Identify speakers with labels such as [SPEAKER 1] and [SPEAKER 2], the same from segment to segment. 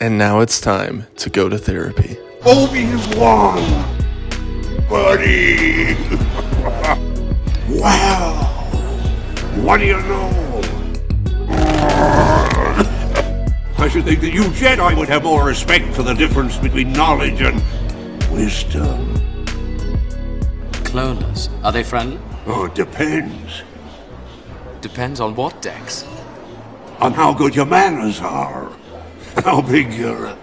[SPEAKER 1] And now it's time to go to therapy.
[SPEAKER 2] Obi-Wan! Buddy! wow! What do you know? I should think that you Jedi would have more respect for the difference between knowledge and wisdom.
[SPEAKER 3] Cloners. Are they friendly?
[SPEAKER 2] Oh, it depends
[SPEAKER 3] Depends on what, Dex.
[SPEAKER 2] on how good your manners are, how big your uh,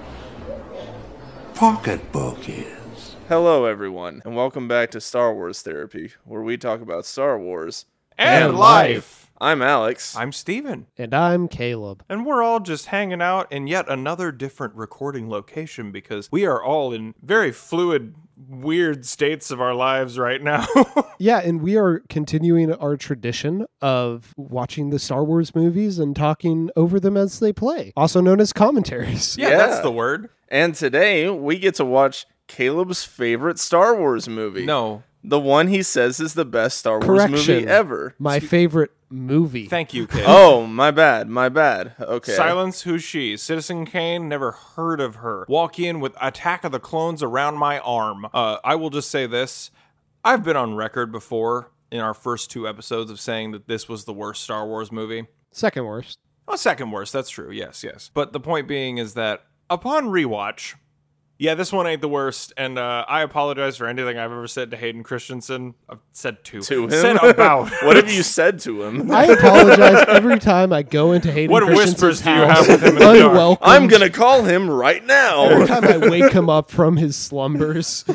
[SPEAKER 2] pocketbook is.
[SPEAKER 1] Hello, everyone, and welcome back to Star Wars Therapy, where we talk about Star Wars.
[SPEAKER 4] and life.
[SPEAKER 1] I'm Alex.
[SPEAKER 4] I'm Steven.
[SPEAKER 5] And I'm Caleb.
[SPEAKER 4] And we're all just hanging out in yet another different recording location because we are all in very fluid, weird states of our lives right now.
[SPEAKER 5] Yeah, and we are continuing our tradition of watching the Star Wars movies and talking over them as they play, also known as commentaries.
[SPEAKER 4] yeah,
[SPEAKER 1] Yeah.
[SPEAKER 4] that's the word.
[SPEAKER 1] And today we get to watch Caleb's favorite Star Wars movie.
[SPEAKER 4] No.
[SPEAKER 1] The one he says is the best Star Wars
[SPEAKER 5] Correction.
[SPEAKER 1] movie ever.
[SPEAKER 5] My favorite movie.
[SPEAKER 4] Thank you, kid.
[SPEAKER 1] Oh, my bad, my bad. Okay.
[SPEAKER 4] Silence, who's she? Citizen Kane, never heard of her. Walk in with Attack of the Clones around my arm. Uh, I will just say this I've been on record before in our first two episodes of saying that this was the worst Star Wars movie.
[SPEAKER 5] Second worst.
[SPEAKER 4] Oh, second worst. That's true. Yes, yes. But the point being is that upon rewatch, yeah, this one ain't the worst. And uh, I apologize for anything I've ever said to Hayden Christensen. I've said to
[SPEAKER 1] To him?
[SPEAKER 4] Said about.
[SPEAKER 1] what have you said to him?
[SPEAKER 5] I apologize every time I go into Hayden
[SPEAKER 4] What
[SPEAKER 5] Christensen's
[SPEAKER 4] whispers do you have with him in the dark?
[SPEAKER 1] I'm gonna call him right now.
[SPEAKER 5] Every time I wake him up from his slumbers.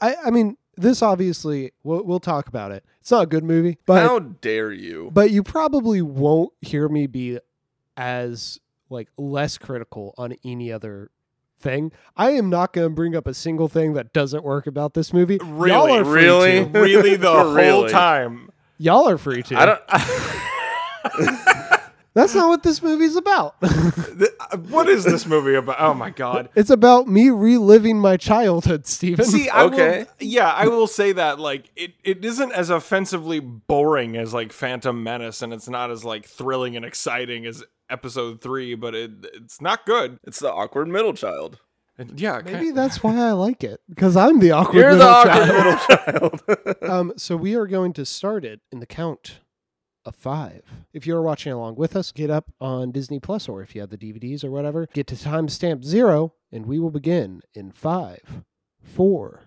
[SPEAKER 5] I, I mean, this obviously, we'll, we'll talk about it. It's not a good movie, but
[SPEAKER 1] How dare you?
[SPEAKER 5] but you probably won't hear me be as like less critical on any other thing. I am not going to bring up a single thing that doesn't work about this movie.
[SPEAKER 4] Really?
[SPEAKER 5] Y'all are free
[SPEAKER 1] Really?
[SPEAKER 5] to.
[SPEAKER 4] really the whole
[SPEAKER 1] Really?
[SPEAKER 4] time.
[SPEAKER 5] Y'all are free to.
[SPEAKER 1] I don't.
[SPEAKER 5] That's not what this movie's about.
[SPEAKER 4] Uh, What is this movie about? Oh my god.
[SPEAKER 5] it's about me reliving my childhood, Steven.
[SPEAKER 4] See, I
[SPEAKER 1] Okay.
[SPEAKER 4] will, yeah, I will say that like it, it isn't as offensively boring as like Phantom Menace, and it's not as like thrilling and exciting as Episode Three, but it it's not good.
[SPEAKER 1] It's the awkward middle child.
[SPEAKER 4] And yeah,
[SPEAKER 5] Maybe that's why I like it because I'm the awkward
[SPEAKER 1] You're the
[SPEAKER 5] middle
[SPEAKER 1] awkward
[SPEAKER 5] child.
[SPEAKER 1] middle child.
[SPEAKER 5] Um, so we are going to start it in the count of five. If you're watching along with us, get up on Disney Plus, or if you have the DVDs or whatever, get to timestamp zero, and we will begin in five, four,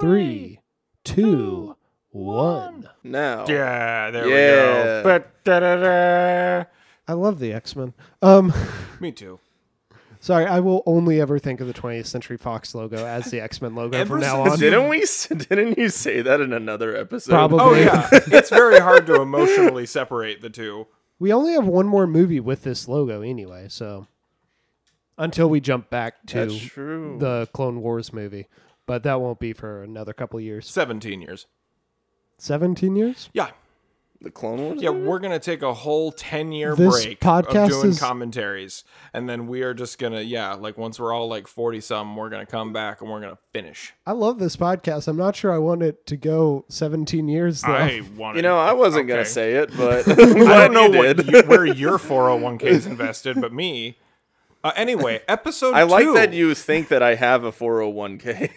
[SPEAKER 5] three, two, one.
[SPEAKER 1] now.
[SPEAKER 4] yeah, there
[SPEAKER 1] Yeah.
[SPEAKER 4] we go. But.
[SPEAKER 5] I love the X Men. Um,
[SPEAKER 4] Me too.
[SPEAKER 5] sorry, I will only ever think of the 20th Century Fox logo as the X Men logo from now on.
[SPEAKER 1] Didn't we? Didn't you say that in another episode?
[SPEAKER 5] Probably.
[SPEAKER 4] Oh yeah, it's very hard to emotionally separate the two.
[SPEAKER 5] We only have one more movie with this logo anyway, so until we jump back to the Clone Wars movie, but that won't be for another couple years.
[SPEAKER 4] Seventeen years.
[SPEAKER 5] 17 years?
[SPEAKER 4] Yeah,
[SPEAKER 1] The Clone Wars.
[SPEAKER 4] Yeah,
[SPEAKER 1] movie?
[SPEAKER 4] we're gonna take a whole ten year
[SPEAKER 5] This
[SPEAKER 4] break
[SPEAKER 5] podcast
[SPEAKER 4] of doing
[SPEAKER 5] is-
[SPEAKER 4] commentaries, and then we are just gonna yeah, like once we're all like forty something, we're gonna come back and we're gonna finish.
[SPEAKER 5] I love this podcast. I'm not sure I want it to go 17 years though.
[SPEAKER 4] I want
[SPEAKER 1] You know, I wasn't gonna say it, but
[SPEAKER 4] I don't know
[SPEAKER 1] you
[SPEAKER 4] what you, where your four hundred one k is invested, but me. Uh, anyway, episode.
[SPEAKER 1] I like
[SPEAKER 4] two.
[SPEAKER 1] that you think that I have a 401k.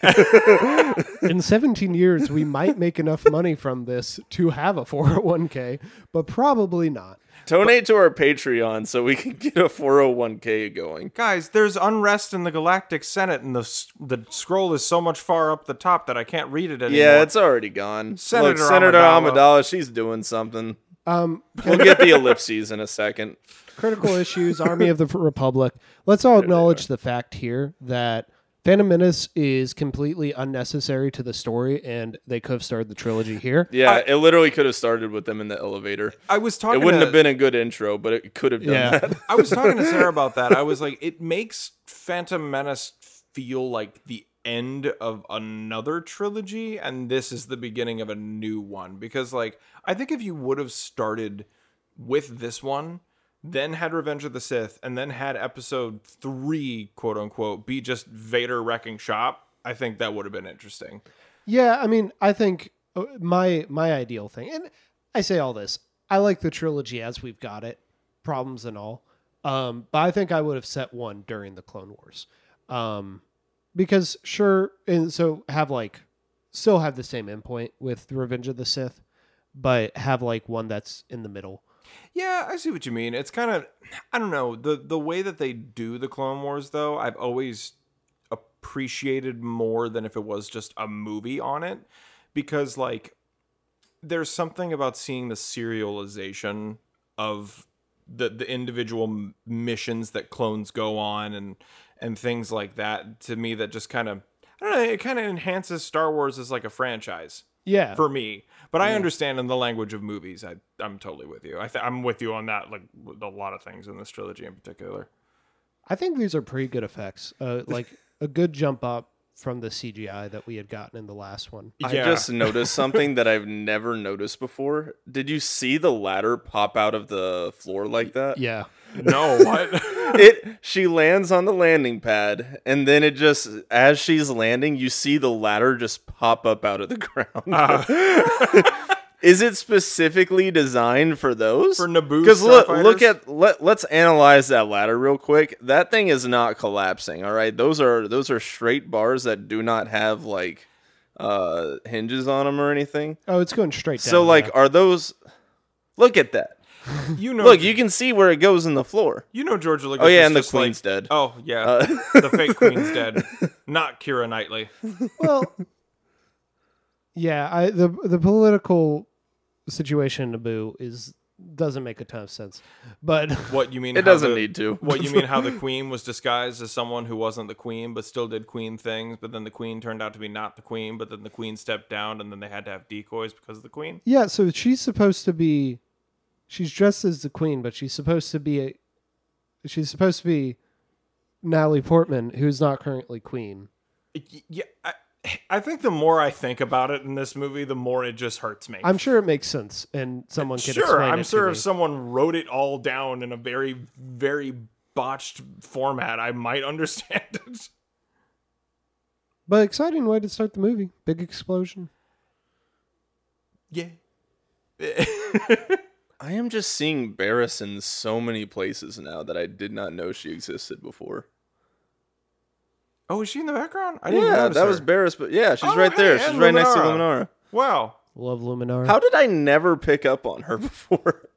[SPEAKER 5] In 17 years, we might make enough money from this to have a 401k, but probably not.
[SPEAKER 1] Donate to our Patreon so we can get a 401k going.
[SPEAKER 4] Guys, there's unrest in the Galactic Senate, and the the scroll is so much far up the top that I can't read it anymore.
[SPEAKER 1] Yeah, it's already gone.
[SPEAKER 4] Senator
[SPEAKER 1] Look, Senator
[SPEAKER 4] Amidala.
[SPEAKER 1] Amidala, she's doing something.
[SPEAKER 5] Um,
[SPEAKER 1] We'll get the ellipses in a second.
[SPEAKER 5] critical issues, Army of the Republic. Let's all acknowledge the fact here that Phantom Menace is completely unnecessary to the story, and they could have started the trilogy here.
[SPEAKER 1] Yeah, it literally could have started with them in the elevator.
[SPEAKER 4] I was talking.
[SPEAKER 1] It wouldn't
[SPEAKER 4] to,
[SPEAKER 1] have been a good intro, but it could have done
[SPEAKER 5] Yeah.
[SPEAKER 1] that.
[SPEAKER 4] I was talking to Sarah about that. I was like, it makes Phantom Menace feel like the end of another trilogy, and this is the beginning of a new one. Because, like, I think if you would have started with this one, then had Revenge of the Sith, and then had Episode Three, quote unquote, be just Vader wrecking shop, I think that would have been interesting.
[SPEAKER 5] Yeah, I mean, I think uh, my my ideal thing, and I say all this, I like the trilogy as we've got it, problems and all. Um, but I think I would have set one during the Clone Wars. Um, because sure, and so have like still have the same endpoint with Revenge of the Sith, but have like one that's in the middle.
[SPEAKER 4] Yeah, I see what you mean. It's kind of I don't know the the way that they do the Clone Wars though. I've always appreciated more than if it was just a movie on it, because like there's something about seeing the serialization of the the individual missions that clones go on and and things like that to me that just kind of I don't know it kind of enhances Star Wars as like a franchise
[SPEAKER 5] Yeah,
[SPEAKER 4] for me. But I understand in the language of movies, I I'm totally with you. I th- I'm with you on that. Like with a lot of things in this trilogy in particular.
[SPEAKER 5] I think these are pretty good effects. Uh, like a good jump up from the CGI that we had gotten in the last one.
[SPEAKER 1] I just noticed something that I've never noticed before. Did you see the ladder pop out of the floor like that?
[SPEAKER 5] Yeah,
[SPEAKER 4] no what.
[SPEAKER 1] It she lands on the landing pad and then it just as she's landing, you see the ladder just pop up out of the ground. Ah. Is it specifically designed for those?
[SPEAKER 4] For Naboo
[SPEAKER 1] Because look, look at let let's analyze that ladder real quick. That thing is not collapsing. All right, those are those are straight bars that do not have like uh hinges on them or anything.
[SPEAKER 5] Oh, it's going straight down.
[SPEAKER 1] So like,
[SPEAKER 5] yeah.
[SPEAKER 1] are those? Look at that.
[SPEAKER 4] you know,
[SPEAKER 1] Look, you can see where it goes in the floor.
[SPEAKER 4] you know George Lucas.
[SPEAKER 1] Oh yeah, and the
[SPEAKER 4] just like-
[SPEAKER 1] queen's dead.
[SPEAKER 4] Oh yeah,
[SPEAKER 1] Uh,
[SPEAKER 4] the fake queen's dead, not Keira Knightley.
[SPEAKER 5] well, yeah, I the the political situation in Naboo is doesn't make a ton of sense, but
[SPEAKER 4] What you mean?
[SPEAKER 1] It
[SPEAKER 4] how
[SPEAKER 1] doesn't
[SPEAKER 4] the-
[SPEAKER 1] need to.
[SPEAKER 4] What you mean? How the queen was disguised as someone who wasn't the queen, but still did queen things. But then the queen turned out to be not the queen. But then the queen stepped down, and then they had to have decoys because of the queen.
[SPEAKER 5] yeah, so she's supposed to be, she's dressed as the queen, but she's supposed to be a, she's supposed to be Natalie Portman, who's not currently queen.
[SPEAKER 4] Y- Yeah, I, I think the more I think about it in this movie, the more it just hurts me.
[SPEAKER 5] I'm sure it makes sense, and someone can
[SPEAKER 4] sure.
[SPEAKER 5] explain
[SPEAKER 4] I'm
[SPEAKER 5] it to
[SPEAKER 4] sure
[SPEAKER 5] me.
[SPEAKER 4] if someone wrote it all down in a very, very botched format, I might understand it.
[SPEAKER 5] But exciting way to start the movie. Big explosion.
[SPEAKER 4] Yeah.
[SPEAKER 1] I am just seeing Barris in so many places now that I did not know she existed before.
[SPEAKER 4] Oh, is she in the background? I didn't
[SPEAKER 1] Yeah,
[SPEAKER 4] notice
[SPEAKER 1] that
[SPEAKER 4] her.
[SPEAKER 1] was Barris, but yeah, she's
[SPEAKER 4] Oh,
[SPEAKER 1] right there.
[SPEAKER 4] hey,
[SPEAKER 1] She's
[SPEAKER 4] and
[SPEAKER 1] right next to
[SPEAKER 4] Luminara.
[SPEAKER 1] Luminara.
[SPEAKER 4] Wow.
[SPEAKER 5] Love Luminara.
[SPEAKER 1] How did I never pick up on her before?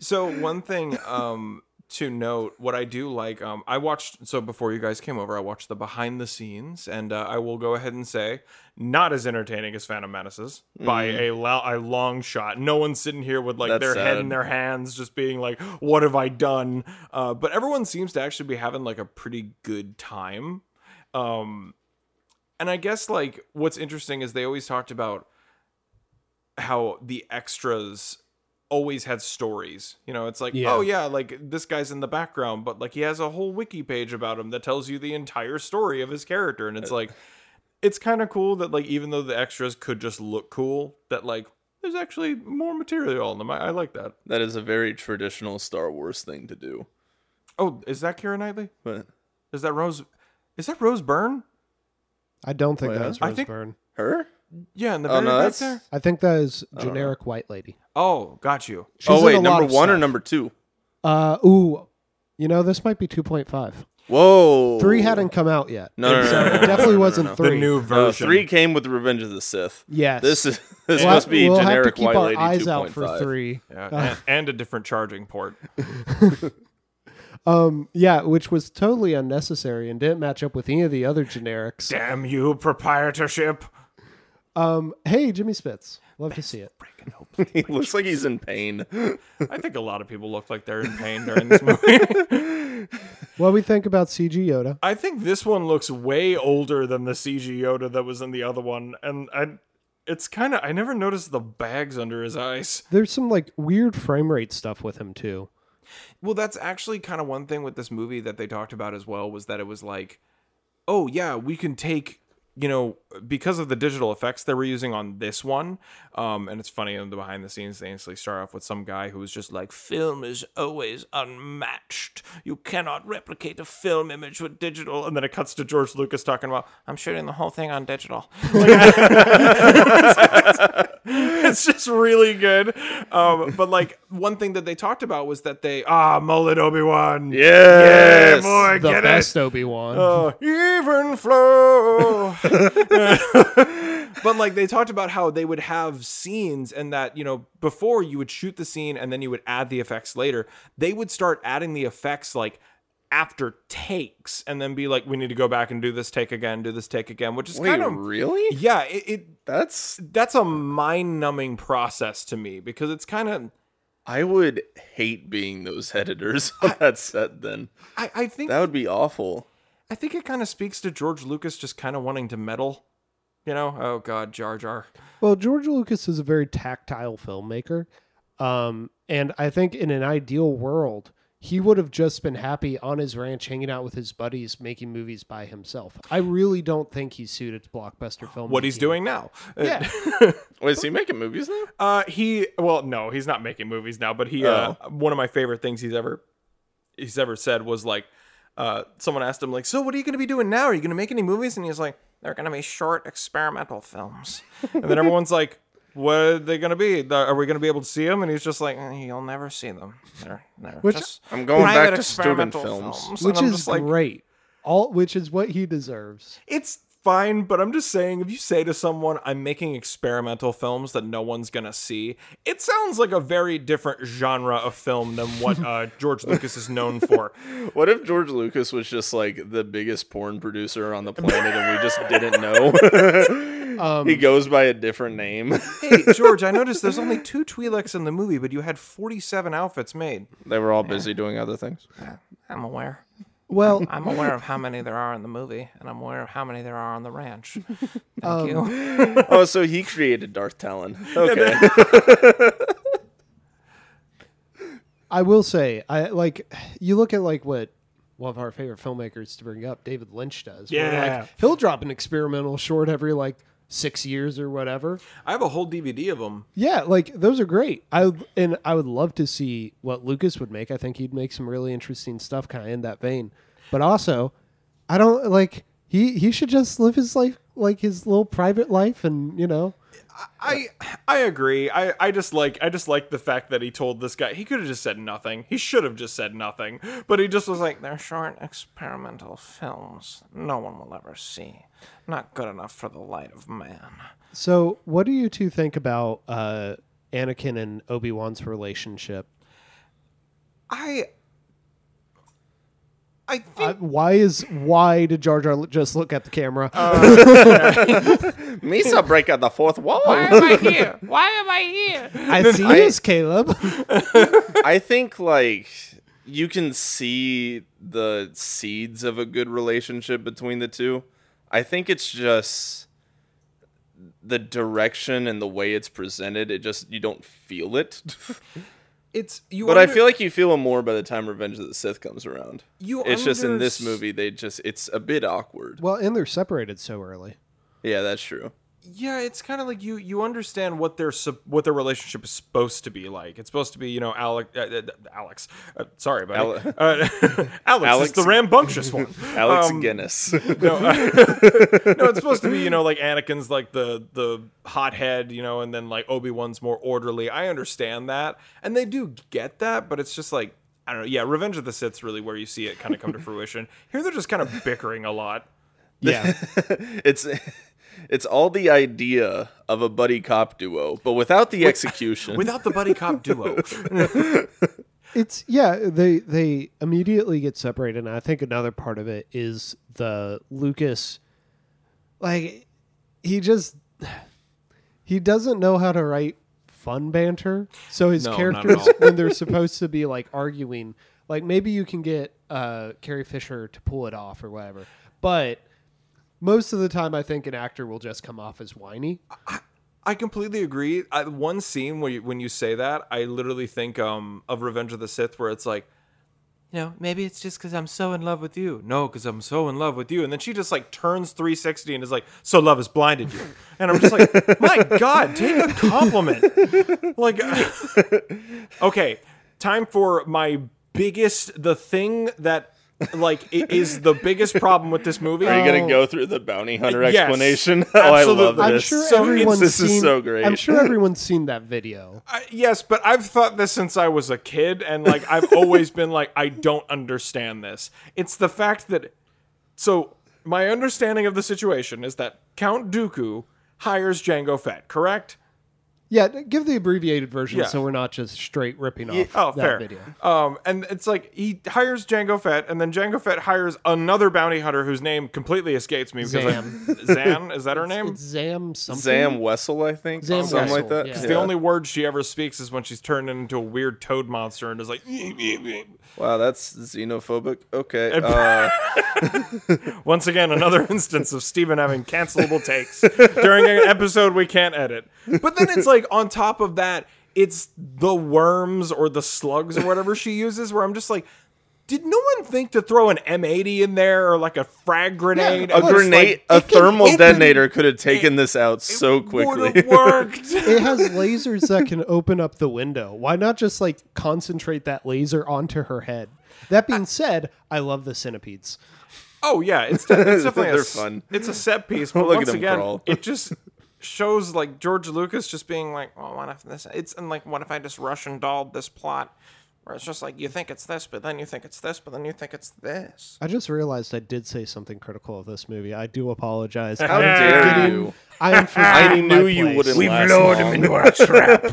[SPEAKER 4] So one thing um to note, what I do like, um, I watched so before you guys came over, I watched the behind the scenes, and uh, I will go ahead and say, not as entertaining as Phantom Menaces by a, lo- a long shot. No one's sitting here with like
[SPEAKER 1] That's
[SPEAKER 4] their head
[SPEAKER 1] sad.
[SPEAKER 4] in their hands, just being like, "What have I done?" Uh, but everyone seems to actually be having like a pretty good time. Um, and I guess like what's interesting is they always talked about how the extras always had stories. You know, it's like,
[SPEAKER 5] Yeah.
[SPEAKER 4] oh yeah, like this guy's in the background, but like he has a whole wiki page about him that tells you the entire story of his character, and it's like, it's kind of cool that like even though the extras could just look cool, that like there's actually more material in them. I, I like that.
[SPEAKER 1] That is a very traditional Star Wars thing to do.
[SPEAKER 4] Oh, is that Keira Knightley?
[SPEAKER 1] But
[SPEAKER 4] Is that Rose? Is that Rose Byrne?
[SPEAKER 5] I don't think
[SPEAKER 1] Wait,
[SPEAKER 5] that's
[SPEAKER 4] I
[SPEAKER 5] Rose
[SPEAKER 4] think-
[SPEAKER 5] Byrne.
[SPEAKER 1] her?
[SPEAKER 4] Yeah, in the
[SPEAKER 1] Oh,
[SPEAKER 4] very
[SPEAKER 1] no,
[SPEAKER 4] back
[SPEAKER 1] that's-
[SPEAKER 4] there.
[SPEAKER 5] I think that is generic white lady.
[SPEAKER 4] Oh, got you.
[SPEAKER 5] She's
[SPEAKER 1] oh
[SPEAKER 5] in
[SPEAKER 1] wait,
[SPEAKER 5] a lot
[SPEAKER 1] number
[SPEAKER 5] of
[SPEAKER 1] one or
[SPEAKER 5] stuff.
[SPEAKER 1] number two?
[SPEAKER 5] Uh, ooh, you know this might be two point five.
[SPEAKER 1] Whoa,
[SPEAKER 5] Three hadn't come out yet.
[SPEAKER 1] No, no, no,
[SPEAKER 5] so
[SPEAKER 1] no, no,
[SPEAKER 5] it
[SPEAKER 1] no,
[SPEAKER 5] definitely
[SPEAKER 1] no, no,
[SPEAKER 5] wasn't
[SPEAKER 1] no.
[SPEAKER 5] three.
[SPEAKER 4] The new
[SPEAKER 1] No,
[SPEAKER 4] version.
[SPEAKER 1] three came with Revenge of the Sith.
[SPEAKER 5] Yes.
[SPEAKER 1] This is this
[SPEAKER 5] We'll
[SPEAKER 1] must
[SPEAKER 5] have-
[SPEAKER 1] be
[SPEAKER 5] we'll have to
[SPEAKER 1] generic
[SPEAKER 5] keep
[SPEAKER 1] white
[SPEAKER 5] our
[SPEAKER 1] lady
[SPEAKER 5] eyes out for three.
[SPEAKER 4] Yeah, and, and a different charging port.
[SPEAKER 5] Um, yeah, which was totally unnecessary and didn't match up with any of the other generics.
[SPEAKER 4] Damn you, proprietorship.
[SPEAKER 5] Um, hey, Jimmy Smits, love to see it.
[SPEAKER 1] he looks like he's in pain.
[SPEAKER 4] I think a lot of people look like they're in pain during this movie.
[SPEAKER 5] What do we think about CG Yoda?
[SPEAKER 4] I think this one looks way older than the CG Yoda that was in the other one, and I, it's kind of I never noticed the bags under his eyes.
[SPEAKER 5] There's some like weird frame rate stuff with him too.
[SPEAKER 4] Well, that's actually kind of one thing with this movie that they talked about as well was that it was like, oh yeah, we can take you know because of the digital effects they were using on this one um and it's funny in the behind the scenes they instantly start off with some guy who was just like film is always unmatched. You cannot replicate a film image with digital and then it cuts to george lucas talking about i'm shooting the whole thing on digital it's just really good. Um, but like one thing that they talked about was that they ah mullet Obi Wan.
[SPEAKER 1] Yes.
[SPEAKER 4] boy,
[SPEAKER 5] the
[SPEAKER 4] get
[SPEAKER 5] best Obi Wan.
[SPEAKER 4] Oh, even flow. but like they talked about how they would have scenes and that, you know, before you would shoot the scene and then you would add the effects later, they would start adding the effects like after takes and then be like, we need to go back and do this take again, do this take again, which is
[SPEAKER 1] Wait,
[SPEAKER 4] kind of
[SPEAKER 1] really?
[SPEAKER 4] yeah, it, it
[SPEAKER 1] That's
[SPEAKER 4] that's a mind numbing process to me because it's kind of
[SPEAKER 1] I would hate being those editors on that set then.
[SPEAKER 4] I, I think
[SPEAKER 1] That would be awful.
[SPEAKER 4] I think it kind of speaks to George Lucas just kind of wanting to meddle. You know, oh god, Jar Jar.
[SPEAKER 5] Well, George Lucas is a very tactile filmmaker. Um, and I think in an ideal world, he would have just been happy on his ranch hanging out with his buddies making movies by himself. I really don't think he's suited to blockbuster film.
[SPEAKER 4] What he's doing now.
[SPEAKER 5] Yeah.
[SPEAKER 1] Wait, is he making movies now?
[SPEAKER 4] Uh, he well, no, he's not making movies now. But he, uh, one of my favorite things he's ever he's ever said was like, uh, someone asked him like, "So what are you going to be doing now? Are you going to make any movies?" And he's like, "They're going to be short experimental films." and then everyone's like, "What are they going to be? Are we going to be able to see them?" And he's just like, "Eh, "You'll never see them. They're, they're
[SPEAKER 5] Which-
[SPEAKER 4] just
[SPEAKER 1] I'm going back to student
[SPEAKER 4] experimental
[SPEAKER 1] films.
[SPEAKER 5] Which is
[SPEAKER 4] like,
[SPEAKER 5] great. All which is what he deserves.
[SPEAKER 4] it's fine, but I'm just saying, if you say to someone, I'm making experimental films that no one's gonna see, it sounds like a very different genre of film than what uh, George Lucas is known for.
[SPEAKER 1] What if George Lucas was just like the biggest porn producer on the planet and we just didn't know? Um, he goes by a different name.
[SPEAKER 4] hey, George, I noticed there's only two Twi'leks in the movie, but you had 47 outfits made.
[SPEAKER 1] they were all busy doing other things.
[SPEAKER 4] I'm aware.
[SPEAKER 5] Well,
[SPEAKER 4] I'm aware of how many there are in the movie, and I'm aware of how many there are on the ranch. Thank you.
[SPEAKER 1] Um, oh, so he created Darth Talon. Okay.
[SPEAKER 5] I will say, I like you look at like what one of our favorite filmmakers to bring up, David Lynch does.
[SPEAKER 4] Yeah.
[SPEAKER 5] like, he'll drop an experimental short every like six years or whatever.
[SPEAKER 4] I have a whole DVD of them.
[SPEAKER 5] Yeah, like those are great. I and I would love to see what Lucas would make. I think he'd make some really interesting stuff, kind of in that vein. But also, I don't like he he should just live his life like his little private life, and you know,
[SPEAKER 4] I I agree. I, I just like I just like the fact that he told this guy he could have just said nothing. He should have just said nothing. But he just was like, They're short experimental films. No one will ever see. Not good enough for the light of man.
[SPEAKER 5] So, what do you two think about uh, Anakin and Obi Wan's relationship?
[SPEAKER 4] I I
[SPEAKER 5] Uh,
[SPEAKER 4] think
[SPEAKER 5] why is why did Jar Jar just look at the camera?
[SPEAKER 1] Misa break out the fourth wall.
[SPEAKER 4] Why am I here? Why am I here?
[SPEAKER 5] I see
[SPEAKER 1] I-
[SPEAKER 5] this, Caleb.
[SPEAKER 1] I think like you can see the seeds of a good relationship between the two. I think it's just the direction and the way it's presented. It just you don't feel it.
[SPEAKER 4] It's you
[SPEAKER 1] but I feel like you feel it more by the time Revenge of the Sith comes around.
[SPEAKER 4] You
[SPEAKER 1] it's just in this movie they just it's a bit awkward.
[SPEAKER 5] well, and they're separated so early.
[SPEAKER 1] Yeah, that's true.
[SPEAKER 4] Yeah, it's kind of like you you understand what their sup- what their relationship is supposed to be like. It's supposed to be, you know, Alex. Uh, uh, Alex, uh, sorry, buddy.
[SPEAKER 1] Ale-
[SPEAKER 4] uh, Alex,
[SPEAKER 1] Alex-
[SPEAKER 4] is the rambunctious one.
[SPEAKER 1] Alex
[SPEAKER 4] Um,
[SPEAKER 1] Guinness.
[SPEAKER 4] No, uh, no, it's supposed to be, you know, like Anakin's like the the hothead, you know, and then like Obi Wan's more orderly. I understand that, and they do get that, but it's just like I don't know. Yeah, Revenge of the Sith's really where you see it kind of come to fruition. Here, they're just kind of bickering a lot.
[SPEAKER 5] Yeah,
[SPEAKER 1] it's it's all the idea of a buddy cop duo, but without the execution.
[SPEAKER 4] Without the buddy cop duo,
[SPEAKER 5] it's yeah. They they immediately get separated, and I think another part of it is the Lucas, like he just he doesn't know how to write fun banter. So his
[SPEAKER 4] No,
[SPEAKER 5] characters when they're supposed to be like arguing, like maybe you can get uh Carrie Fisher to pull it off or whatever, but. Most of the time, I think an actor will just come off as whiny.
[SPEAKER 4] I completely agree. I, one scene where you, when you say that, I literally think um, of Revenge of the Sith, where it's like, you know, maybe it's just because I'm so in love with you. No, because I'm so in love with you. And then she just like turns 360 and is like, so love has blinded you. And I'm just like, my God, take a compliment. Like, okay, time for my biggest, the thing that like it is the biggest problem with this movie.
[SPEAKER 1] Are you
[SPEAKER 5] Oh.
[SPEAKER 1] gonna go oh. through the bounty hunter
[SPEAKER 4] Yes,
[SPEAKER 1] explanation? oh, I love
[SPEAKER 4] absolutely.
[SPEAKER 1] this.
[SPEAKER 5] I'm sure
[SPEAKER 4] So it's-
[SPEAKER 5] everyone's
[SPEAKER 1] this
[SPEAKER 5] seen.
[SPEAKER 1] is so great.
[SPEAKER 5] I'm sure everyone's seen that video.
[SPEAKER 4] I- yes, but I've thought this since I was a kid, and like I've always been like, I don't understand this. It's the fact that so my understanding of the situation is that Count Dooku hires Jango Fett, correct?
[SPEAKER 5] Yeah, give the abbreviated version
[SPEAKER 4] Yeah.
[SPEAKER 5] so we're not just straight ripping off
[SPEAKER 4] Oh,
[SPEAKER 5] that
[SPEAKER 4] fair.
[SPEAKER 5] video.
[SPEAKER 4] Um, and it's like he hires Jango Fett, and then Jango Fett hires another bounty hunter whose name completely escapes me. Because
[SPEAKER 5] Zam.
[SPEAKER 4] I, Zan is that her name?
[SPEAKER 5] It's Zam something.
[SPEAKER 1] Sam Wesell, I think,
[SPEAKER 5] Zam
[SPEAKER 1] something like
[SPEAKER 5] Wesell,
[SPEAKER 1] that.
[SPEAKER 5] yeah.
[SPEAKER 4] The only word she ever speaks is when she's turned into a weird toad monster and is like.
[SPEAKER 1] Wow, that's xenophobic. Okay. Uh,
[SPEAKER 4] Once again, another instance of Steven having cancelable takes during an episode we can't edit. But then it's like on top of that, it's the worms or the slugs or whatever she uses, where I'm just like, did no one think to throw an M80 in there or like a frag grenade?
[SPEAKER 1] a grenade,
[SPEAKER 4] like,
[SPEAKER 1] a thermal
[SPEAKER 5] can-
[SPEAKER 1] detonator could have taken this out so quickly.
[SPEAKER 4] Would've worked.
[SPEAKER 5] It has lasers that can open up the window. Why not just like concentrate that laser onto her head? That being said, I love the centipedes.
[SPEAKER 4] Oh yeah, it's, de- it's definitely a,
[SPEAKER 1] They're
[SPEAKER 4] s-
[SPEAKER 1] fun.
[SPEAKER 4] It's a set piece, but
[SPEAKER 1] Look at
[SPEAKER 4] once
[SPEAKER 1] them
[SPEAKER 4] again,
[SPEAKER 1] crawl.
[SPEAKER 4] it just shows like George Lucas just being like, "Well, what if this?" It's and like, "What if I just Russian dolled this plot?" Where it's just like you think it's this, but then you think it's this, but then you think it's this.
[SPEAKER 5] I just realized I did say something critical of this movie. I do apologize.
[SPEAKER 1] How dare
[SPEAKER 5] forgetting-
[SPEAKER 1] you?
[SPEAKER 5] I am
[SPEAKER 1] I
[SPEAKER 5] forgetting my
[SPEAKER 1] knew you
[SPEAKER 5] place.
[SPEAKER 1] wouldn't
[SPEAKER 2] We've lured him into our trap.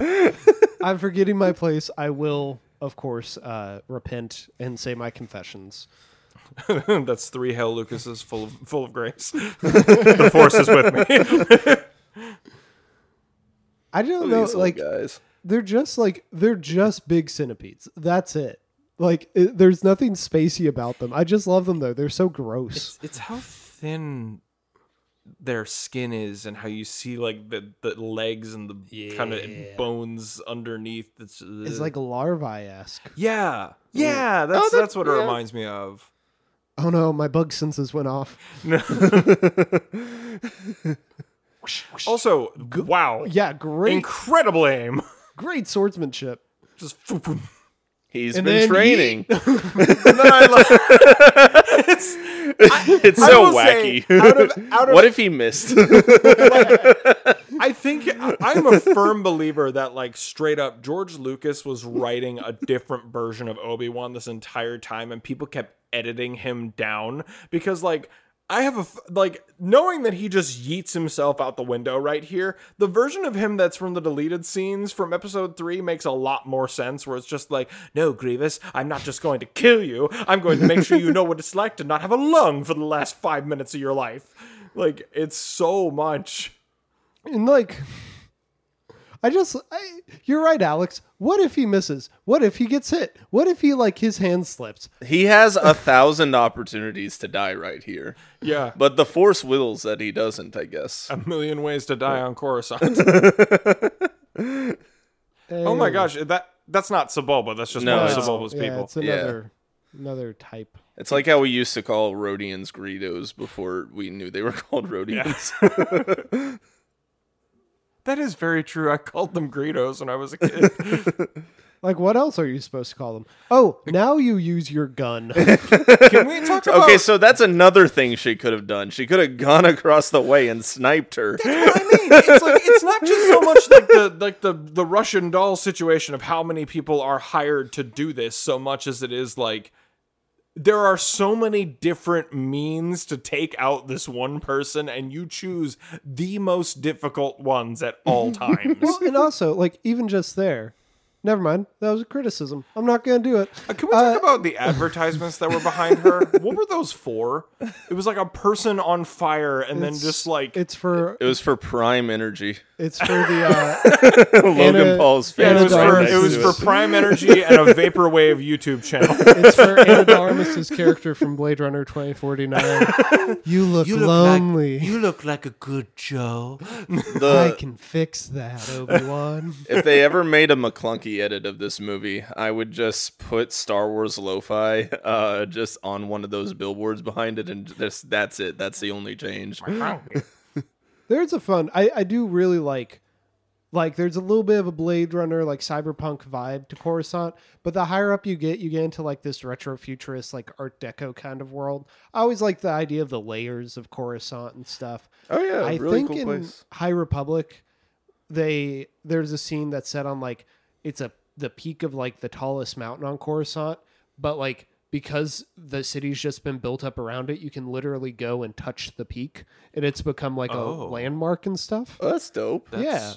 [SPEAKER 5] I'm forgetting my place. I will, of course, uh, repent and say my confessions.
[SPEAKER 4] That's three Hell Lucases full of full of grace. the force is with me.
[SPEAKER 5] I don't know, like
[SPEAKER 1] guys.
[SPEAKER 5] they're just like they're just big centipedes. That's it. Like it, there's nothing spacey about them. I just love them though. They're so gross.
[SPEAKER 4] It's, it's how thin their skin is, and how you see like the the legs and the kind of bones underneath. It's,
[SPEAKER 5] It's uh, like larvae esque.
[SPEAKER 4] yeah, yeah. Oh, that's that's what it reminds me of.
[SPEAKER 5] Oh no, my bug senses went off.
[SPEAKER 4] Also, wow,
[SPEAKER 5] Yeah, great,
[SPEAKER 4] incredible aim.
[SPEAKER 5] great swordsmanship.
[SPEAKER 4] Just
[SPEAKER 1] He's
[SPEAKER 5] And
[SPEAKER 1] been
[SPEAKER 5] then
[SPEAKER 1] training.
[SPEAKER 4] and then I it's,
[SPEAKER 1] it's
[SPEAKER 4] I
[SPEAKER 1] so
[SPEAKER 4] will say,
[SPEAKER 1] wacky.
[SPEAKER 4] out of- out of-
[SPEAKER 1] what if he missed?
[SPEAKER 4] I think I'm a firm believer that like straight up George Lucas was writing a different version of Obi-Wan this entire time and people kept editing him down because like I have a like knowing that he just yeets himself out the window right here. The version of him that's from the deleted scenes from episode 3 makes a lot more sense where it's just like, "No, Grievous, I'm not just going to kill you. I'm going to make sure you know what it's like to not have a lung for the last 5 minutes of your life." Like it's so much
[SPEAKER 5] And like, I just, I, you're right, Alex. What if he misses? What if he gets hit? What if he like his hand slips?
[SPEAKER 1] he has a thousand opportunities to die right here,
[SPEAKER 4] Yeah.
[SPEAKER 1] but the force wills that he doesn't. I guess.
[SPEAKER 4] A million ways to die on Coruscant. oh my eh. gosh, that that's not Sebulba. That's just
[SPEAKER 1] No,
[SPEAKER 4] one of
[SPEAKER 1] it's-
[SPEAKER 4] Sebulba's
[SPEAKER 5] yeah,
[SPEAKER 4] people.
[SPEAKER 5] it's another, another type.
[SPEAKER 1] It's like how we used to call Rodians Greedos before we knew they were called Rodians.
[SPEAKER 4] That is very true. I called them Greedos when I was a kid.
[SPEAKER 5] Like, what else are you supposed to call them? Oh, now you use your gun.
[SPEAKER 4] Can we talk about?
[SPEAKER 1] Okay, so that's another thing she could have done. She could have gone across the way and sniped her.
[SPEAKER 4] That's what I mean, it's like it's not just so much like the like the the Russian doll situation of how many people are hired to do this, so much as it is like there are so many different means to take out this one person, and you choose the most difficult ones at all times.
[SPEAKER 5] well, and also, like, even just there. Never mind. That was a criticism. I'm not going to do it.
[SPEAKER 4] Uh, Can we talk about the advertisements that were behind her? What were those for? It was like a person on fire, and then just like
[SPEAKER 5] It's for
[SPEAKER 1] It was for Prime Energy.
[SPEAKER 5] it's for the uh,
[SPEAKER 1] Logan
[SPEAKER 5] Anna-
[SPEAKER 1] Paul's
[SPEAKER 4] Yeah,
[SPEAKER 1] face.
[SPEAKER 4] it was for it was for Prime Energy and a vaporwave YouTube channel.
[SPEAKER 5] it's for Anna de character from Blade Runner 2049. You look lonely.
[SPEAKER 3] You look like a good Joe.
[SPEAKER 5] I can fix that, Obi Wan.
[SPEAKER 1] if they ever made a McClunky edit of this movie, I would just put Star Wars lo-fi uh, just on one of those billboards behind it, and just that's it. That's the only change.
[SPEAKER 5] There's a fun. I I do really like Like there's a little bit of a Blade Runner like cyberpunk vibe to Coruscant, but the higher up you get, you get into like this retro futurist like Art Deco kind of world. I always like the idea of the layers of Coruscant and stuff.
[SPEAKER 1] Oh yeah,
[SPEAKER 5] I
[SPEAKER 1] really
[SPEAKER 5] think
[SPEAKER 1] cool
[SPEAKER 5] in
[SPEAKER 1] place.
[SPEAKER 5] High Republic, they there's a scene that's set on like it's a the peak of like the tallest mountain on Coruscant, but like because the city's just been built up around it, you can literally go and touch the peak, and it's become like
[SPEAKER 4] Oh.
[SPEAKER 5] a landmark and stuff.
[SPEAKER 1] Oh, that's dope.
[SPEAKER 4] That's,
[SPEAKER 5] Yeah.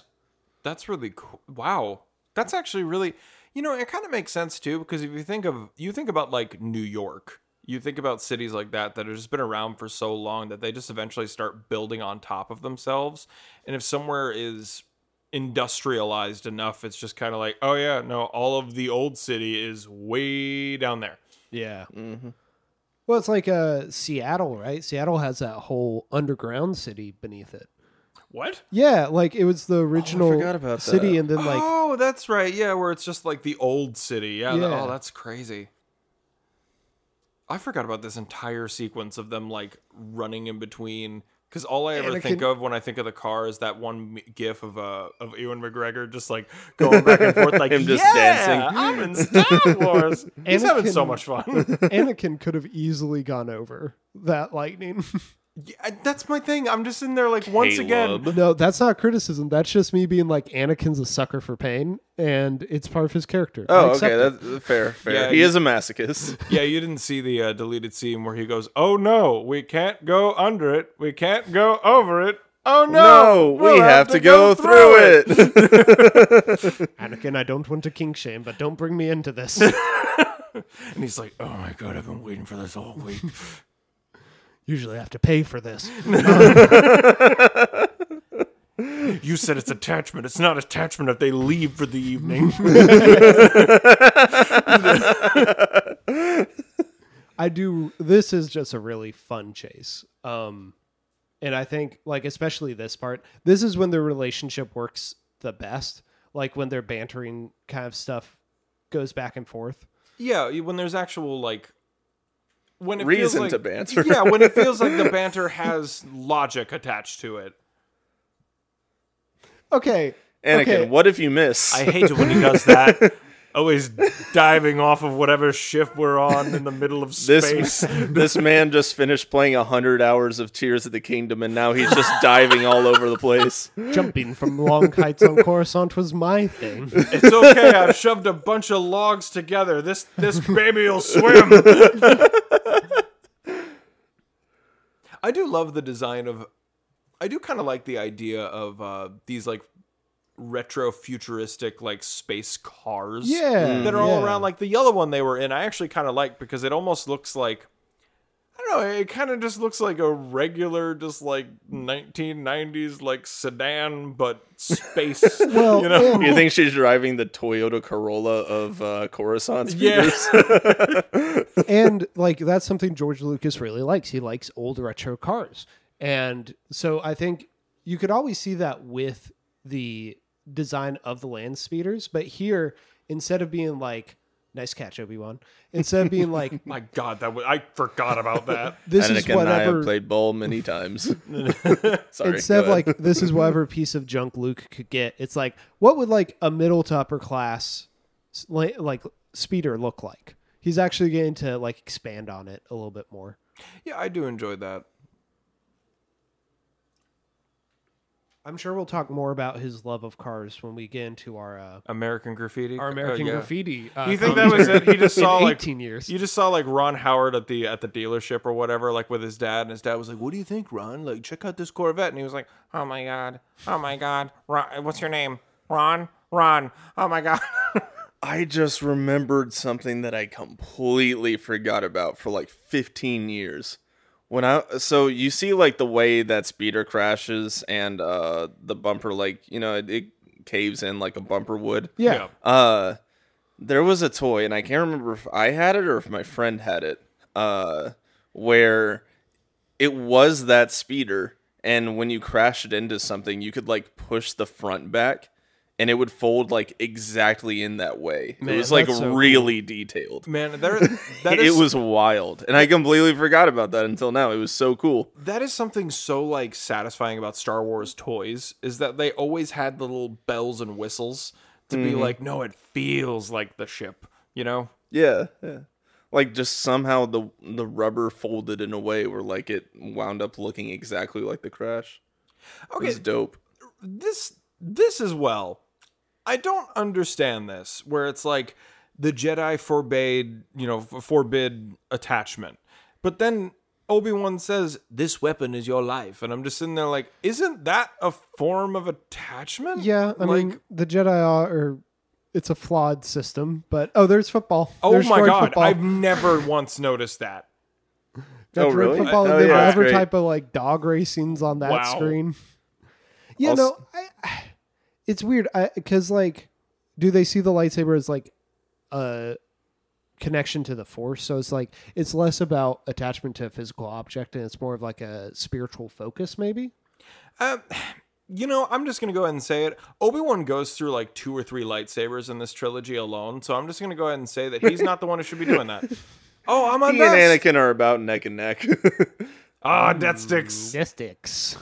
[SPEAKER 4] That's really cool. Wow. That's actually really, you know, it kind of makes sense too because if you think of, you think about like New York, you think about cities like that that have just been around for so long that they just eventually start building on top of themselves. And if somewhere is industrialized enough, it's just kind of like, oh yeah, no, all of the old city is way down there.
[SPEAKER 5] Yeah.
[SPEAKER 1] Mm-hmm.
[SPEAKER 5] Well, it's like uh, Seattle, right? Seattle has that whole underground city beneath it.
[SPEAKER 4] What?
[SPEAKER 5] Yeah, like it was the original
[SPEAKER 1] forgot about
[SPEAKER 5] city,
[SPEAKER 1] that.
[SPEAKER 5] and then like
[SPEAKER 4] oh, that's right. Yeah, where it's just like the old city. Yeah. th-
[SPEAKER 5] Yeah.
[SPEAKER 4] oh, that's crazy. I forgot about this entire sequence of them like running in between. Because all I ever think of when I think of the car is that one gif of uh of Ewan McGregor just like going back and forth like
[SPEAKER 1] Him just
[SPEAKER 4] yeah,
[SPEAKER 1] dancing."
[SPEAKER 4] I'm in Star Wars. He's having so much fun.
[SPEAKER 5] Anakin could have easily gone over that lightning.
[SPEAKER 4] Yeah, that's my thing. I'm just in there like once again.
[SPEAKER 5] No, that's not criticism. That's just me being like Anakin's a sucker for pain, and it's part of his character. I
[SPEAKER 1] Oh,
[SPEAKER 5] accept
[SPEAKER 1] okay,
[SPEAKER 5] it.
[SPEAKER 1] that's fair. Fair.
[SPEAKER 4] Yeah,
[SPEAKER 1] he
[SPEAKER 4] you-
[SPEAKER 1] is a masochist.
[SPEAKER 4] Yeah, you didn't see the uh, deleted scene where he goes, "Oh no, we can't go under it. We can't go over it. Oh no,
[SPEAKER 1] No, we
[SPEAKER 4] we'll
[SPEAKER 1] have to go through it.
[SPEAKER 5] Anakin, I don't want to kink shame, but don't bring me into this.
[SPEAKER 4] And he's like, "Oh my god, I've been waiting for this all week."
[SPEAKER 5] Usually have to pay for this.
[SPEAKER 4] you said it's attachment. It's not attachment if they leave for the evening.
[SPEAKER 5] I do. This is just a really fun chase. Um, and I think like especially this part, this is when their relationship works the best. Like when their bantering kind of stuff goes back and forth.
[SPEAKER 4] yeah, when there's actual like when it
[SPEAKER 1] Reason
[SPEAKER 4] feels
[SPEAKER 1] to
[SPEAKER 4] like,
[SPEAKER 1] banter.
[SPEAKER 4] Yeah, when it feels like the banter has logic attached to it.
[SPEAKER 5] Okay.
[SPEAKER 1] Anakin,
[SPEAKER 5] okay.
[SPEAKER 1] what if you miss?
[SPEAKER 4] I hate it when he does that. Always diving off of whatever ship we're on in the middle of
[SPEAKER 1] this
[SPEAKER 4] space.
[SPEAKER 1] this man just finished playing hundred hours of Tears of the Kingdom, and now he's just diving all over the place.
[SPEAKER 5] Jumping from long heights on Coruscant was my thing.
[SPEAKER 4] It's okay. I've shoved a bunch of logs together. This this baby will swim. I do love the design of. I do kind of like the idea of uh, these like retro futuristic like space cars.
[SPEAKER 5] Yeah,
[SPEAKER 4] that are all
[SPEAKER 5] yeah.
[SPEAKER 4] around. Like the yellow one they were in, I actually kind of like because it almost looks like. I don't know. It kind of just looks like a regular, just like 1990s like sedan, but space.
[SPEAKER 5] Well,
[SPEAKER 4] you know.
[SPEAKER 5] and-
[SPEAKER 1] You think she's driving the Toyota Corolla of uh, Coruscant
[SPEAKER 4] Yeah.
[SPEAKER 5] and like that's something George Lucas really likes. He likes old retro cars. And so I think you could always see that with the design of the land speeders, but here instead of being like nice catch Obi-Wan, instead of being like
[SPEAKER 4] My God, that was, I forgot about that.
[SPEAKER 5] this is
[SPEAKER 1] Anakin and I have
[SPEAKER 5] whatever
[SPEAKER 1] played ball many times. Sorry.
[SPEAKER 5] instead of like this is whatever piece of junk Luke could get. It's like what would like a middle to upper class like speeder look like? He's actually getting to like expand on it a little bit more.
[SPEAKER 4] yeah, I do enjoy that.
[SPEAKER 5] I'm sure we'll talk more about his love of cars when we get into our uh,
[SPEAKER 4] American Graffiti.
[SPEAKER 5] our
[SPEAKER 4] Uh,
[SPEAKER 5] American
[SPEAKER 4] yeah.
[SPEAKER 5] Graffiti. Uh,
[SPEAKER 4] You think that was it? He just saw like
[SPEAKER 5] 18 years.
[SPEAKER 4] You just saw like Ron Howard at the at the dealership or whatever, like with his dad, and his dad was like, "What do you think, Ron? Like, check out this Corvette." And he was like, "Oh my god, oh my god, Ron, what's your name? Ron, Ron. Oh my god."
[SPEAKER 1] I just remembered something that I completely forgot about for like 15 years. When I so you see like the way that speeder crashes and uh the bumper like you know it, it caves in like a bumper would.
[SPEAKER 5] yeah.
[SPEAKER 1] Uh there was a toy and I can't remember if I had it or if my friend had it. Uh where it was that speeder and when you crashed it into something you could like push the front back and it would fold like exactly in that way.
[SPEAKER 5] Man,
[SPEAKER 1] it was like
[SPEAKER 5] so cool.
[SPEAKER 1] really detailed.
[SPEAKER 4] Man, there that
[SPEAKER 1] it
[SPEAKER 4] is
[SPEAKER 1] was wild, and I completely forgot about that until now. It was so cool.
[SPEAKER 4] that is something so like satisfying about Star Wars toys is that they always had the little bells and whistles to
[SPEAKER 1] Mm-hmm.
[SPEAKER 4] be like, no, it feels like the ship, you know?
[SPEAKER 1] Yeah, yeah. Like just somehow the the rubber folded in a way where like it wound up looking exactly like the crash. It
[SPEAKER 4] Okay,
[SPEAKER 1] was dope.
[SPEAKER 4] this this as well. I don't understand this where it's like the Jedi forbade, you know, forbid attachment. But then Obi-Wan says this weapon is your life and I'm just sitting there like isn't that a form of attachment?
[SPEAKER 5] Yeah, I
[SPEAKER 4] like
[SPEAKER 5] mean the Jedi are. Or, it's a flawed system, but oh, there's football.
[SPEAKER 4] Oh
[SPEAKER 5] There's
[SPEAKER 4] my god,
[SPEAKER 5] football.
[SPEAKER 4] I've never once noticed that.
[SPEAKER 5] Got
[SPEAKER 1] Oh, really?
[SPEAKER 5] Football,
[SPEAKER 1] Oh,
[SPEAKER 5] and then
[SPEAKER 1] yeah, that's
[SPEAKER 5] whatever
[SPEAKER 1] great.
[SPEAKER 5] type of like dog racings on that
[SPEAKER 4] Wow.
[SPEAKER 5] screen. You
[SPEAKER 1] Also-
[SPEAKER 5] know, I, it's weird because like, do they see the lightsaber as like a connection to the Force? So it's like it's less about attachment to a physical object and it's more of like a spiritual focus, maybe.
[SPEAKER 4] Um, you know, I'm just gonna go ahead and say it. Obi Wan goes through like two or three lightsabers in this trilogy alone, so I'm just gonna go ahead and say that he's not the one who should be doing that. Oh, I'm on
[SPEAKER 1] He and
[SPEAKER 4] best.
[SPEAKER 1] Anakin are about neck and neck.
[SPEAKER 4] Ah, death sticks.
[SPEAKER 5] Mystics.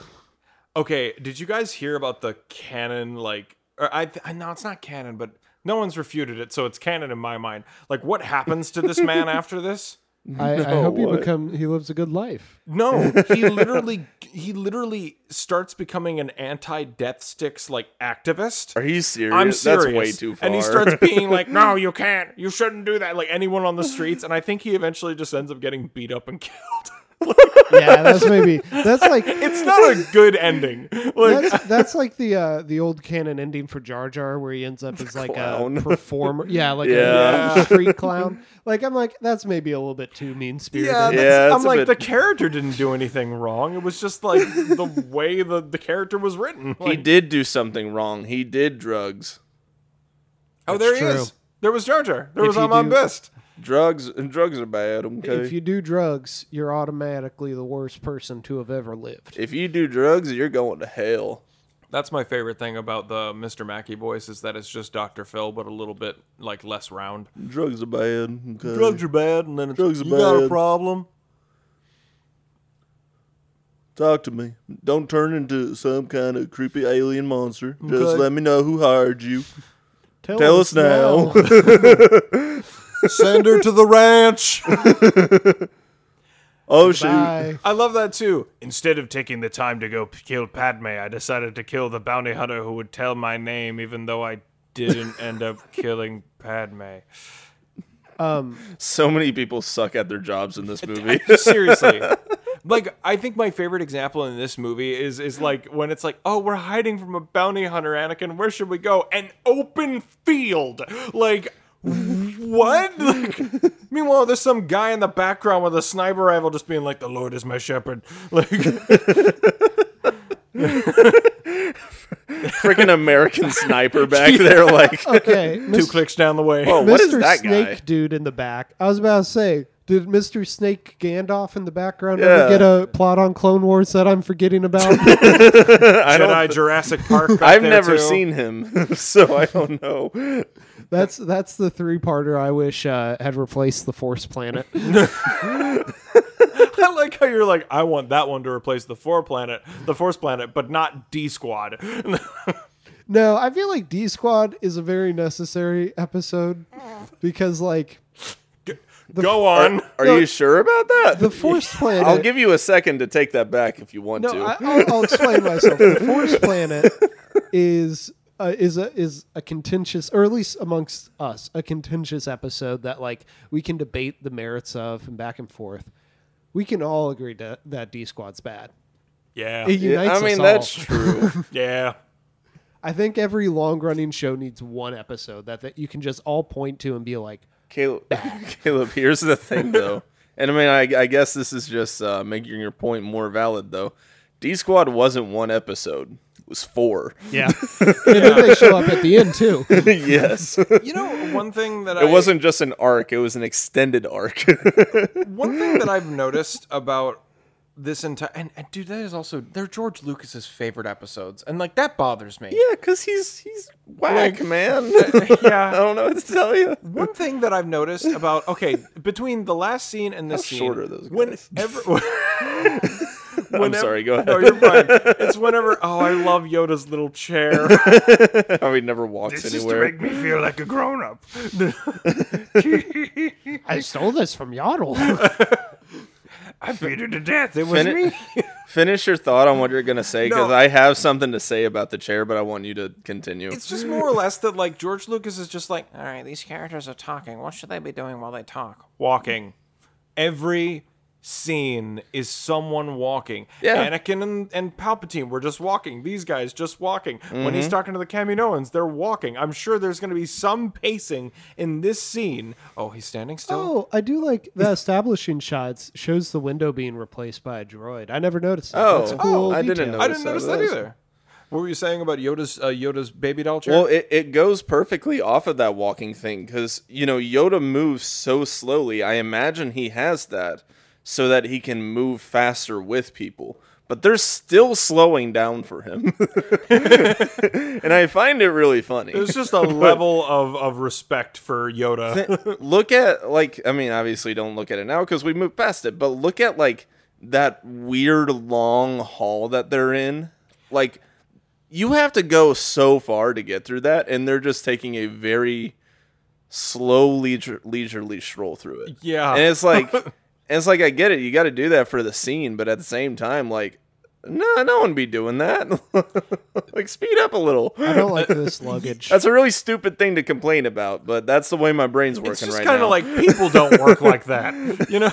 [SPEAKER 4] Okay, did you guys hear about the canon? Like, or I, I no, it's not canon, but no one's refuted it, so it's canon in my mind. Like, what happens to this man after this?
[SPEAKER 5] I, I hope he
[SPEAKER 1] what?
[SPEAKER 5] become he lives a good life.
[SPEAKER 4] No, he literally, he literally starts becoming an anti-death sticks like activist.
[SPEAKER 1] Are you serious?
[SPEAKER 4] I'm serious.
[SPEAKER 1] That's way too far.
[SPEAKER 4] And he starts being like, "No, you can't. You shouldn't do that." Like anyone on the streets, and I think he eventually just ends up getting beat up and killed.
[SPEAKER 5] Yeah, that's maybe that's like
[SPEAKER 4] It's not a good ending. Like,
[SPEAKER 5] that's that's like the uh the old canon ending for Jar Jar where he ends up as like
[SPEAKER 1] Clown.
[SPEAKER 5] a performer. Yeah, like
[SPEAKER 1] Yeah.
[SPEAKER 5] a street clown. Like I'm like that's maybe a little bit too mean spirited.
[SPEAKER 4] yeah,
[SPEAKER 1] Yeah,
[SPEAKER 4] I'm like
[SPEAKER 1] bit-
[SPEAKER 4] the character didn't do anything wrong. It was just like the way the the character was written.
[SPEAKER 1] he did do something wrong. He did drugs.
[SPEAKER 4] oh, there he
[SPEAKER 5] true.
[SPEAKER 4] is. There was Jar Jar. There
[SPEAKER 5] If
[SPEAKER 4] was
[SPEAKER 5] you
[SPEAKER 4] Ahmed
[SPEAKER 5] do-
[SPEAKER 4] Best.
[SPEAKER 1] Drugs and drugs are bad. Okay.
[SPEAKER 5] If you do drugs, you're automatically the worst person to have ever lived.
[SPEAKER 1] if you do drugs, you're going to hell.
[SPEAKER 4] That's my favorite thing about the Mr. Mackey voice is that it's just Dr. Phil, but a little bit like less round.
[SPEAKER 1] Drugs are bad. Okay.
[SPEAKER 4] are bad, and then it's,
[SPEAKER 1] Drugs are you got a
[SPEAKER 4] problem.
[SPEAKER 1] Talk to me. Don't turn into some kind of creepy alien monster. Just let me know who hired you.
[SPEAKER 5] Tell,
[SPEAKER 1] Tell us now.
[SPEAKER 4] Send her to the ranch.
[SPEAKER 1] Oh shoot.
[SPEAKER 4] I love that too. Instead of taking the time to go p- kill Padme, I decided to kill the bounty hunter who would tell my name, even though I didn't end up killing Padme.
[SPEAKER 5] Um,
[SPEAKER 1] So many people suck at their jobs in this movie.
[SPEAKER 4] Seriously. Like I think my favorite example in this movie is is like when it's like, "Oh, we're hiding from a bounty hunter, Anakin. Where should we go?" An open field. Like what? Like, meanwhile, there's some guy in the background with a sniper rifle just being like, "The Lord is my shepherd." Like
[SPEAKER 1] Freaking American sniper back there, like
[SPEAKER 5] okay,
[SPEAKER 4] two
[SPEAKER 5] Mis-
[SPEAKER 4] clicks down the way.
[SPEAKER 1] Whoa, what is that
[SPEAKER 5] Snake
[SPEAKER 1] guy?
[SPEAKER 5] dude in the back. I was about to say, did Mr. Snake Gandalf in the background
[SPEAKER 1] Yeah.
[SPEAKER 5] ever get a plot on Clone Wars that I'm forgetting about?
[SPEAKER 1] I don't,
[SPEAKER 4] Jedi Jurassic Park.
[SPEAKER 1] I've never
[SPEAKER 4] too.
[SPEAKER 1] seen him, so I don't know.
[SPEAKER 5] That's that's the three parter I wish uh, had replaced the Force Planet.
[SPEAKER 4] I like how you're like, I want that one to replace the four planet, the Force planet, but not D Squad.
[SPEAKER 5] No, I feel like D Squad is a very necessary episode because like
[SPEAKER 4] Go on.
[SPEAKER 1] Are
[SPEAKER 5] No,
[SPEAKER 1] you sure about that?
[SPEAKER 5] the Force Planet.
[SPEAKER 1] I'll give you a second to take that back if you want
[SPEAKER 5] No,
[SPEAKER 1] to.
[SPEAKER 5] I, I'll, I'll explain myself. The Force Planet is uh, is a is a contentious, or at least amongst us, a contentious episode that like we can debate the merits of and back and forth. We can all agree to, that D Squad's bad.
[SPEAKER 4] Yeah.
[SPEAKER 5] It unites
[SPEAKER 1] Yeah,
[SPEAKER 5] unites
[SPEAKER 1] I mean
[SPEAKER 5] us
[SPEAKER 1] that's true.
[SPEAKER 4] Yeah.
[SPEAKER 5] I think every long running show needs one episode that, that you can just all point to and be like,
[SPEAKER 1] Caleb, Caleb, here's the thing though, and I mean, I, I guess this is just uh, making your point more valid though. D Squad wasn't one episode; it was four.
[SPEAKER 5] yeah. and then they show up at the end too.
[SPEAKER 1] yes,
[SPEAKER 4] You know, one thing that I It
[SPEAKER 1] wasn't just an arc; it was an extended arc.
[SPEAKER 4] one thing that I've noticed about this entire and, and dude, that is also they're George Lucas's favorite episodes, and like that bothers me.
[SPEAKER 1] Yeah, because he's he's whack, man.
[SPEAKER 4] Yeah.
[SPEAKER 1] I don't know what to tell you.
[SPEAKER 4] One thing that I've noticed about okay, between the last scene and this
[SPEAKER 1] How
[SPEAKER 4] scene,
[SPEAKER 1] short are those guys?
[SPEAKER 4] whenever,
[SPEAKER 1] I'm sorry. Go ahead.
[SPEAKER 4] no, you're fine. It's whenever oh, I love Yoda's little chair.
[SPEAKER 1] How he never walks anywhere.
[SPEAKER 3] This is to make me feel like a grown up.
[SPEAKER 5] I stole this from Yaddle.
[SPEAKER 3] I beat her to death. It was
[SPEAKER 1] Fin-
[SPEAKER 3] me.
[SPEAKER 1] Finish your thought on what you're gonna say because
[SPEAKER 4] No.
[SPEAKER 1] I have something to say about the chair, but I want you to continue.
[SPEAKER 4] It's just more or less that like George Lucas is just like, all right, these characters are talking. What should they be doing while they talk? Walking. Every scene is someone walking.
[SPEAKER 1] Yeah.
[SPEAKER 4] Anakin and, and Palpatine were just walking. These guys just walking. When
[SPEAKER 1] Mm-hmm.
[SPEAKER 4] he's talking to the Kaminoans, they're walking. I'm sure there's going to be some pacing in this scene. Oh, he's standing still.
[SPEAKER 5] Oh, I do like the establishing shots shows the window being replaced by a droid. I never noticed that.
[SPEAKER 1] Oh.
[SPEAKER 5] That's a cool
[SPEAKER 1] Oh, I didn't
[SPEAKER 5] detail.
[SPEAKER 1] know.
[SPEAKER 4] I didn't
[SPEAKER 1] notice
[SPEAKER 4] notice
[SPEAKER 1] that.
[SPEAKER 4] that either. What were you saying about Yoda's uh, Yoda's baby doll chair?
[SPEAKER 1] Well, it, it goes perfectly off of that walking thing because, you know, Yoda moves so slowly. I imagine he has that so that he can move faster with people. But they're still slowing down for him. and I find it really funny.
[SPEAKER 4] It's just a level of, of respect for Yoda.
[SPEAKER 1] look at, like, I mean, obviously don't look at it now because we moved past it, but look at, like, that weird long hall that they're in. Like, you have to go so far to get through that, and they're just taking a very slow leisure, leisurely stroll through it.
[SPEAKER 4] Yeah.
[SPEAKER 1] and it's like, and it's like I get it, you got to do that for the scene, but at the same time, like, no, no one be doing that. like, speed up a little.
[SPEAKER 5] I don't like this luggage.
[SPEAKER 1] That's a really stupid thing to complain about, but that's the way my brain's working
[SPEAKER 4] It's just
[SPEAKER 1] right
[SPEAKER 4] kind
[SPEAKER 1] now.
[SPEAKER 4] of like people don't work like that, you know.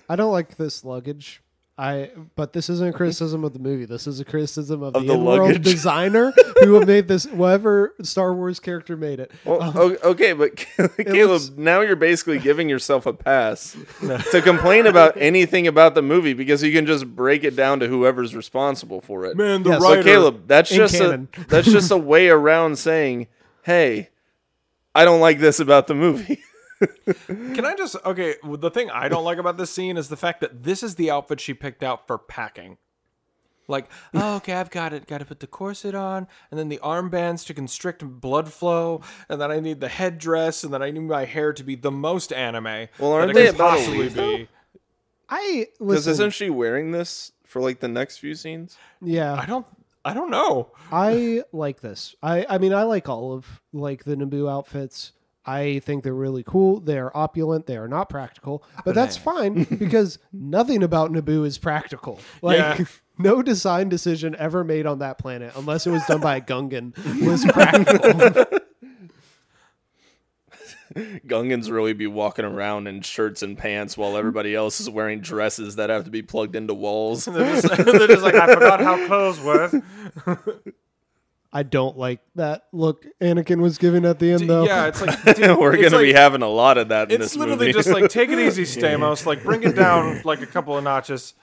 [SPEAKER 5] I don't like this luggage. I but this isn't a criticism of the movie. This is a criticism of,
[SPEAKER 1] Of
[SPEAKER 5] the,
[SPEAKER 1] the
[SPEAKER 5] in-world designer who made this. Whatever Star Wars character made it.
[SPEAKER 1] Well, um, o- okay, but Caleb,
[SPEAKER 5] looks-
[SPEAKER 1] now you're basically giving yourself a pass to complain about anything about the movie because you can just break it down to whoever's responsible for it.
[SPEAKER 4] Man, the
[SPEAKER 5] Yes.
[SPEAKER 1] so
[SPEAKER 4] writer.
[SPEAKER 1] Caleb, that's
[SPEAKER 5] In
[SPEAKER 1] just a, that's just a way around saying, "Hey, I don't like this about the movie."
[SPEAKER 4] Can I just okay? The thing I don't like about this scene is the fact that this is the outfit she picked out for packing. Like, oh, okay, I've got it. Got to put the corset on, and then the armbands to constrict blood flow, and then I need the headdress, and then I need my hair to be the most anime.
[SPEAKER 1] Well, aren't
[SPEAKER 4] that
[SPEAKER 1] they
[SPEAKER 4] could
[SPEAKER 1] about to
[SPEAKER 4] possibly
[SPEAKER 1] leave,
[SPEAKER 4] be?
[SPEAKER 5] I
[SPEAKER 1] Because isn't she wearing this for like the next few scenes?
[SPEAKER 5] yeah,
[SPEAKER 4] I don't. I don't know.
[SPEAKER 5] I like this. I I mean I like all of like the Naboo outfits. I think they're really cool. They are opulent. They are not practical, but that's fine because nothing about Naboo is practical. Like
[SPEAKER 4] Yeah.
[SPEAKER 5] no design decision ever made on that planet, unless it was done by a Gungan, was practical.
[SPEAKER 1] Gungans really be walking around in shirts and pants while everybody else is wearing dresses that have to be plugged into walls.
[SPEAKER 4] They're just, they're just like, I forgot how clothes work.
[SPEAKER 5] I don't like that look Anakin was giving at the end though.
[SPEAKER 4] Yeah, it's like dude,
[SPEAKER 1] We're
[SPEAKER 4] it's
[SPEAKER 1] gonna be having a lot of that in
[SPEAKER 4] It's
[SPEAKER 1] this
[SPEAKER 4] literally
[SPEAKER 1] movie.
[SPEAKER 4] just like take it easy, Stamos. Like bring it down like a couple of notches.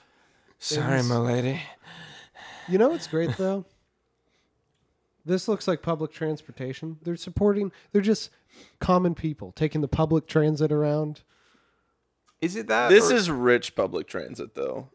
[SPEAKER 4] Sorry, my lady.
[SPEAKER 5] You know what's great though? This looks like public transportation. They're supporting. They're just common people taking the public transit around.
[SPEAKER 4] Is it that?
[SPEAKER 1] this
[SPEAKER 4] or-
[SPEAKER 1] is rich public transit, though.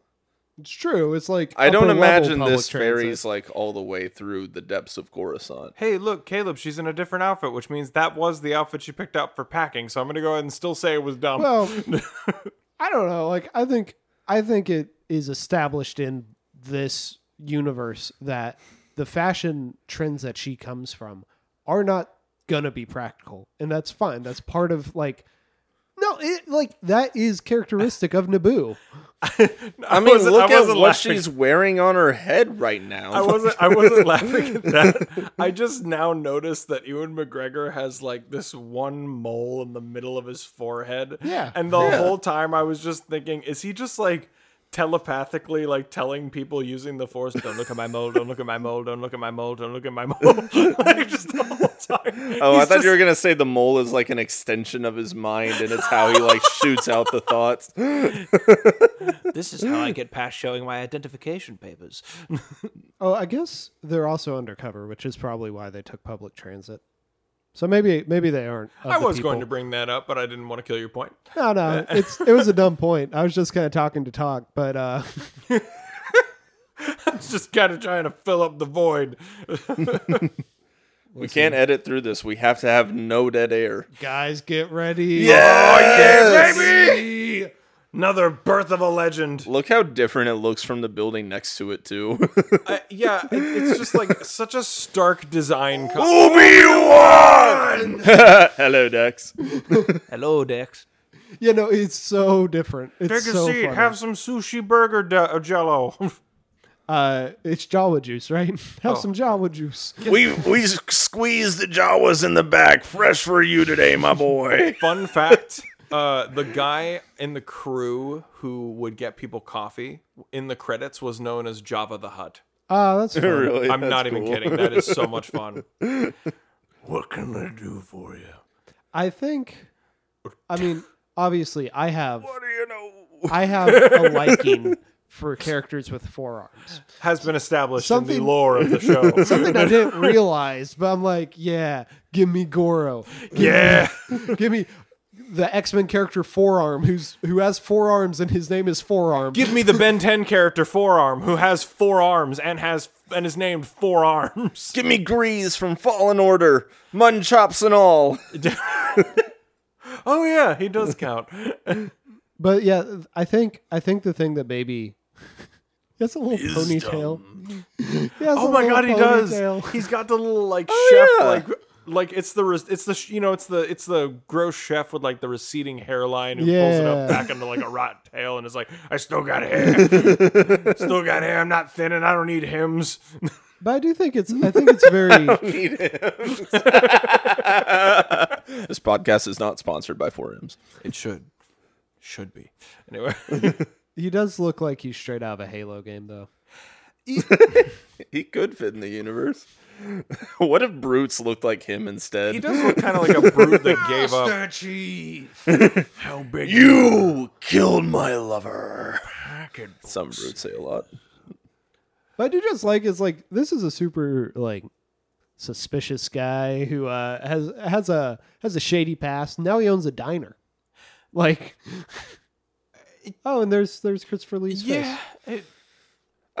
[SPEAKER 5] It's true. It's like
[SPEAKER 1] I don't imagine this
[SPEAKER 5] transit.
[SPEAKER 1] ferries like all the way through the depths of Coruscant.
[SPEAKER 4] Hey, look, Caleb. She's in a different outfit, which means that was the outfit she picked out for packing. So I'm gonna go ahead and still say it was dumb.
[SPEAKER 5] Well, I don't know. Like I think I think it is established in this universe that the fashion trends that she comes from are not gonna be practical, and that's fine. That's part of like. No, it like that is characteristic of Naboo.
[SPEAKER 1] I mean, look
[SPEAKER 4] I
[SPEAKER 1] at what
[SPEAKER 4] laughing.
[SPEAKER 1] she's wearing on her head right now.
[SPEAKER 4] I wasn't. I wasn't laughing at that. I just now noticed that Ewan McGregor has like this one mole in the middle of his forehead.
[SPEAKER 5] Yeah.
[SPEAKER 4] And the whole time I was just thinking, is he just like telepathically like telling people using the force, "Don't look at my mole. Don't look at my mole. Don't look at my mole. Don't look at my mole." like just the whole time.
[SPEAKER 1] Oh, I thought
[SPEAKER 4] just-
[SPEAKER 1] you were gonna say the mole is like an extension of his mind, and it's how he like shoots out the thoughts.
[SPEAKER 3] This is how I get past showing my identification papers.
[SPEAKER 5] Oh, I guess they're also undercover, which is probably why they took public transit. So maybe maybe they aren't. of
[SPEAKER 4] I
[SPEAKER 5] the
[SPEAKER 4] was going to bring that up, but I didn't want to kill your point.
[SPEAKER 5] No, no, it's it was a dumb point. I was just kind of talking to talk, but uh,
[SPEAKER 4] It's just kind of trying to fill up the void.
[SPEAKER 1] We can't edit through this. We have to have no dead air.
[SPEAKER 5] guys, get ready.
[SPEAKER 1] Yes!
[SPEAKER 5] baby.
[SPEAKER 4] Another birth of a legend.
[SPEAKER 1] Look how different it looks from the building next to it too.
[SPEAKER 4] I, yeah, it, it's just like such a stark design. Co-
[SPEAKER 1] Obi-Wan! Hello, Dex.
[SPEAKER 3] Hello, Dex.
[SPEAKER 5] You know, it's so different. It's
[SPEAKER 4] Take a
[SPEAKER 5] so
[SPEAKER 4] seat.
[SPEAKER 5] funny.
[SPEAKER 4] Have some sushi burger de- uh, jello.
[SPEAKER 5] Uh, it's Jawa juice, right? Have
[SPEAKER 4] Oh.
[SPEAKER 5] some Jawa juice.
[SPEAKER 1] We we squeezed the Jawas in the back, fresh for you today, my boy.
[SPEAKER 4] Fun fact: uh, the guy in the crew who would get people coffee in the credits was known as Java the Hut.
[SPEAKER 5] Ah, that's fun.
[SPEAKER 1] really?
[SPEAKER 4] I'm
[SPEAKER 1] That's
[SPEAKER 4] not even
[SPEAKER 1] cool.
[SPEAKER 4] kidding. That is so much fun.
[SPEAKER 2] What can I do for you?
[SPEAKER 5] I think. I mean, obviously, I have
[SPEAKER 1] What do you know?
[SPEAKER 5] I have a liking for characters with forearms.
[SPEAKER 4] Has been established in the lore of the show.
[SPEAKER 5] Something I didn't realize, but I'm like, yeah, give me Goro.
[SPEAKER 4] yeah.
[SPEAKER 5] Give me the X Men character Forearm, who's who has forearms and his name is Forearm.
[SPEAKER 4] Give me the Ben 10 character Forearm who has four arms and has and is named Four Arms.
[SPEAKER 1] Give me Greez from Fallen Order, mutton chops and all.
[SPEAKER 4] Oh yeah, he does count.
[SPEAKER 5] But yeah, I think I think the thing that maybe he has a little ponytail.
[SPEAKER 4] Oh my god, he does. He's got the little like oh, chef
[SPEAKER 1] yeah.
[SPEAKER 4] like like it's the res- it's the sh- you know it's the it's the gross chef with like the receding hairline who pulls it up back into like a rat tail and is like I still got hair, still got hair. I'm not thin and I don't need hymns.
[SPEAKER 5] But I do think it's I think it's very
[SPEAKER 1] This podcast is not sponsored by 4Ms.
[SPEAKER 4] It should should be anyway.
[SPEAKER 5] He does look like he's straight out of a Halo game though.
[SPEAKER 1] He could fit in the universe. what if Brutes looked like him instead?
[SPEAKER 4] he does look kind of like a brute that gave up.
[SPEAKER 5] Chief.
[SPEAKER 4] How big
[SPEAKER 1] You killed my lover. Some brutes say a lot.
[SPEAKER 5] But I do just like is like this is a super like suspicious guy who uh, has has a has a shady past. Now he owns a diner. Like Oh, and there's there's Christopher Lee's
[SPEAKER 4] Yeah,
[SPEAKER 5] face.
[SPEAKER 4] it,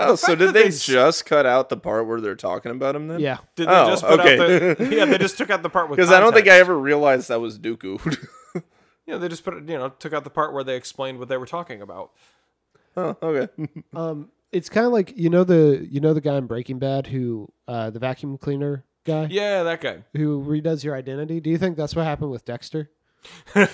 [SPEAKER 1] Oh, so did
[SPEAKER 4] that
[SPEAKER 1] they,
[SPEAKER 4] they s-
[SPEAKER 1] just cut out the part where they're talking about him then?
[SPEAKER 5] Yeah.
[SPEAKER 4] did they
[SPEAKER 1] Oh,
[SPEAKER 4] just put
[SPEAKER 1] okay.
[SPEAKER 4] out the? Yeah, they just took out the part with.
[SPEAKER 1] Because I don't think I ever realized that was Dooku.
[SPEAKER 4] Yeah, they just put it, you know took out the part where they explained what they were talking about.
[SPEAKER 1] oh, okay.
[SPEAKER 5] Um it's kind of like you know the you know the guy in Breaking Bad who uh the vacuum cleaner guy
[SPEAKER 4] Yeah, that guy.
[SPEAKER 5] who redoes your identity. Do you think that's what happened with Dexter?
[SPEAKER 4] You're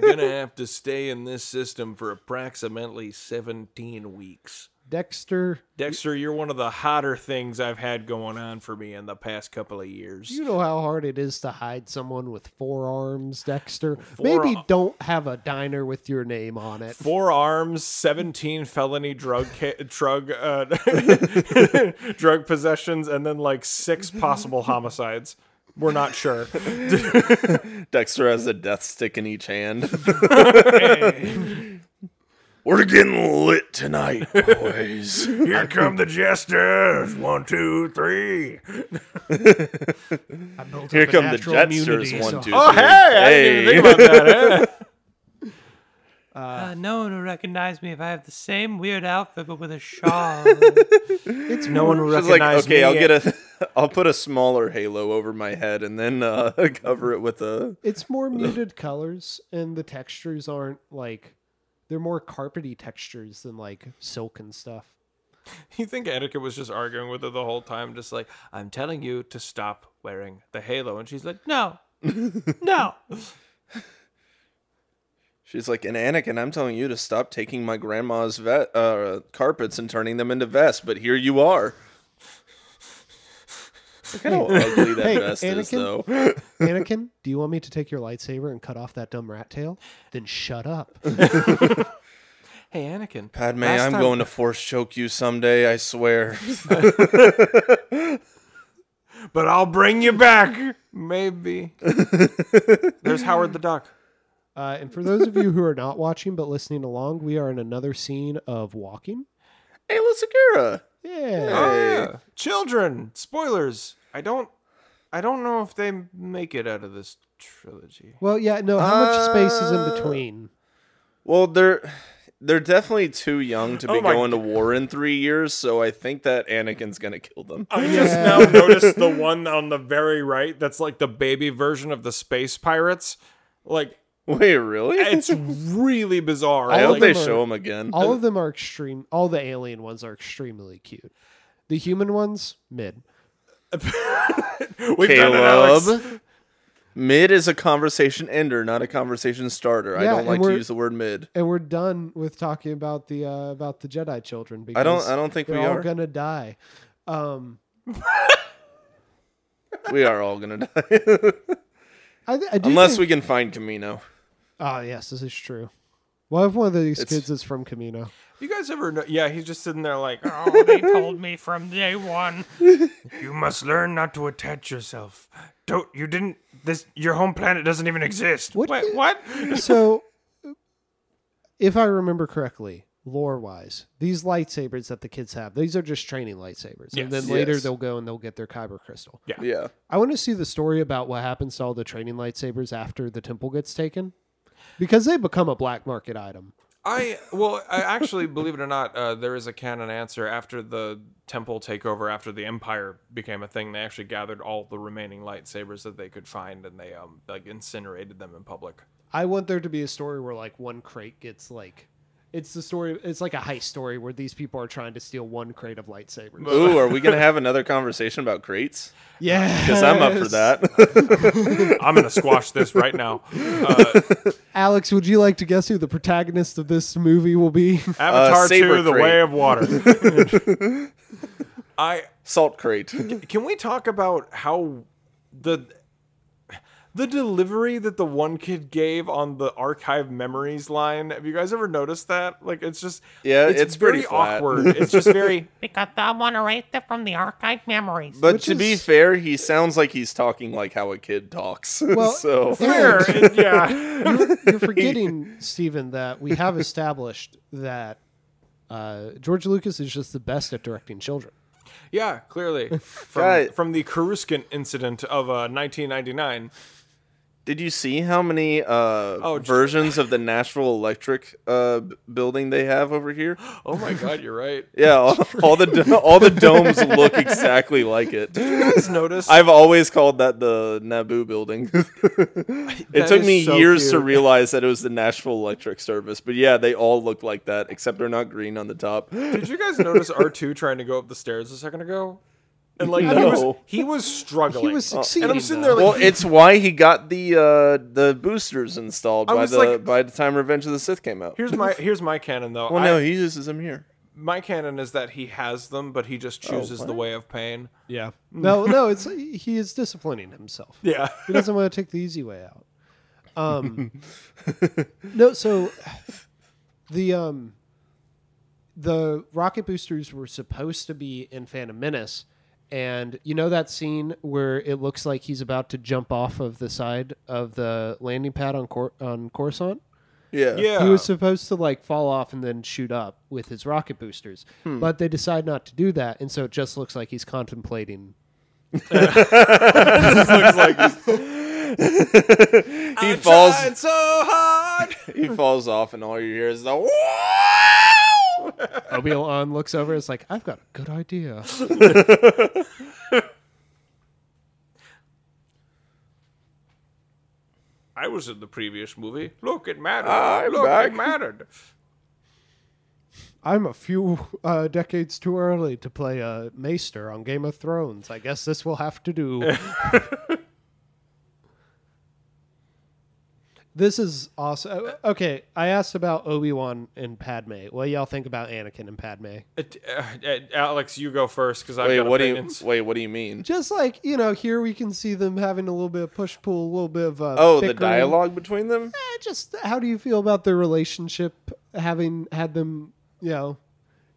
[SPEAKER 4] gonna have to stay in this system for approximately 17 weeks.
[SPEAKER 5] Dexter,
[SPEAKER 4] Dexter, you're one of the hotter things I've had going on for me in the past couple of years.
[SPEAKER 5] you know how hard it is to hide someone with forearms, Dexter.
[SPEAKER 4] Four-
[SPEAKER 5] Maybe don't have a diner with your name on it.
[SPEAKER 4] Four arms, 17 felony drug ca- drug uh, drug possessions, and then like six possible homicides. We're not sure.
[SPEAKER 1] Dexter has a death stick in each hand. We're getting lit tonight, boys.
[SPEAKER 2] Here come the jesters. One, two, three.
[SPEAKER 5] I built
[SPEAKER 1] Here
[SPEAKER 5] up a
[SPEAKER 1] come the
[SPEAKER 5] natural
[SPEAKER 1] Jetsters.
[SPEAKER 5] immunity,
[SPEAKER 1] One,
[SPEAKER 5] so-
[SPEAKER 1] two,
[SPEAKER 4] Oh,
[SPEAKER 1] three.
[SPEAKER 4] hey! I didn't even think about that. eh?
[SPEAKER 3] Uh, no one will recognize me if I have the same weird outfit but with a shawl.
[SPEAKER 5] It's
[SPEAKER 4] No one will
[SPEAKER 1] recognize like, okay,
[SPEAKER 4] me.
[SPEAKER 1] I'll get a, I'll put a smaller halo over my head and then uh, cover it with a.
[SPEAKER 5] It's more muted colors, and the textures aren't like they're more carpety textures than like silk and stuff.
[SPEAKER 4] You think Anakin was just arguing with her the whole time, just like, I'm telling you to stop wearing the halo. And she's like,
[SPEAKER 3] no. No.
[SPEAKER 1] She's like, and Anakin, I'm telling you to stop taking my grandma's vet, uh, carpets and turning them into vests, but here you are. Look at how ugly that
[SPEAKER 5] Hey,
[SPEAKER 1] vest is, though.
[SPEAKER 5] Anakin, do you want me to take your lightsaber and cut off that dumb rat tail? Then shut up.
[SPEAKER 4] Hey, Anakin.
[SPEAKER 1] Padme, I'm
[SPEAKER 4] time-
[SPEAKER 1] going to force choke you someday, I swear.
[SPEAKER 4] But I'll bring you back. Maybe. There's Howard the Duck.
[SPEAKER 5] Uh, and for those of you who are not watching but listening along, we are in another scene of walking.
[SPEAKER 1] Aayla Secura.
[SPEAKER 5] Yeah.
[SPEAKER 4] Oh, yeah. Children. Spoilers. I don't. I don't know if they make it out of this trilogy.
[SPEAKER 5] Well, yeah, no. How much space is in
[SPEAKER 1] Uh,
[SPEAKER 5] between?
[SPEAKER 1] Well, they're they're definitely too young to be
[SPEAKER 4] Oh my
[SPEAKER 1] going to war in three years, so I think that Anakin's gonna kill them.
[SPEAKER 4] I just now noticed the one on the very right that's like the baby version of the space pirates. Like
[SPEAKER 1] Wait, really?
[SPEAKER 4] it's really bizarre.
[SPEAKER 1] I
[SPEAKER 5] all
[SPEAKER 1] hope
[SPEAKER 5] of
[SPEAKER 1] they
[SPEAKER 5] them are-
[SPEAKER 1] show him again.
[SPEAKER 5] All of them are extreme. All the alien ones are extremely cute. The human ones, mid.
[SPEAKER 4] We've done it, Alex.
[SPEAKER 1] Caleb. Mid is a conversation ender, not a conversation starter. I
[SPEAKER 5] Yeah,
[SPEAKER 1] don't
[SPEAKER 5] and
[SPEAKER 1] like to
[SPEAKER 5] we're-
[SPEAKER 1] use the word mid.
[SPEAKER 5] And we're done with talking about the uh, about the Jedi children. Because
[SPEAKER 1] I don't. I don't think
[SPEAKER 5] they're
[SPEAKER 1] we
[SPEAKER 5] all
[SPEAKER 1] are.
[SPEAKER 5] gonna die. Um,
[SPEAKER 1] We are all gonna die,
[SPEAKER 5] I, th- I do
[SPEAKER 1] unless
[SPEAKER 5] think-
[SPEAKER 1] we can find Camino.
[SPEAKER 5] Oh yes, this is true. Well, if one of these
[SPEAKER 1] It's-
[SPEAKER 5] kids is from Camino,
[SPEAKER 4] You guys ever know? Yeah, he's just sitting there like,
[SPEAKER 3] Oh, they told me from day one. You must learn not to attach yourself. Don't you didn't this your home planet doesn't even exist.
[SPEAKER 5] What
[SPEAKER 3] Wait,
[SPEAKER 5] is-
[SPEAKER 3] what?
[SPEAKER 5] so if I remember correctly, lore wise, these lightsabers that the kids have, these are just training lightsabers, and then later
[SPEAKER 1] Yes.
[SPEAKER 5] they'll go and they'll get their kyber crystal.
[SPEAKER 4] Yeah.
[SPEAKER 1] Yeah.
[SPEAKER 5] I want to see the story about what happens to all the training lightsabers after the temple gets taken, because they become a black market item.
[SPEAKER 4] I well, I actually believe it or not, uh, there is a canon answer after the temple takeover, after the empire became a thing. They actually gathered all the remaining lightsabers that they could find, and they um like incinerated them in public.
[SPEAKER 5] I want there to be a story where like one crate gets like. It's the story. It's like a heist story where these people are trying to steal one crate of lightsabers.
[SPEAKER 1] Ooh, are we gonna have another conversation about crates?
[SPEAKER 5] Yeah,
[SPEAKER 1] Because I'm up for that.
[SPEAKER 4] I'm gonna squash this right now. Uh,
[SPEAKER 5] Alex, would you like to guess who the protagonist of this movie will be?
[SPEAKER 4] Avatar
[SPEAKER 1] saber
[SPEAKER 4] Two: The
[SPEAKER 1] crate.
[SPEAKER 4] Way of Water. I
[SPEAKER 1] Salt crate.
[SPEAKER 4] Can we talk about how the the delivery that the one kid gave on the archive memories line? Have you guys ever noticed that? Like it's just
[SPEAKER 1] Yeah,
[SPEAKER 4] it's,
[SPEAKER 1] it's
[SPEAKER 4] very
[SPEAKER 1] pretty flat.
[SPEAKER 4] awkward. It's just very
[SPEAKER 3] Because I want to write that from the archive memories.
[SPEAKER 1] But
[SPEAKER 5] Which
[SPEAKER 1] to be fair, he sounds like he's talking like how a kid talks.
[SPEAKER 5] Well,
[SPEAKER 1] so
[SPEAKER 4] fair. It- yeah.
[SPEAKER 5] you're, you're forgetting, Steven, that we have established that uh, George Lucas is just the best at directing children.
[SPEAKER 4] Yeah, clearly. From, from the Coruscant incident of uh, 1999.
[SPEAKER 1] Did you see how many uh,
[SPEAKER 4] Oh,
[SPEAKER 1] versions of the Nashville Electric uh, building they have over here?
[SPEAKER 4] Oh my god, you're right.
[SPEAKER 1] Yeah, all, all the all the domes look exactly like it.
[SPEAKER 4] Did You guys notice?
[SPEAKER 1] I've always called that the Naboo building. it took me
[SPEAKER 4] so
[SPEAKER 1] years to realize that it was the Nashville Electric Service, but yeah, they all look like that except they're not green on the top.
[SPEAKER 4] Did you guys notice R2 trying to go up the stairs a second ago? And like he was he was struggling.
[SPEAKER 5] He was succeeding.
[SPEAKER 4] and I'm sitting there like
[SPEAKER 1] Well, it's why he got the uh, the boosters installed
[SPEAKER 4] I
[SPEAKER 1] by
[SPEAKER 4] was
[SPEAKER 1] the
[SPEAKER 4] like-
[SPEAKER 1] by the time Revenge of the Sith came out.
[SPEAKER 4] Here's my here's my canon though.
[SPEAKER 1] well,
[SPEAKER 4] I-
[SPEAKER 1] no, he uses them here.
[SPEAKER 4] my canon is that he has them, but he just chooses the way of pain.
[SPEAKER 5] yeah. No, no, it's he is disciplining himself.
[SPEAKER 4] Yeah.
[SPEAKER 5] He doesn't want to take the easy way out. Um, no, so the um, the rocket boosters were supposed to be in Phantom Menace, and you know that scene where it looks like he's about to jump off of the side of the landing pad on Cor- on Coruscant.
[SPEAKER 1] Yeah.
[SPEAKER 4] Yeah.
[SPEAKER 5] He was supposed to like fall off and then shoot up with his rocket boosters, hmm. but they decide not to do that, and so it just looks like he's contemplating.
[SPEAKER 1] he falls
[SPEAKER 4] so hard.
[SPEAKER 1] he falls off and all you hear is the
[SPEAKER 5] Obi Wan looks over, It's like, "I've got a good idea."
[SPEAKER 4] I was in the previous movie. Look, it mattered.
[SPEAKER 1] I'm
[SPEAKER 4] Look,
[SPEAKER 1] back.
[SPEAKER 4] it mattered.
[SPEAKER 5] I'm a few uh, decades too early to play a maester on Game of Thrones. I guess this will have to do. This is awesome. Uh, Okay, I asked about Obi Wan and Padme. What do y'all think about Anakin and Padme?
[SPEAKER 4] Uh, uh, Alex, you go first because I've
[SPEAKER 1] Wait,
[SPEAKER 4] got
[SPEAKER 1] what do you
[SPEAKER 4] opinions.
[SPEAKER 1] wait, what do you mean?
[SPEAKER 5] Just like you know, here we can see them having a little bit of push pull, a little bit of uh,
[SPEAKER 1] Oh, the dialogue between them?
[SPEAKER 5] Eh, just how do you feel about their relationship? Having had them, you know,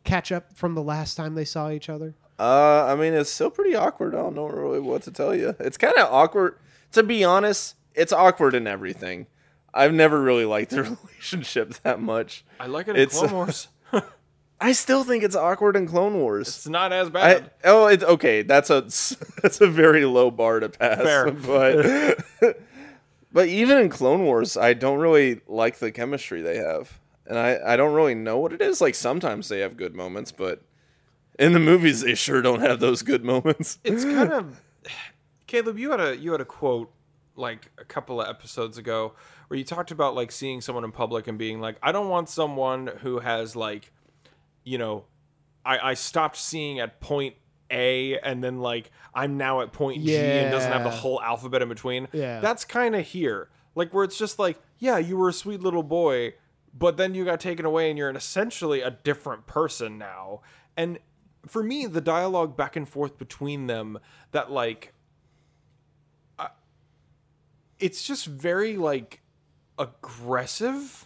[SPEAKER 5] catch up from the last time they saw each other.
[SPEAKER 1] Uh, I mean, it's still pretty awkward. I don't know really what to tell you. It's kind of awkward. To be honest, it's awkward in everything. I've never really liked the relationship that much.
[SPEAKER 4] I like it in
[SPEAKER 1] It's-
[SPEAKER 4] Clone uh, Wars.
[SPEAKER 1] I still think it's awkward in Clone Wars.
[SPEAKER 4] It's not as
[SPEAKER 1] I,
[SPEAKER 4] bad.
[SPEAKER 1] oh, it's okay. That's a that's a very low bar to pass.
[SPEAKER 4] Fair.
[SPEAKER 1] but but even in Clone Wars, I don't really like the chemistry they have, and I I don't really know what it is. Like sometimes they have good moments, but in the movies they sure don't have those good moments.
[SPEAKER 4] it's kind of Caleb. You had a you had a quote like a couple of episodes ago where you talked about like seeing someone in public and being like, I don't want someone who has like, you know, I I stopped seeing at point A and then like I'm now at point G and doesn't have the
[SPEAKER 5] Yeah.
[SPEAKER 4] whole alphabet in between.
[SPEAKER 5] Yeah.
[SPEAKER 4] that's kind of here, like where it's just like, yeah, you were a sweet little boy. But then you got taken away, and you're an essentially a different person now. And for me, the dialogue back and forth between them, that like it's just very like aggressive.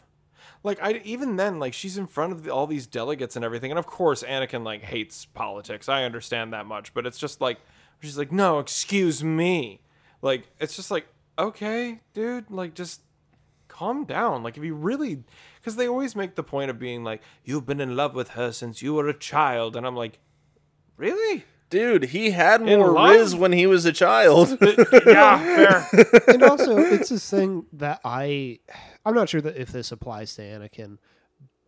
[SPEAKER 4] Like i even then like she's in front of the, all these delegates and everything and of course anakin like hates politics. I understand that much but it's just like she's like no excuse me. Like it's just like okay dude like just calm down. Like if you really because they always make the point of being like you've been in love with her since you were a child and i'm like really
[SPEAKER 1] Dude, he had
[SPEAKER 4] In
[SPEAKER 1] more
[SPEAKER 4] love?
[SPEAKER 1] Riz when he was a child.
[SPEAKER 4] yeah fair
[SPEAKER 5] and also it's this thing that I I'm not sure that if this applies to Anakin.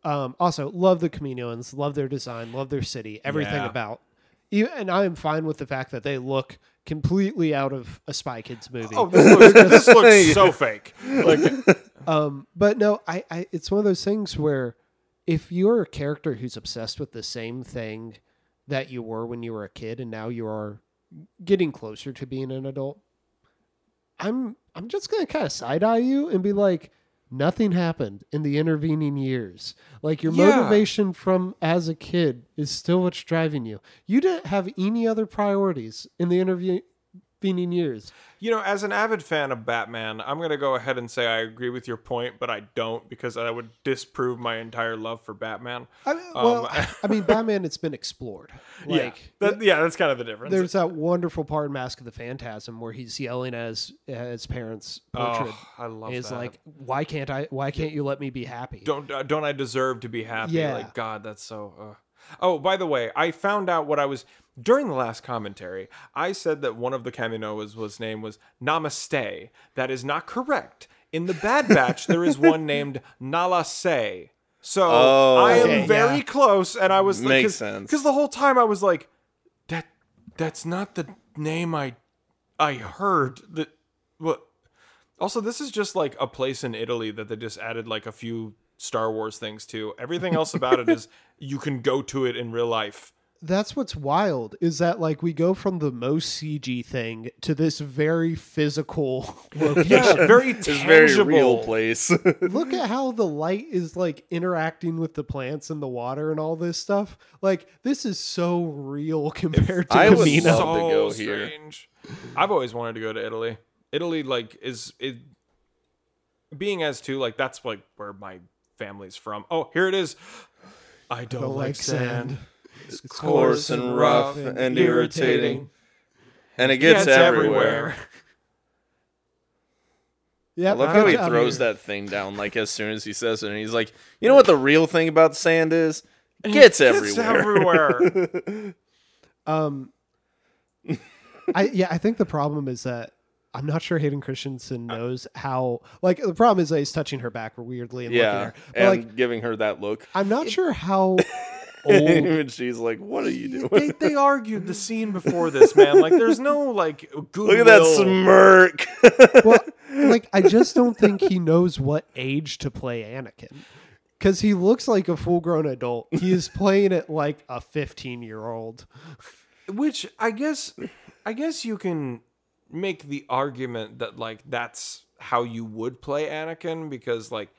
[SPEAKER 5] Um, also, love the Kaminoans, love their design, love their city, everything
[SPEAKER 4] Yeah.
[SPEAKER 5] about. You, and I am fine with the fact that they look completely out of a Spy Kids movie.
[SPEAKER 4] oh this looks, this looks so fake like
[SPEAKER 5] Um, but no, I, I, it's one of those things where if you're a character who's obsessed with the same thing that you were when you were a kid, and now you are getting closer to being an adult, I'm, I'm just gonna kind of side eye you and be like, nothing happened in the intervening years. Like your
[SPEAKER 4] Yeah.
[SPEAKER 5] motivation from as a kid is still what's driving you. You didn't have any other priorities in the intervening years.
[SPEAKER 4] You know, as an avid fan of Batman, I'm going to go ahead and say I agree with your point, but I don't because I would disprove my entire love for Batman.
[SPEAKER 5] I mean, well,
[SPEAKER 4] Um,
[SPEAKER 5] I mean, Batman. It's been explored. Like,
[SPEAKER 4] yeah, that, yeah, that's kind of the difference.
[SPEAKER 5] There's that wonderful part in Mask of the Phantasm where he's yelling at his, at his parents' portrait.
[SPEAKER 4] oh, I love
[SPEAKER 5] He's
[SPEAKER 4] that.
[SPEAKER 5] like, "Why can't I? Why can't you let me be happy?"
[SPEAKER 4] don't uh, don't I deserve to be happy?
[SPEAKER 5] Yeah.
[SPEAKER 4] Like God, that's so. Uh. Oh, by the way, I found out what I was during the last commentary. I said that one of the Kaminoas was name was Namaste. That is not correct. In the Bad Batch, there is one named Nala Se. So
[SPEAKER 1] Oh.
[SPEAKER 4] I am
[SPEAKER 5] Okay,
[SPEAKER 4] very
[SPEAKER 5] yeah.
[SPEAKER 4] close, and I was like,
[SPEAKER 1] Makes
[SPEAKER 4] cause,
[SPEAKER 1] sense.
[SPEAKER 4] Because the whole time I was like, that that's not the name I I heard. That what? Also, this is just like a place in Italy that they just added like a few Star Wars things too. Everything else about it is you can go to it in real life.
[SPEAKER 5] That's what's wild is that like we go from the most CG thing to this very physical location.
[SPEAKER 4] Yeah, very
[SPEAKER 1] It's
[SPEAKER 4] tangible.
[SPEAKER 1] very real place.
[SPEAKER 5] Look at how the light is like interacting with the plants and the water and all this stuff. Like this is so real compared to
[SPEAKER 1] I would
[SPEAKER 5] Camino.
[SPEAKER 1] love to go here.
[SPEAKER 4] strange. I've always wanted to go to Italy. Italy, like, is it being as too like that's like where my family's from. Oh, here it is. I don't,
[SPEAKER 5] Don't
[SPEAKER 4] like,
[SPEAKER 5] like
[SPEAKER 4] sand.
[SPEAKER 5] sand.
[SPEAKER 4] It's
[SPEAKER 1] coarse and rough and irritating. And it
[SPEAKER 4] Gets
[SPEAKER 1] gets,
[SPEAKER 4] everywhere.
[SPEAKER 1] everywhere.
[SPEAKER 5] Yeah,
[SPEAKER 1] I love how he throws that thing down like as soon as he says it, and he's like, "You know what the real thing about sand is? It gets
[SPEAKER 4] It's
[SPEAKER 1] everywhere."
[SPEAKER 4] everywhere.
[SPEAKER 5] Um, I yeah, I think the problem is that I'm not sure Hayden Christensen uh, knows how. Like the problem is that he's touching her back weirdly and looking at her.
[SPEAKER 1] And
[SPEAKER 5] like
[SPEAKER 1] giving her that look,
[SPEAKER 5] I'm not sure how
[SPEAKER 1] and
[SPEAKER 5] old.
[SPEAKER 1] even she's like, "What are you doing?
[SPEAKER 4] they, they argued the scene before this, man. Like, there's no like good.
[SPEAKER 1] Look at that smirk."
[SPEAKER 5] well, like I just don't think he knows what age to play Anakin. Because he looks like a full grown adult. He is playing it like a 15 year old.
[SPEAKER 4] Which I guess, I guess you can make the argument that like that's how you would play Anakin because like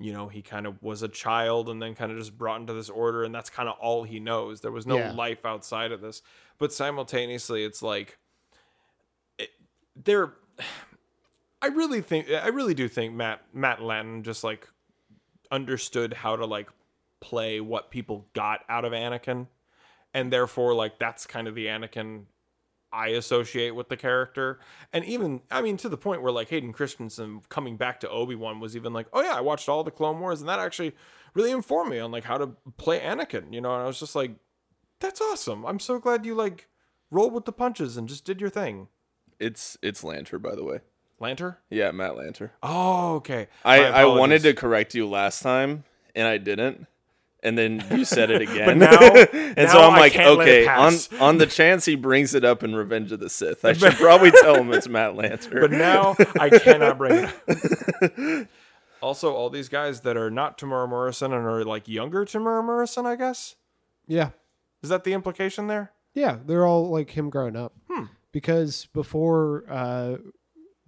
[SPEAKER 4] you know he kind of was a child and then kind of just brought into this order and that's kind of all he knows. There was no
[SPEAKER 5] Yeah.
[SPEAKER 4] life outside of this, but simultaneously it's like it, there. I really think I really do think Matt Matt Lanton just like understood how to like play what people got out of Anakin and therefore like that's kind of the Anakin I associate with the character. And even I mean to the point where like Hayden Christensen coming back to Obi-Wan was even like, "Oh yeah, I watched all the Clone Wars and that actually really informed me on like how to play Anakin, you know, and I was just like, that's awesome. I'm so glad you like rolled with the punches and just did your thing.
[SPEAKER 1] It's it's Lanter, by the way.
[SPEAKER 4] Lanter?
[SPEAKER 1] Yeah, Matt Lanter.
[SPEAKER 4] Oh, okay.
[SPEAKER 1] I, I wanted to correct you last time, and I didn't. And then you said it again.
[SPEAKER 4] now-
[SPEAKER 1] and so I'm
[SPEAKER 4] I
[SPEAKER 1] like,
[SPEAKER 4] can't let it
[SPEAKER 1] okay, on on the chance he brings it up in Revenge of the Sith, I should probably tell him it's Matt Lanter.
[SPEAKER 4] but now I cannot bring it up. also, all these guys that are not Temuera Morrison and are like younger Temuera Morrison, I guess.
[SPEAKER 5] Yeah.
[SPEAKER 4] Is that the implication there?
[SPEAKER 5] Yeah, they're all like him growing up.
[SPEAKER 4] Hmm.
[SPEAKER 5] Because before uh,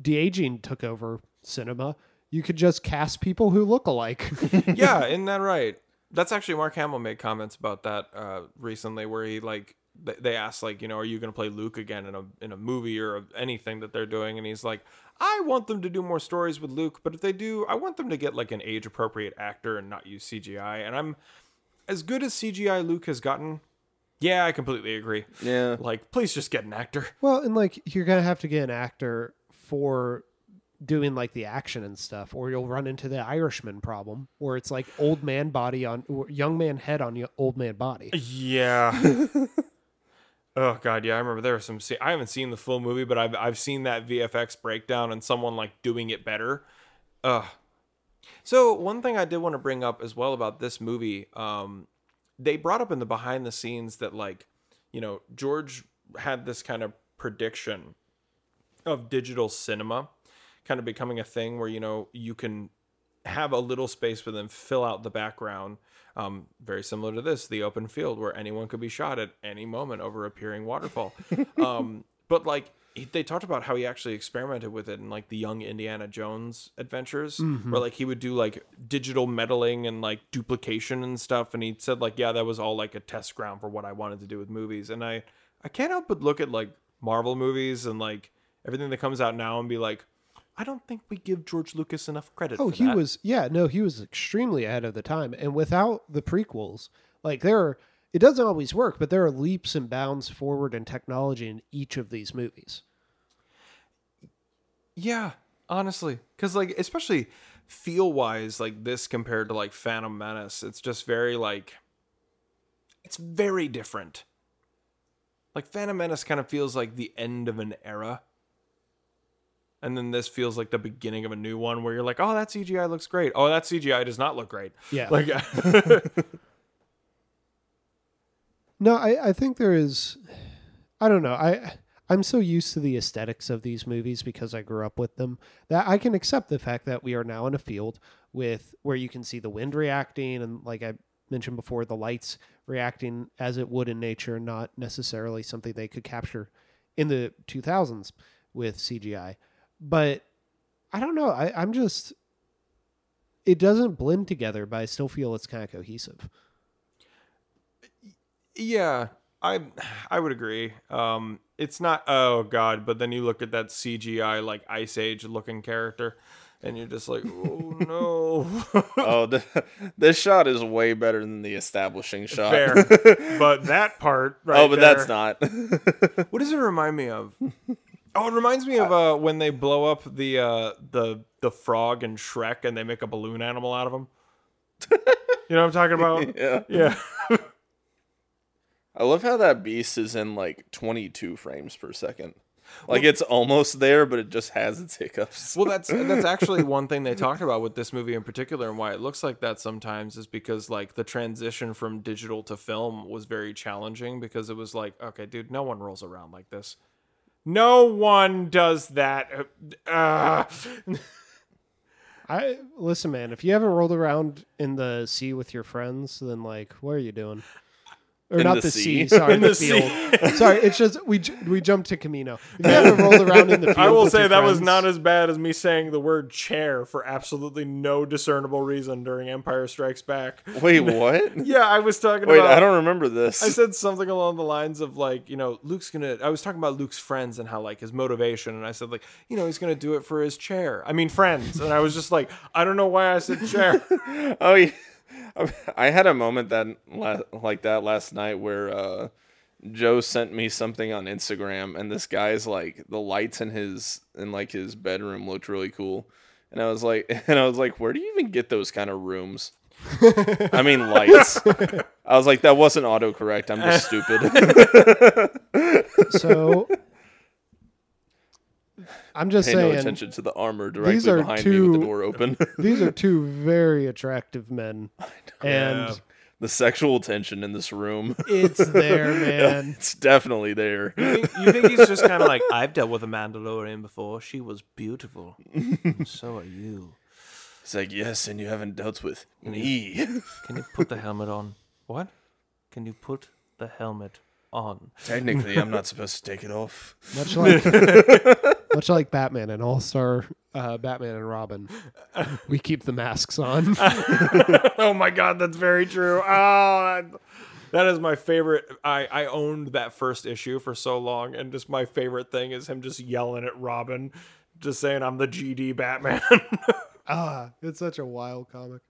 [SPEAKER 5] de aging took over cinema, you could just cast people who look alike.
[SPEAKER 4] yeah, isn't that right? That's actually Mark Hamill made comments about that uh, recently, where he like th- they asked like, you know, are you going to play Luke again in a in a movie or anything that they're doing? And he's like, I want them to do more stories with Luke, but if they do, I want them to get like an age appropriate actor and not use CGI. And I'm as good as CGI Luke has gotten. Yeah, I completely agree.
[SPEAKER 1] yeah,
[SPEAKER 4] Like, please just get an actor.
[SPEAKER 5] well, and like you're gonna have to get an actor for doing like the action and stuff, or you'll run into the Irishman problem, where it's like old man body on or young man head on y- old man body.
[SPEAKER 4] Yeah. oh god, yeah, I remember there were some. Se- I haven't seen the full movie, but I've I've seen that VFX breakdown and someone like doing it better. Ugh. So one thing I did want to bring up as well about this movie, um, they brought up in the behind the scenes that like, you know, George had this kind of prediction of digital cinema kind of becoming a thing where you know you can have a little space for them fill out the background um, very similar to this the open field where anyone could be shot at any moment over a peering waterfall. Um, but like they talked about how he actually experimented with it in like the young indiana jones adventures where like he would do like digital meddling and like duplication and stuff and he said like yeah that was all like a test ground for what i wanted to do with movies. And i i can't help but look at like marvel movies and like everything that comes out now and be like I don't think we give George Lucas enough credit.
[SPEAKER 5] Oh, he
[SPEAKER 4] that.
[SPEAKER 5] was yeah, no, he was extremely ahead of the time. And without the prequels, like there are it doesn't always work, but there are leaps and bounds forward in technology in each of these movies.
[SPEAKER 4] Yeah, honestly, because like especially feel wise, like this compared to like Phantom Menace, it's just very like it's very different. Like Phantom Menace kind of feels like the end of an era. And then this feels like the beginning of a new one where you're like, oh, that CGI looks great. Oh, that CGI does not look great.
[SPEAKER 5] Yeah.
[SPEAKER 4] Like,
[SPEAKER 5] No, I, I think there is I don't know. I I'm so used to the aesthetics of these movies because I grew up with them that I can accept the fact that we are now in a field with where you can see the wind reacting and like I mentioned before, the lights reacting as it would in nature, not necessarily something they could capture in the 2000s with CGI. But I don't know. I, I'm just it doesn't blend together, but I still feel it's kind of cohesive.
[SPEAKER 4] Yeah, I I would agree. Um, it's not oh god, but then you look at that CGI like Ice Age looking character, and you're just like, oh no.
[SPEAKER 1] oh, the, this shot is way better than the establishing shot.
[SPEAKER 4] Fair, but that part, right?
[SPEAKER 1] oh, but that's not.
[SPEAKER 4] What does it remind me of? Oh, it reminds me of uh, when they blow up the uh, the the frog and Shrek, and they make a balloon animal out of him. You know what I'm talking about?
[SPEAKER 1] yeah.
[SPEAKER 4] Yeah.
[SPEAKER 1] I love how that beast is in like 22 frames per second. Like it's almost there, but it just has its hiccups.
[SPEAKER 4] Well, that's that's actually one thing they talked about with this movie in particular, and why it looks like that sometimes is because like the transition from digital to film was very challenging because it was like, okay, dude, no one rolls around like this. No one does that. Uh,
[SPEAKER 5] I listen, man. If you haven't rolled around in the sea with your friends, then like, what are you doing? Or
[SPEAKER 1] In
[SPEAKER 5] not
[SPEAKER 1] the
[SPEAKER 5] the,
[SPEAKER 1] sea?
[SPEAKER 5] sea. Sorry,
[SPEAKER 4] In
[SPEAKER 5] the,
[SPEAKER 4] the
[SPEAKER 5] field. sorry, it's just we we jumped to Camino. If you haven't rolled around in the field,
[SPEAKER 4] I will say
[SPEAKER 5] your
[SPEAKER 4] that was not as bad as me saying the word chair for absolutely no discernible reason during Empire Strikes Back.
[SPEAKER 1] Wait, what?
[SPEAKER 4] Yeah, I was talking
[SPEAKER 1] Wait,
[SPEAKER 4] about.
[SPEAKER 1] I don't remember this.
[SPEAKER 4] I said something along the lines of like, you know, Luke's gonna. I was talking about Luke's friends and how like his motivation, and I said like, you know, he's gonna do it for his chair. I mean, friends, and I was just like, I don't know why I said chair.
[SPEAKER 1] oh yeah. I had a moment that like that last night where uh, Joe sent me something on Instagram, and this guy's like the lights in his in like his bedroom looked really cool, and I was like, and I was like, where do you even get those kind of rooms? I mean lights. I was like, that wasn't autocorrect. I'm just stupid.
[SPEAKER 5] So I'm just
[SPEAKER 1] Pay no
[SPEAKER 5] saying
[SPEAKER 1] attention to the armor directly
[SPEAKER 5] these are
[SPEAKER 1] behind me with
[SPEAKER 5] two-
[SPEAKER 1] the door open.
[SPEAKER 5] these are two very attractive men, and
[SPEAKER 1] the sexual tension in this room.
[SPEAKER 5] it's there, man.
[SPEAKER 1] it's definitely there.
[SPEAKER 4] You think, you think he's just kind of like, I've dealt with a Mandalorian before. She was beautiful. And so are you.
[SPEAKER 1] It's like, yes, and you haven't dealt with me.
[SPEAKER 4] Can you put the helmet on? What? Can you put the helmet on?
[SPEAKER 1] Technically, I'm not supposed to take it off.
[SPEAKER 5] Much like much like Batman and All Star uh, Batman and Robin, we keep the masks on.
[SPEAKER 4] oh my god, that's very true. Oh, that, that is my favorite. I I owned that first issue for so long, and just my favorite thing is him just yelling at Robin, just saying, "I'm the GD Batman."
[SPEAKER 5] Ah, it's such a wild comic.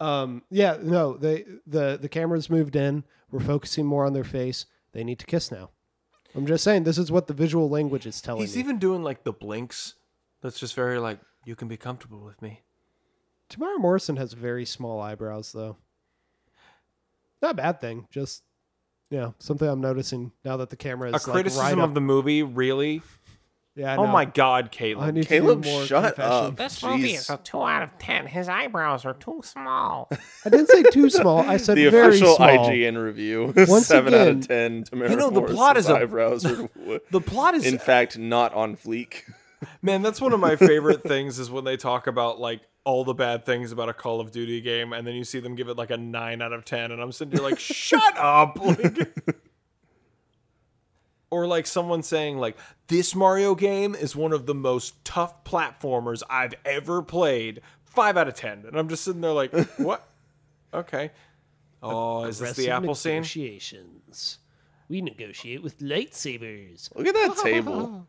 [SPEAKER 5] Um, yeah, no, they the the cameras moved in. We're focusing more on their face. They need to kiss now. I'm just saying, this is what the visual language is telling
[SPEAKER 4] He's
[SPEAKER 5] you.
[SPEAKER 4] even doing like the blinks. That's just very like, you can be comfortable with me.
[SPEAKER 5] Temuera Morrison has very small eyebrows, though. Not a bad thing. Just yeah, something I'm noticing now that the camera is
[SPEAKER 4] A
[SPEAKER 5] like,
[SPEAKER 4] criticism
[SPEAKER 5] right
[SPEAKER 4] of the movie, really?
[SPEAKER 5] Yeah,
[SPEAKER 4] Oh
[SPEAKER 5] know.
[SPEAKER 4] my god,
[SPEAKER 5] I need
[SPEAKER 1] Caleb,
[SPEAKER 5] to do more
[SPEAKER 1] shut
[SPEAKER 5] confession.
[SPEAKER 1] up.
[SPEAKER 3] This movie
[SPEAKER 1] Jeez.
[SPEAKER 3] is a 2 out of 10. His eyebrows are too small.
[SPEAKER 5] I didn't say too small. I said
[SPEAKER 1] The
[SPEAKER 5] very
[SPEAKER 1] official
[SPEAKER 5] small.
[SPEAKER 1] IGN review:
[SPEAKER 5] Once
[SPEAKER 1] seven out
[SPEAKER 5] again-
[SPEAKER 1] of ten. Temuera
[SPEAKER 4] You know, the plot is a-
[SPEAKER 1] eyebrows are,
[SPEAKER 4] the plot is
[SPEAKER 1] in fact, not on fleek.
[SPEAKER 4] Man, that's one of my favorite things is when they talk about like all the bad things about a Call of Duty game, and then you see them give it like a nine out of ten, and I'm sitting here like, shut up. Like, or like someone saying like this Mario game is one of the most tough platformers I've ever played. Five out of ten, and I'm just sitting there like, what? Okay. Oh, is this the
[SPEAKER 5] Aggressive
[SPEAKER 4] Apple scene?
[SPEAKER 5] Negotiations. We negotiate with lightsabers.
[SPEAKER 1] Look at that table.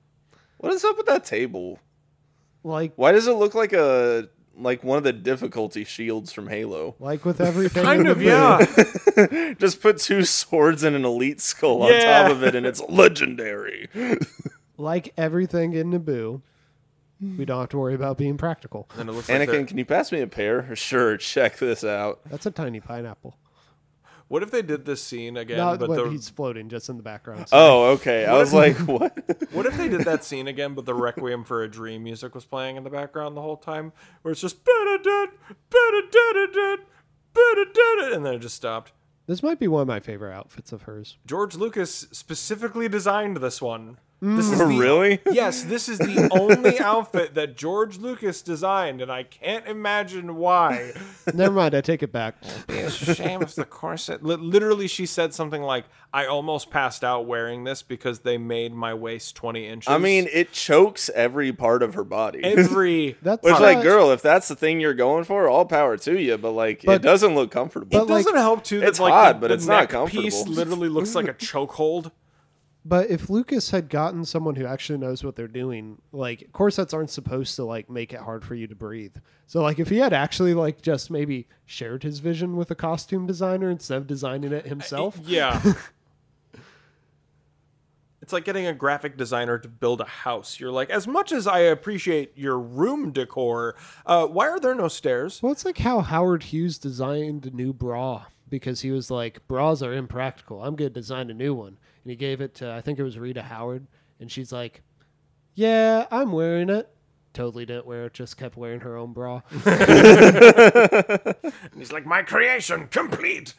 [SPEAKER 1] What is up with that table?
[SPEAKER 5] Like
[SPEAKER 1] Why does it look like a like one of the difficulty shields from Halo?
[SPEAKER 5] like with everything.
[SPEAKER 4] Kind of, yeah.
[SPEAKER 1] Just put two swords and an elite skull on
[SPEAKER 4] Yeah.
[SPEAKER 1] top of it, and it's legendary.
[SPEAKER 5] Like everything in Naboo, we don't have to worry about being practical.
[SPEAKER 4] And it looks
[SPEAKER 1] Anakin,
[SPEAKER 4] they're-
[SPEAKER 1] can you pass me a pear? Sure, check this out.
[SPEAKER 5] That's a tiny pineapple.
[SPEAKER 4] What if they did this scene again?
[SPEAKER 5] Not
[SPEAKER 4] but the,
[SPEAKER 5] he's floating, just in the background.
[SPEAKER 1] Oh, okay. I was like, what?
[SPEAKER 4] What if they did that scene again, but the Requiem for a Dream music was playing in the background the whole time, where it's just "Ba-da-da, ba-da-da-da-da, ba-da-da-da," and then it just stopped.
[SPEAKER 5] This might be one of my favorite outfits of hers.
[SPEAKER 4] George Lucas specifically designed this one. This is
[SPEAKER 1] Oh,
[SPEAKER 4] the-
[SPEAKER 1] really?
[SPEAKER 4] Yes, this is the only outfit that George Lucas designed, and I can't imagine why.
[SPEAKER 5] Never mind, I take it back.
[SPEAKER 4] It's a shame if the corset. Li- Literally, she said something like, "I almost passed out wearing this because they made my waist twenty inches."
[SPEAKER 1] I mean, it chokes every part of her body.
[SPEAKER 4] every
[SPEAKER 5] That's
[SPEAKER 1] Which, like, girl, if that's the thing you're going for, all power to you. But like,
[SPEAKER 5] But-
[SPEAKER 1] it doesn't look comfortable.
[SPEAKER 4] It doesn't help too. That,
[SPEAKER 1] it's
[SPEAKER 4] like,
[SPEAKER 1] hot,
[SPEAKER 4] the-
[SPEAKER 1] but
[SPEAKER 4] the
[SPEAKER 1] it's not
[SPEAKER 4] neck Piece literally looks like a chokehold.
[SPEAKER 5] But if Lucas had gotten someone who actually knows what they're doing, like corsets aren't supposed to like make it hard for you to breathe. So like if he had actually like just maybe shared his vision with a costume designer instead of designing it himself,
[SPEAKER 4] Yeah. It's like getting a graphic designer to build a house. You're like, as much as I appreciate your room decor, uh, why are there no stairs?
[SPEAKER 5] well, it's like how Howard Hughes designed a new bra because he was like, bras are impractical. I'm going to design a new one, and he gave it to I think it was Rita Howard, and she's like, "Yeah, I'm wearing it." Totally didn't wear it, just kept wearing her own bra.
[SPEAKER 3] And he's like, my creation complete.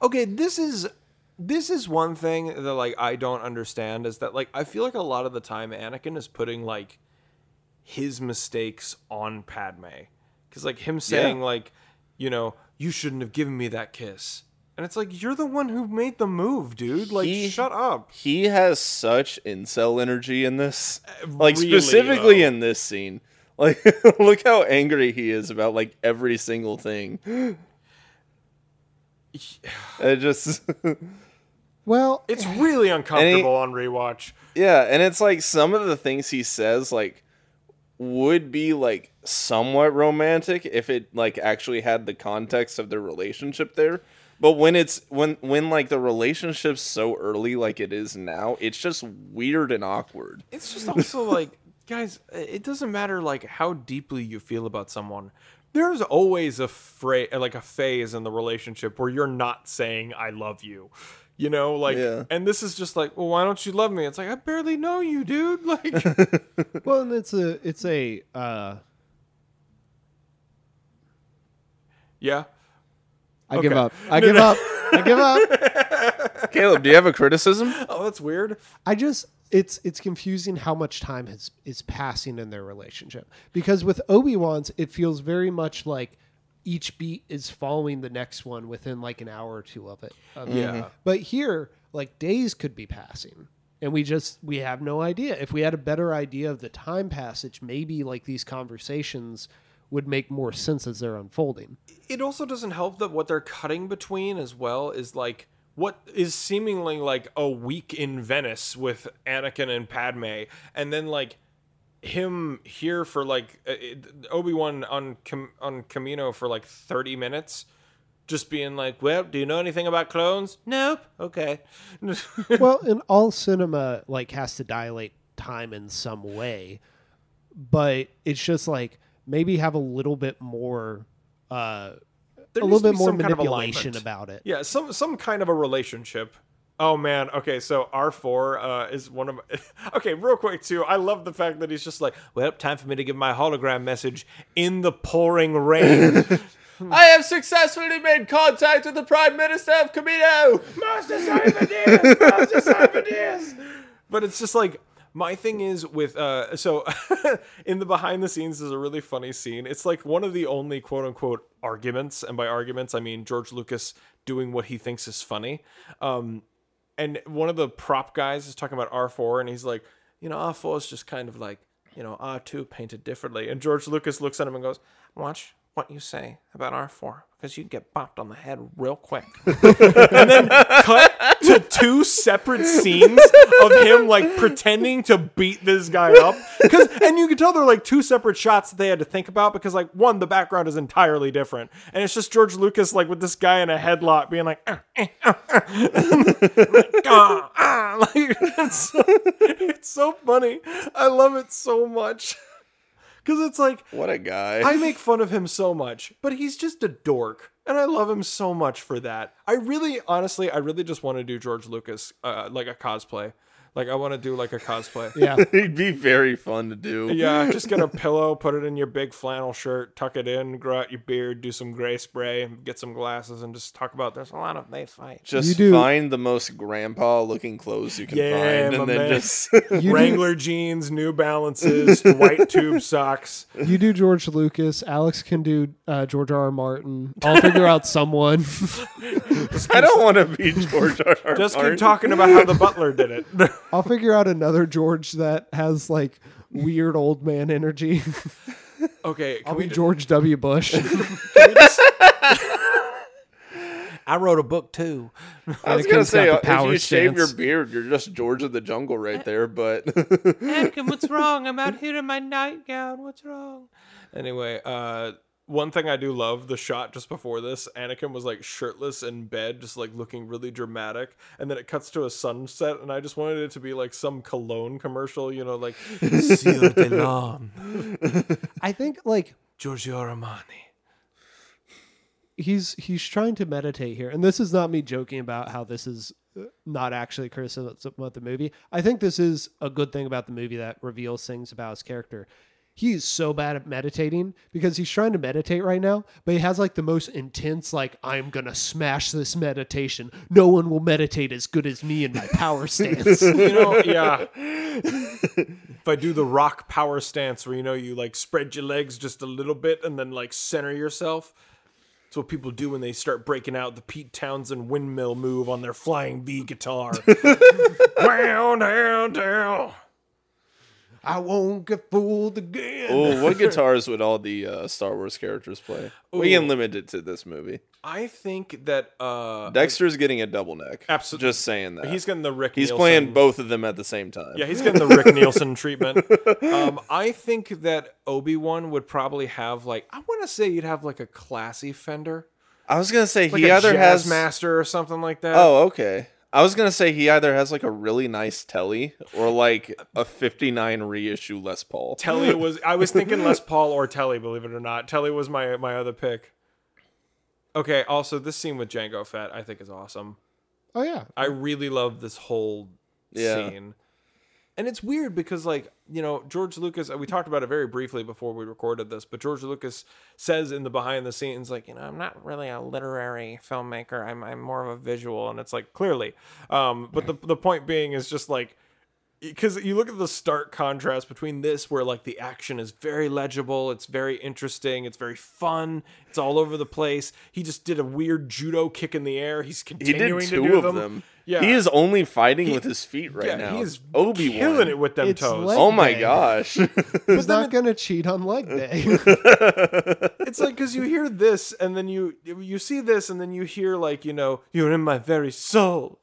[SPEAKER 4] Okay, this is this is one thing that like I don't understand is that like I feel like a lot of the time Anakin is putting like his mistakes on Padme. Cuz like him saying like, you know, you shouldn't have given me that kiss. And it's like you're the one who made the move, dude. Like
[SPEAKER 1] He-
[SPEAKER 4] shut up.
[SPEAKER 1] he has such incel energy in this, uh, like
[SPEAKER 4] really,
[SPEAKER 1] specifically
[SPEAKER 4] though.
[SPEAKER 1] in this scene. Like, look how angry he is about like every single thing. It just,
[SPEAKER 5] Well,
[SPEAKER 4] It's really uncomfortable on rewatch.
[SPEAKER 1] yeah, and it's like some of the things he says like would be like somewhat romantic if it like actually had the context of their relationship there. But when it's when when like the relationship's so early like it is now, it's just weird and awkward.
[SPEAKER 4] It's just also like, guys, it doesn't matter like how deeply you feel about someone. there's always a phrase like a phase in the relationship where you're not saying I love you. You know, like
[SPEAKER 1] Yeah.
[SPEAKER 4] and this is just like, well, why don't you love me? It's like I barely know you, dude. Like
[SPEAKER 5] Well, and it's a it's a uh,
[SPEAKER 4] Yeah.
[SPEAKER 5] I give up. I give up. I give up.
[SPEAKER 1] Caleb, do you have a criticism?
[SPEAKER 4] Oh, that's weird.
[SPEAKER 5] I just it's it's confusing how much time has is passing in their relationship because with Obi Wan's it feels very much like each beat is following the next one within like an hour or two of it. of it.
[SPEAKER 4] Yeah. Mm-hmm.
[SPEAKER 5] But here, like days could be passing. And we just we have no idea. If we had a better idea of the time passage, maybe like these conversations would make more sense as they're unfolding.
[SPEAKER 4] it also doesn't help that what they're cutting between as well is like what is seemingly like a week in Venice with Anakin and Padme, and then like him here for like Obi Wan on Cam- on Camino for like thirty minutes, just being like, "Well, do you know anything about clones?" Nope. Okay.
[SPEAKER 5] well, and all cinema like has to dilate time in some way, but it's just like maybe have a little bit more, uh,
[SPEAKER 4] There
[SPEAKER 5] a little bit more
[SPEAKER 4] some kind of
[SPEAKER 5] manipulation about it.
[SPEAKER 4] Yeah, some some kind of a relationship. Oh man, okay, so R four uh, is one of my okay. Real quick too, I love the fact that he's just like, well, time for me to give my hologram message in the pouring rain.
[SPEAKER 1] I have successfully made contact with the Prime Minister of Kamino.
[SPEAKER 4] Master Sifo-Dyas, Master Sifo-Dyas. But it's just like my thing is with uh so in the behind the scenes is a really funny scene. It's like one of the only quote unquote arguments, and by arguments I mean George Lucas doing what he thinks is funny. Um and one of the prop guys is talking about R4 and he's like, you know, R4 is just kind of like, you know, R2 painted differently. And George Lucas looks at him and goes, Watch what you say about R4 because you get bopped on the head real quick. and then cut to two separate scenes of him like pretending to beat this guy up. Cause and you can tell they're like two separate shots that they had to think about because like one, the background is entirely different. And it's just George Lucas like with this guy in a headlock being like, "Ah, eh, ah, ah." Like, ah, ah. Like, it's, so, it's so funny. I love it so much. Cause it's like
[SPEAKER 1] What a guy.
[SPEAKER 4] I make fun of him so much, but he's just a dork. And I love him so much for that. I really, honestly, I really just want to do George Lucas, uh, like a cosplay. Like, I want to do like a cosplay.
[SPEAKER 5] Yeah.
[SPEAKER 1] it'd be very fun to do.
[SPEAKER 4] Yeah, just get a pillow, put it in your big flannel shirt, tuck it in, grow out your beard, do some gray spray, get some glasses, and just talk about there's a lot of they fight.
[SPEAKER 5] You
[SPEAKER 1] Just
[SPEAKER 5] do-
[SPEAKER 1] find the most grandpa looking clothes you can
[SPEAKER 4] Yeah,
[SPEAKER 1] find
[SPEAKER 4] my
[SPEAKER 1] and then
[SPEAKER 4] man.
[SPEAKER 1] just
[SPEAKER 5] You do,
[SPEAKER 4] Wrangler jeans, New Balances, white tube socks.
[SPEAKER 5] you do George Lucas. Alex can do uh, George R. R. Martin. I'll figure out someone.
[SPEAKER 1] I don't want to be George R. R.
[SPEAKER 4] Just keep talking about how the butler did it.
[SPEAKER 5] I'll figure out another George that has like weird old man energy.
[SPEAKER 4] Okay, can
[SPEAKER 5] I'll
[SPEAKER 4] we
[SPEAKER 5] be George W. Bush.
[SPEAKER 4] I wrote a book too.
[SPEAKER 1] I was gonna say,
[SPEAKER 5] got
[SPEAKER 1] uh, if
[SPEAKER 5] power
[SPEAKER 1] you shave your
[SPEAKER 5] stance.
[SPEAKER 1] beard, you're just George of the Jungle right there. But
[SPEAKER 4] Anakin, what's wrong? I'm out here in my nightgown. What's wrong? Anyway, uh, one thing I do love the shot just before this, Anakin was like shirtless in bed, just like looking really dramatic, and then it cuts to a sunset, and I just wanted it to be like some cologne commercial, you know, like Ciel de l'Homme,
[SPEAKER 5] I think like
[SPEAKER 4] Giorgio Armani.
[SPEAKER 5] he's he's trying to meditate here, and this is not me joking about how this is uh, not actually criticism about the movie. I think this is a good thing about the movie that reveals things about his character. He's so bad at meditating because he's trying to meditate right now, but he has like the most intense, like, I'm gonna smash this meditation. No one will meditate as good as me in my power stance.
[SPEAKER 4] You know, yeah. if I do the rock power stance where you know you like spread your legs just a little bit and then like center yourself. That's what people do when they start breaking out the Pete Townshend windmill move on their flying V guitar. down, down, down.
[SPEAKER 5] I won't get fooled again.
[SPEAKER 1] oh, what guitars would all the uh, Star Wars characters play? We can limit it to this movie.
[SPEAKER 4] I think that uh
[SPEAKER 1] Dexter's getting a double neck.
[SPEAKER 4] Absolutely.
[SPEAKER 1] Just saying that.
[SPEAKER 4] he's getting the Rick
[SPEAKER 1] He's
[SPEAKER 4] Nielsen-
[SPEAKER 1] playing both of them at the same time.
[SPEAKER 4] Yeah, he's getting the Rick Nielsen treatment. Um, I think that Obi Wan would probably have like I want to say you'd have like a classy Fender,
[SPEAKER 1] I was gonna say
[SPEAKER 4] like
[SPEAKER 1] he either has
[SPEAKER 4] Master or something like that.
[SPEAKER 1] Oh, okay. I was gonna say he either has like a really nice telly or like a '59 reissue Les Paul.
[SPEAKER 4] Telly was I was thinking Les Paul or Telly, believe it or not. Telly was my my other pick. Okay, also this scene with Jango Fett I think is awesome.
[SPEAKER 5] Oh yeah.
[SPEAKER 4] I really love this whole
[SPEAKER 1] Yeah.
[SPEAKER 4] scene. And it's weird because like, you know, George Lucas we talked about it very briefly before we recorded this, but George Lucas says in the behind the scenes like, you know, I'm not really a literary filmmaker. I'm I'm more of a visual and it's like clearly. Um but the the point being is just like because you look at the stark contrast between this where like the action is very legible it's very interesting it's very fun it's all over the place he just did a weird judo kick in the air he's
[SPEAKER 1] He
[SPEAKER 4] continuing
[SPEAKER 1] did
[SPEAKER 4] to do
[SPEAKER 1] of
[SPEAKER 4] them,
[SPEAKER 1] them.
[SPEAKER 4] Yeah
[SPEAKER 1] He is only fighting with his feet right
[SPEAKER 4] yeah,
[SPEAKER 1] now.
[SPEAKER 4] he's
[SPEAKER 1] Obi
[SPEAKER 4] killing it with them
[SPEAKER 5] It's
[SPEAKER 4] toes
[SPEAKER 5] leg
[SPEAKER 1] Oh my
[SPEAKER 5] day.
[SPEAKER 1] gosh.
[SPEAKER 5] He's not gonna cheat on leg day.
[SPEAKER 4] it's like because you hear this and then you you see this and then you hear like you know you're in my very soul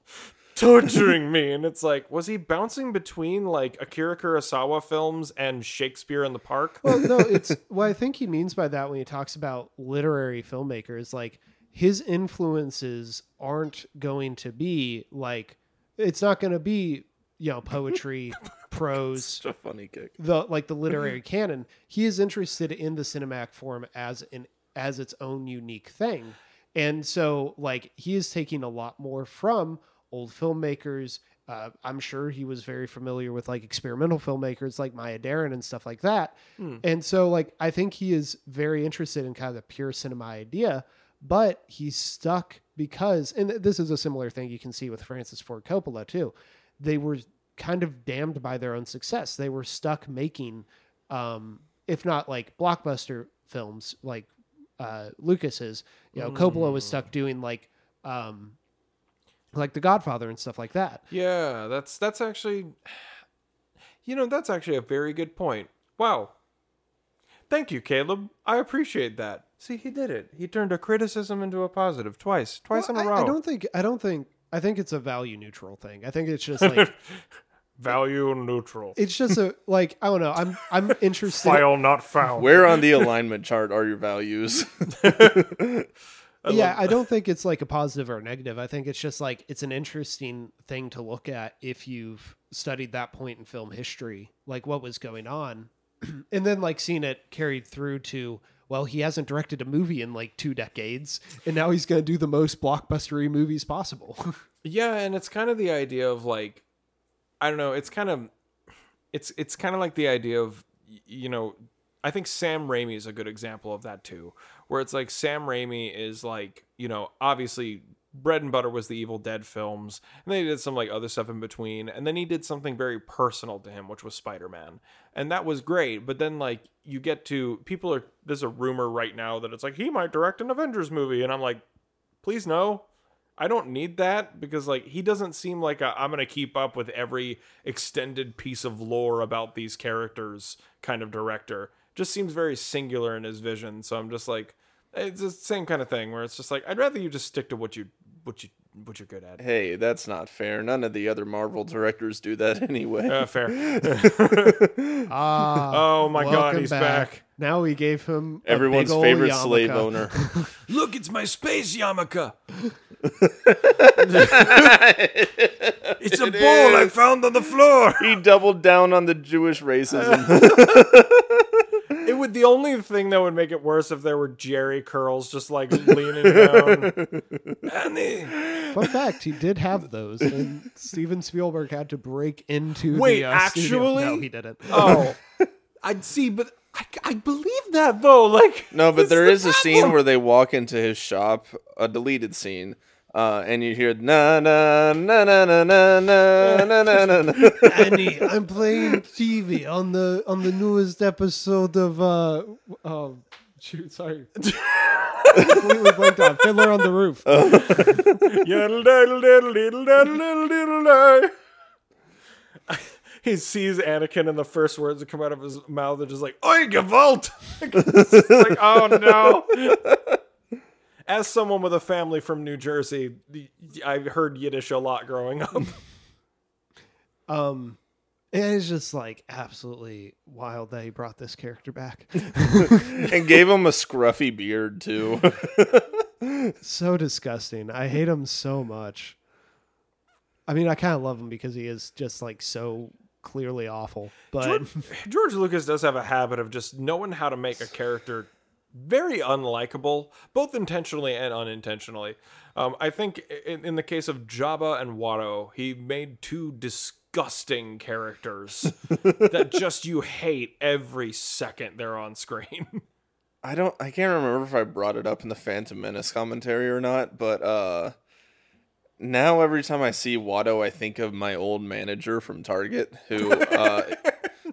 [SPEAKER 4] torturing me and it's like was he bouncing between like akira kurosawa films and shakespeare in the park
[SPEAKER 5] well, no, it's what I think he means by that when he talks about literary filmmakers, like his influences aren't going to be like it's not going to be you know poetry, prose,
[SPEAKER 1] Such a funny kick.
[SPEAKER 5] the like the literary canon. He is interested in the cinematic form as an as its own unique thing. And so like he is taking a lot more from old filmmakers. Uh, I'm sure he was very familiar with like experimental filmmakers like Maya Deren and stuff like that. And so like I think he is very interested in kind of the pure cinema idea, but he's stuck because and this is a similar thing you can see with Francis Ford Coppola too. They were kind of damned by their own success. They were stuck making um if not like blockbuster films like uh Lucas's, you know, Coppola was stuck doing like um like The Godfather and stuff like that.
[SPEAKER 4] Yeah, that's that's actually You know, that's actually a very good point. Wow. Thank you, Caleb. I appreciate that. See, he did it. He turned a criticism into a positive twice. Twice
[SPEAKER 5] Well,
[SPEAKER 4] in a
[SPEAKER 5] I,
[SPEAKER 4] row.
[SPEAKER 5] I don't think I don't think I think it's a value neutral thing. I think it's just like
[SPEAKER 4] Value neutral.
[SPEAKER 5] it's just a like I don't know. I'm I'm interested.
[SPEAKER 3] File not found.
[SPEAKER 1] Where on the alignment chart are your values?
[SPEAKER 5] yeah, I don't think it's like a positive or a negative. I think it's just like it's an interesting thing to look at if you've studied that point in film history, like what was going on, and then like seeing it carried through to well, he hasn't directed a movie in like two decades, and now he's going to do the most blockbustery movies possible.
[SPEAKER 4] Yeah, and it's kind of the idea of like I don't know, it's kind of it's it's kind of like the idea of you know, I think Sam Raimi is a good example of that too, where it's like Sam Raimi is like, you know, obviously bread and butter was the Evil Dead films, and then he did some like other stuff in between, and then he did something very personal to him, which was Spider-Man. And that was great, but then like you get to people are there's a rumor right now that it's like he might direct an Avengers movie, and I'm like, please no. I don't need that because like he doesn't seem like i am I'm gonna keep up with every extended piece of lore about these characters kind of director. Just seems very singular in his vision. So I'm just like, it's the same kind of thing where it's just like I'd rather you just stick to what you what you what you're good at.
[SPEAKER 1] hey, that's not fair. None of the other Marvel directors do that anyway.
[SPEAKER 4] Uh, fair.
[SPEAKER 5] ah,
[SPEAKER 4] Oh my God, he's back.
[SPEAKER 5] Now we gave him a
[SPEAKER 1] Everyone's
[SPEAKER 5] big
[SPEAKER 1] favorite
[SPEAKER 5] yarmulke.
[SPEAKER 1] slave owner.
[SPEAKER 4] Look, it's my space yarmulke. it's a ball I found on the floor.
[SPEAKER 1] he doubled down on the Jewish racism.
[SPEAKER 4] It would the only thing that would make it worse if there were Jerry curls just like leaning down. Annie.
[SPEAKER 5] Fun fact: He did have those, and Steven Spielberg had to break into.
[SPEAKER 4] Wait,
[SPEAKER 5] the, uh, studio.
[SPEAKER 4] actually?
[SPEAKER 5] no, he didn't.
[SPEAKER 4] Oh, I'd see, but I, I believe that though. Like
[SPEAKER 1] no, but
[SPEAKER 4] this
[SPEAKER 1] there
[SPEAKER 4] the
[SPEAKER 1] is a scene where they walk into his shop, a deleted scene. Uh, and you hear na na na na na na na na na na na.
[SPEAKER 5] Annie, I'm playing TV on the on the newest episode of uh oh shoot, sorry. Completely blanked out. Fiddler on the Roof.
[SPEAKER 4] He sees Anakin, and the first words that come out of his mouth are just like "Oi, Gewalt!" Like, oh no. As someone with a family from New Jersey, I heard Yiddish a lot growing up.
[SPEAKER 5] Um it is just like absolutely wild that he brought this character back.
[SPEAKER 1] and gave him a scruffy beard too.
[SPEAKER 5] so disgusting. I hate him so much. I mean, I kind of love him because he is just like so clearly awful. But
[SPEAKER 4] George, George Lucas does have a habit of just knowing how to make a character very unlikable, both intentionally and unintentionally. Um, I think in, in the case of Jabba and Watto, he made two disgusting characters that just you hate every second they're on screen.
[SPEAKER 1] I don't I can't remember if I brought it up in the Phantom Menace commentary or not, but uh now every time I see Watto I think of my old manager from Target who uh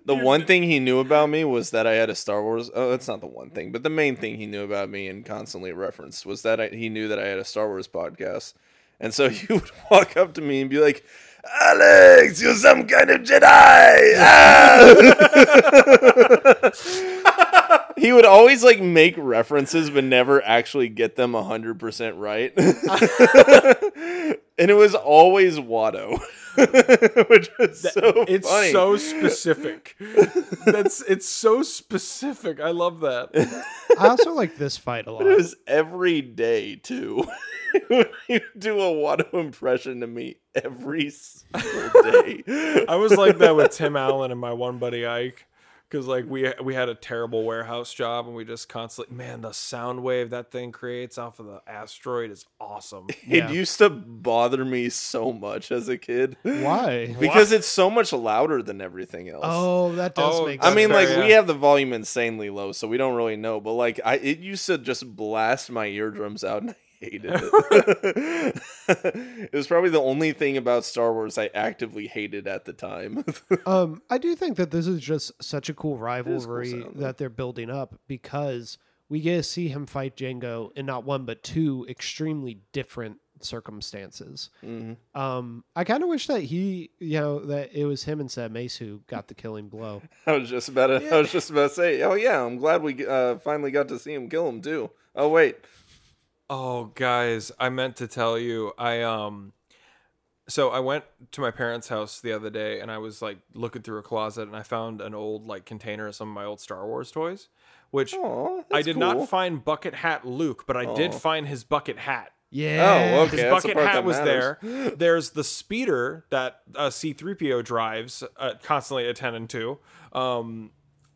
[SPEAKER 1] the one thing he knew about me was that I had a Star Wars oh that's not the one thing, but the main thing he knew about me and constantly referenced was that I, he knew that I had a Star Wars podcast. And so he would walk up to me and be like, Alex, you're some kind of Jedi. Ah! he would always like make references but never actually get them 100% right. and it was always Watto. Which is so
[SPEAKER 4] It's
[SPEAKER 1] funny.
[SPEAKER 4] so specific. That's it's so specific. I love that.
[SPEAKER 5] I also like this fight a lot.
[SPEAKER 1] It was every day too. you do a Watto impression to me every single day.
[SPEAKER 4] I was like that with Tim Allen and my one buddy Ike. Because like we we had a terrible warehouse job and we just constantly man the sound wave that thing creates off of the asteroid is awesome.
[SPEAKER 5] Yeah.
[SPEAKER 1] It used to bother me so much as a kid.
[SPEAKER 5] Why?
[SPEAKER 1] Because it's so much louder than everything else.
[SPEAKER 5] Oh, that does
[SPEAKER 4] Oh,
[SPEAKER 5] make
[SPEAKER 1] I mean,
[SPEAKER 4] fair,
[SPEAKER 1] like we have the volume insanely low, so we don't really know. But like, I it used to just blast my eardrums out, and I hated it. it was probably the only thing about Star Wars I actively hated at the time.
[SPEAKER 5] Um, I do think that this is just such a cool rivalry
[SPEAKER 1] sound,
[SPEAKER 5] that they're building up because we get to see him fight Jango in not one but two extremely different circumstances.
[SPEAKER 1] Mm-hmm.
[SPEAKER 5] Um, I kind of wish that he, you know, that it was him instead of Mace who got the killing blow.
[SPEAKER 1] I was just about to. I was just about to say, oh yeah, I'm glad we uh, finally got to see him kill him too. Oh wait,
[SPEAKER 4] Oh, guys, I meant to tell you. I um so I went to my parents' house the other day and I was like looking through a closet and I found an old like container of some of my old Star Wars toys, which
[SPEAKER 1] Aw,
[SPEAKER 4] I did
[SPEAKER 1] cool.
[SPEAKER 4] not find bucket hat Luke, but I did find his bucket hat.
[SPEAKER 5] Yeah.
[SPEAKER 1] Oh, okay.
[SPEAKER 4] His bucket hat was
[SPEAKER 1] matters.
[SPEAKER 4] there. There's the speeder that uh, C3PO drives uh, constantly at 10 and 2. Um,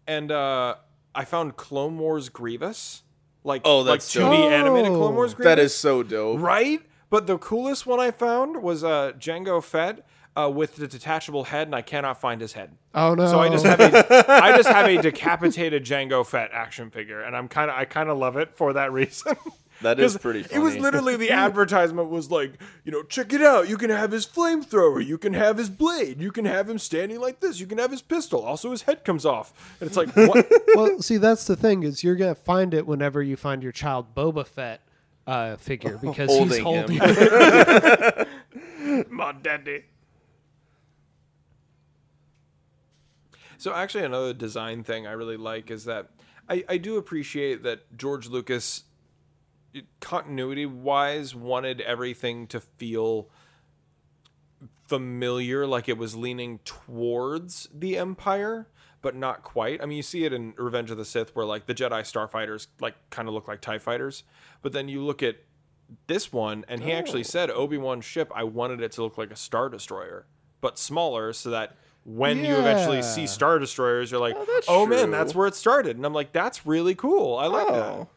[SPEAKER 4] and uh, I found Clone Wars Grievous. Like,
[SPEAKER 1] Oh, that's
[SPEAKER 4] like 2D
[SPEAKER 5] dope.
[SPEAKER 4] animated Clone Wars
[SPEAKER 5] Oh,
[SPEAKER 4] Grievous.
[SPEAKER 1] That is so dope.
[SPEAKER 4] Right? But the coolest one I found was uh, Jango Fett uh, with the detachable head, and I cannot find his head.
[SPEAKER 5] Oh no.
[SPEAKER 4] So I just have a, I just have a decapitated Jango Fett action figure, and I'm kind of, I kind of love it for that reason.
[SPEAKER 1] That is
[SPEAKER 4] 'Cause
[SPEAKER 1] pretty
[SPEAKER 4] It was literally the advertisement was like, you know, check it out. You can have his flamethrower. You can have his blade. You can have him standing like this. You can have his pistol. Also, his head comes off, and it's like, what?
[SPEAKER 5] well, see, that's the thing is you're gonna find it whenever you find your child Boba Fett uh, figure because he's
[SPEAKER 1] Holding him.
[SPEAKER 5] holding.
[SPEAKER 4] My daddy. So actually, another design thing I really like is that I, I do appreciate that George Lucas, continuity wise, wanted everything to feel familiar, like it was leaning towards the Empire, but not quite. I mean, you see it in Revenge of the Sith, where like the Jedi starfighters like kind of look like Tie fighters, but then you look at this one, and he actually oh. said Obi Wan's ship. I wanted it to look like a star destroyer, but smaller, so that when you eventually see star destroyers, you're like, oh,
[SPEAKER 1] that's
[SPEAKER 4] oh,
[SPEAKER 1] man,
[SPEAKER 4] that's where it started. And I'm like, that's really cool. I like that.
[SPEAKER 1] Oh.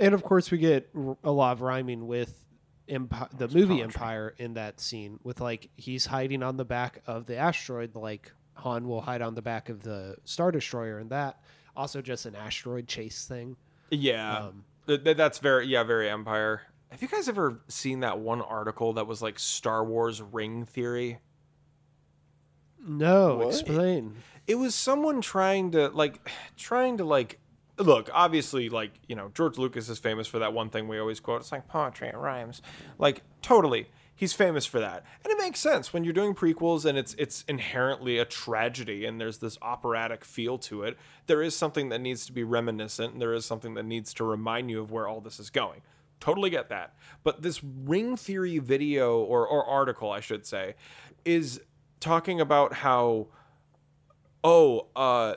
[SPEAKER 5] And of course, we get a lot of rhyming with Empi- the movie Empire in that scene with like he's hiding on the back of the asteroid, like Han will hide on the back of the star destroyer, and that also just an asteroid chase thing.
[SPEAKER 4] Yeah,
[SPEAKER 5] Um,
[SPEAKER 4] Th- th- that's very yeah, very Empire. Have you guys ever seen that one article that was like Star Wars ring theory?
[SPEAKER 5] No,
[SPEAKER 1] What?
[SPEAKER 5] explain.
[SPEAKER 4] It was someone trying to like trying to like look, obviously like, you know, George Lucas is famous for that one thing we always quote. It's like poetry, it rhymes. Like totally. He's famous for that. And it makes sense when you're doing prequels and it's it's inherently a tragedy and there's this operatic feel to it. There is something that needs to be reminiscent and there is something that needs to remind you of where all this is going. Totally get that. But this ring theory video or, or article, I should say, is talking about how oh, uh,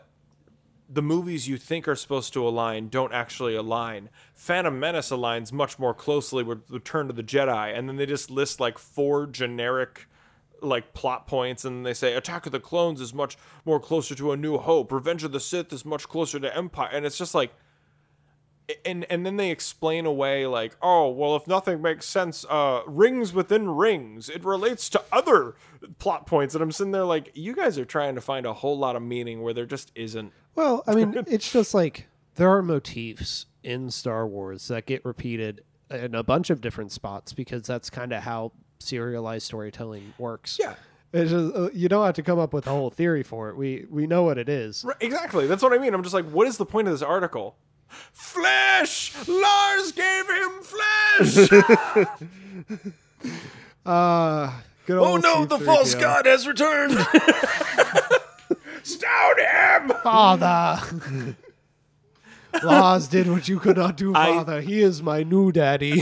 [SPEAKER 4] the movies you think are supposed to align don't actually align. Phantom Menace aligns much more closely with Return to the Jedi, and then they just list like four generic like plot points and they say Attack of the Clones is much more closer to A New Hope, Revenge of the Sith is much closer to Empire, and it's just like and and then they explain away like oh well if nothing makes sense uh rings within rings it relates to other plot points and i'm sitting there like you guys are trying to find a whole lot of meaning where there just isn't
[SPEAKER 5] Well, I mean, it's just like there are motifs in Star Wars that get repeated in a bunch of different spots because that's kind of how serialized storytelling works.
[SPEAKER 4] yeah
[SPEAKER 5] It's just, uh, you don't have to come up with a whole theory for it. We we know what it is.
[SPEAKER 4] Right, exactly. That's what I mean. I'm just like, what is the point of this article? Flesh! Lars gave him flesh!
[SPEAKER 5] Uh, good
[SPEAKER 1] Oh no, the false
[SPEAKER 5] C-3PO.
[SPEAKER 1] god has returned.
[SPEAKER 4] Stone him!
[SPEAKER 5] Father. Lars did what you could not do,
[SPEAKER 4] I-
[SPEAKER 5] Father. He is my new daddy.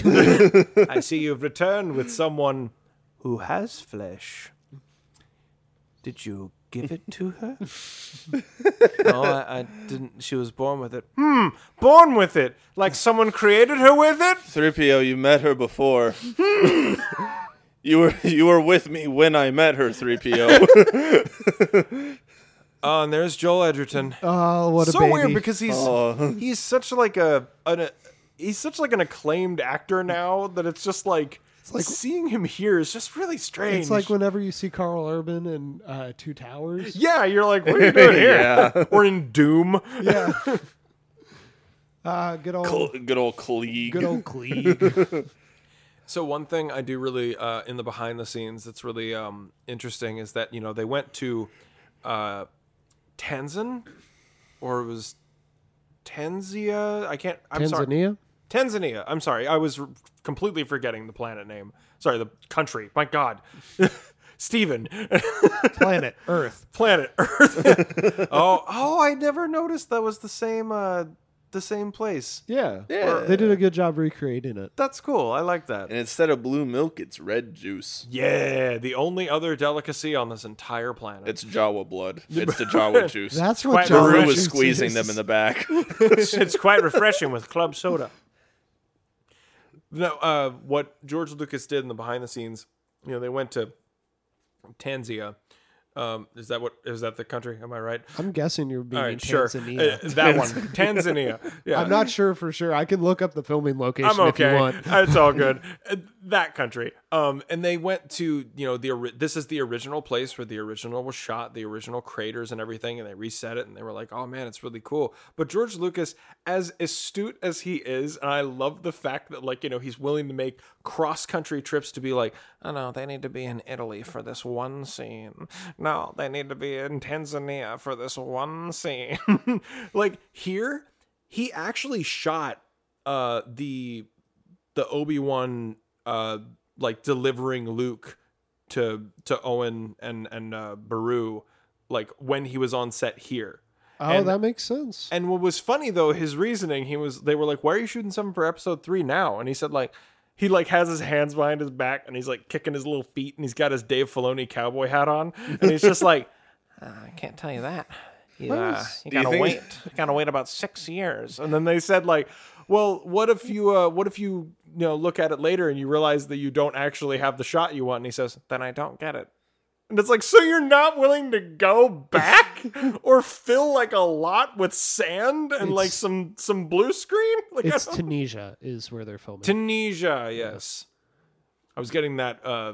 [SPEAKER 4] I see you've returned with someone who has flesh. Did you give it to her? no, I, I didn't. She was born with it. Hmm, born with it? Like someone created her with it?
[SPEAKER 1] 3PO, you met her before. you were you were with me when I met her, 3PO.
[SPEAKER 4] Oh, and there's Joel Edgerton.
[SPEAKER 5] oh, what a
[SPEAKER 4] so
[SPEAKER 5] baby.
[SPEAKER 4] weird because he's
[SPEAKER 1] Oh.
[SPEAKER 4] he's such like a an, he's such like an acclaimed actor now that it's just like,
[SPEAKER 5] like-
[SPEAKER 4] seeing him here is just really strange.
[SPEAKER 5] it's like whenever you see Karl Urban in uh, Two Towers.
[SPEAKER 4] yeah, you're like, what are you doing here?
[SPEAKER 1] Yeah.
[SPEAKER 4] or in Doom.
[SPEAKER 5] Yeah. Uh, good old,
[SPEAKER 1] Cl- good old Cliegg.
[SPEAKER 5] good old Cliegg.
[SPEAKER 4] So one thing I do really uh, in the behind the scenes that's really um, interesting is that you know they went to uh, Tanzan or it was Tanzania. I can't. I'm sorry.
[SPEAKER 5] Tanzania.
[SPEAKER 4] Tanzania. I'm sorry. I was r- completely forgetting the planet name. Sorry, the country. My God. Steven.
[SPEAKER 5] Planet Earth.
[SPEAKER 4] planet Earth. oh, oh, I never noticed that was the same uh the same place.
[SPEAKER 5] Yeah.
[SPEAKER 1] Yeah.
[SPEAKER 5] They did a good job recreating it.
[SPEAKER 4] That's cool. I like that.
[SPEAKER 1] And instead of blue milk, it's red juice.
[SPEAKER 4] Yeah, the only other delicacy on this entire planet.
[SPEAKER 1] It's Jawa blood. It's the Jawa juice.
[SPEAKER 5] That's
[SPEAKER 4] quite
[SPEAKER 5] what
[SPEAKER 4] Beru
[SPEAKER 5] Java
[SPEAKER 1] Beru
[SPEAKER 4] refreshing.
[SPEAKER 1] was squeezing
[SPEAKER 5] is.
[SPEAKER 1] them in the back.
[SPEAKER 4] it's quite refreshing with club soda. No, uh, what George Lucas did in the behind the scenes, you know, they went to Tanzania. Um, is that what is that the country? Am I right?
[SPEAKER 5] I'm guessing you're being
[SPEAKER 4] right, sure.
[SPEAKER 5] Tanzania.
[SPEAKER 4] Uh, that one, Tanzania. Yeah,
[SPEAKER 5] I'm not sure for sure. I can look up the filming location
[SPEAKER 4] I'm
[SPEAKER 5] if you want.
[SPEAKER 4] it's all good. That country. Um, and they went to you know the this is the original place where the original was shot, the original craters and everything, and they reset it, and they were like, oh man, it's really cool. But George Lucas, as astute as he is, and I love the fact that like you know he's willing to make cross country trips to be like, oh no, they need to be in Italy for this one scene. No, they need to be in Tanzania for this one scene. like here, he actually shot uh the the Obi-Wan uh like delivering Luke to to Owen and and uh Beru like when he was on set here.
[SPEAKER 5] Oh,
[SPEAKER 4] And-
[SPEAKER 5] that makes sense.
[SPEAKER 4] And what was funny though, his reasoning, he was they were like, "Why are you shooting something for episode 3 now?" And he said like he like has his hands behind his back and he's like kicking his little feet and he's got his Dave Filoni cowboy hat on and he's just like "Uh, I can't tell you that. You, uh, you gotta
[SPEAKER 1] think-
[SPEAKER 4] wait. You gotta wait about six years. And then they said like, well, what if you uh, what if you you know look at it later and you realize that you don't actually have the shot you want? And he says, then I don't get it. And it's like, so you're not willing to go back or fill like a lot with sand and like some some blue screen? Like
[SPEAKER 5] It's Tunisia is where they're filming.
[SPEAKER 4] Tunisia, yes. I was getting that uh,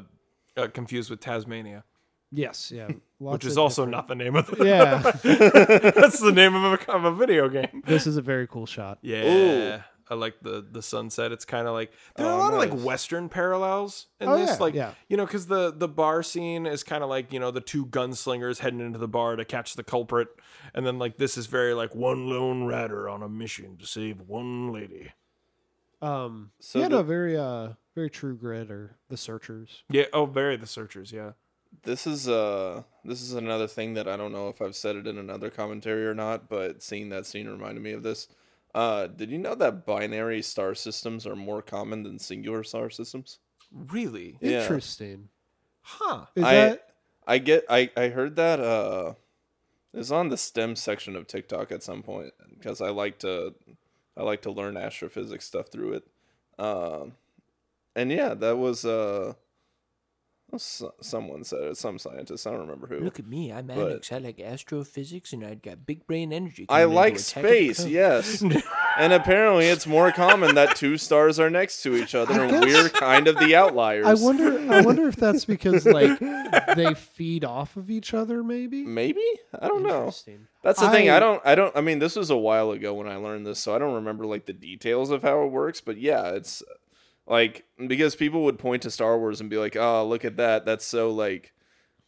[SPEAKER 4] uh, confused with Tasmania,
[SPEAKER 5] yes, yeah. Lots
[SPEAKER 4] which is also
[SPEAKER 5] different-
[SPEAKER 4] not the name of the.
[SPEAKER 5] Yeah,
[SPEAKER 4] That's the name of a, of a video game.
[SPEAKER 5] this is a very cool shot.
[SPEAKER 4] Yeah. I like the the sunset. It's kind of like there are a
[SPEAKER 1] Oh,
[SPEAKER 4] lot of like western parallels in
[SPEAKER 5] Oh,
[SPEAKER 4] this.
[SPEAKER 5] yeah,
[SPEAKER 4] like
[SPEAKER 5] yeah.
[SPEAKER 4] you know, because the the bar scene is kind of like you know the two gunslingers heading into the bar to catch the culprit, and then like this is very like one lone rider on a mission to save one lady.
[SPEAKER 5] Um,
[SPEAKER 1] So
[SPEAKER 5] yeah,
[SPEAKER 1] the-
[SPEAKER 5] no, very uh, very True Grit or The Searchers.
[SPEAKER 4] Yeah. Oh, very the searchers. Yeah.
[SPEAKER 1] This is uh this is another thing that I don't know if I've said it in another commentary or not, but seeing that scene reminded me of this. Uh, did you know that binary star systems are more common than singular star systems?
[SPEAKER 4] Really?
[SPEAKER 1] Yeah.
[SPEAKER 5] Interesting.
[SPEAKER 4] Huh.
[SPEAKER 5] Is
[SPEAKER 1] I
[SPEAKER 5] that
[SPEAKER 1] I get I I heard that uh it's on the STEM section of TikTok at some point because I like to I like to learn astrophysics stuff through it. Um and yeah, that was uh S- someone said it. Some scientist. I don't remember who.
[SPEAKER 6] Look at me. I'm
[SPEAKER 1] But-
[SPEAKER 6] Alex. I like astrophysics and I've got big brain energy.
[SPEAKER 1] I like
[SPEAKER 6] into Attack of the
[SPEAKER 1] space, yes. and apparently it's more common that two stars are next to each other and we're kind of the outliers.
[SPEAKER 5] I wonder. I wonder if that's because like they feed off of each other. Maybe.
[SPEAKER 1] Maybe? I don't know. That's the thing. I
[SPEAKER 5] I-
[SPEAKER 1] don't I don't I mean this was a while ago when I learned this, so I don't remember like the details of how it works, but yeah, it's like because people would point to Star Wars and be like, "Oh, look at that. That's so like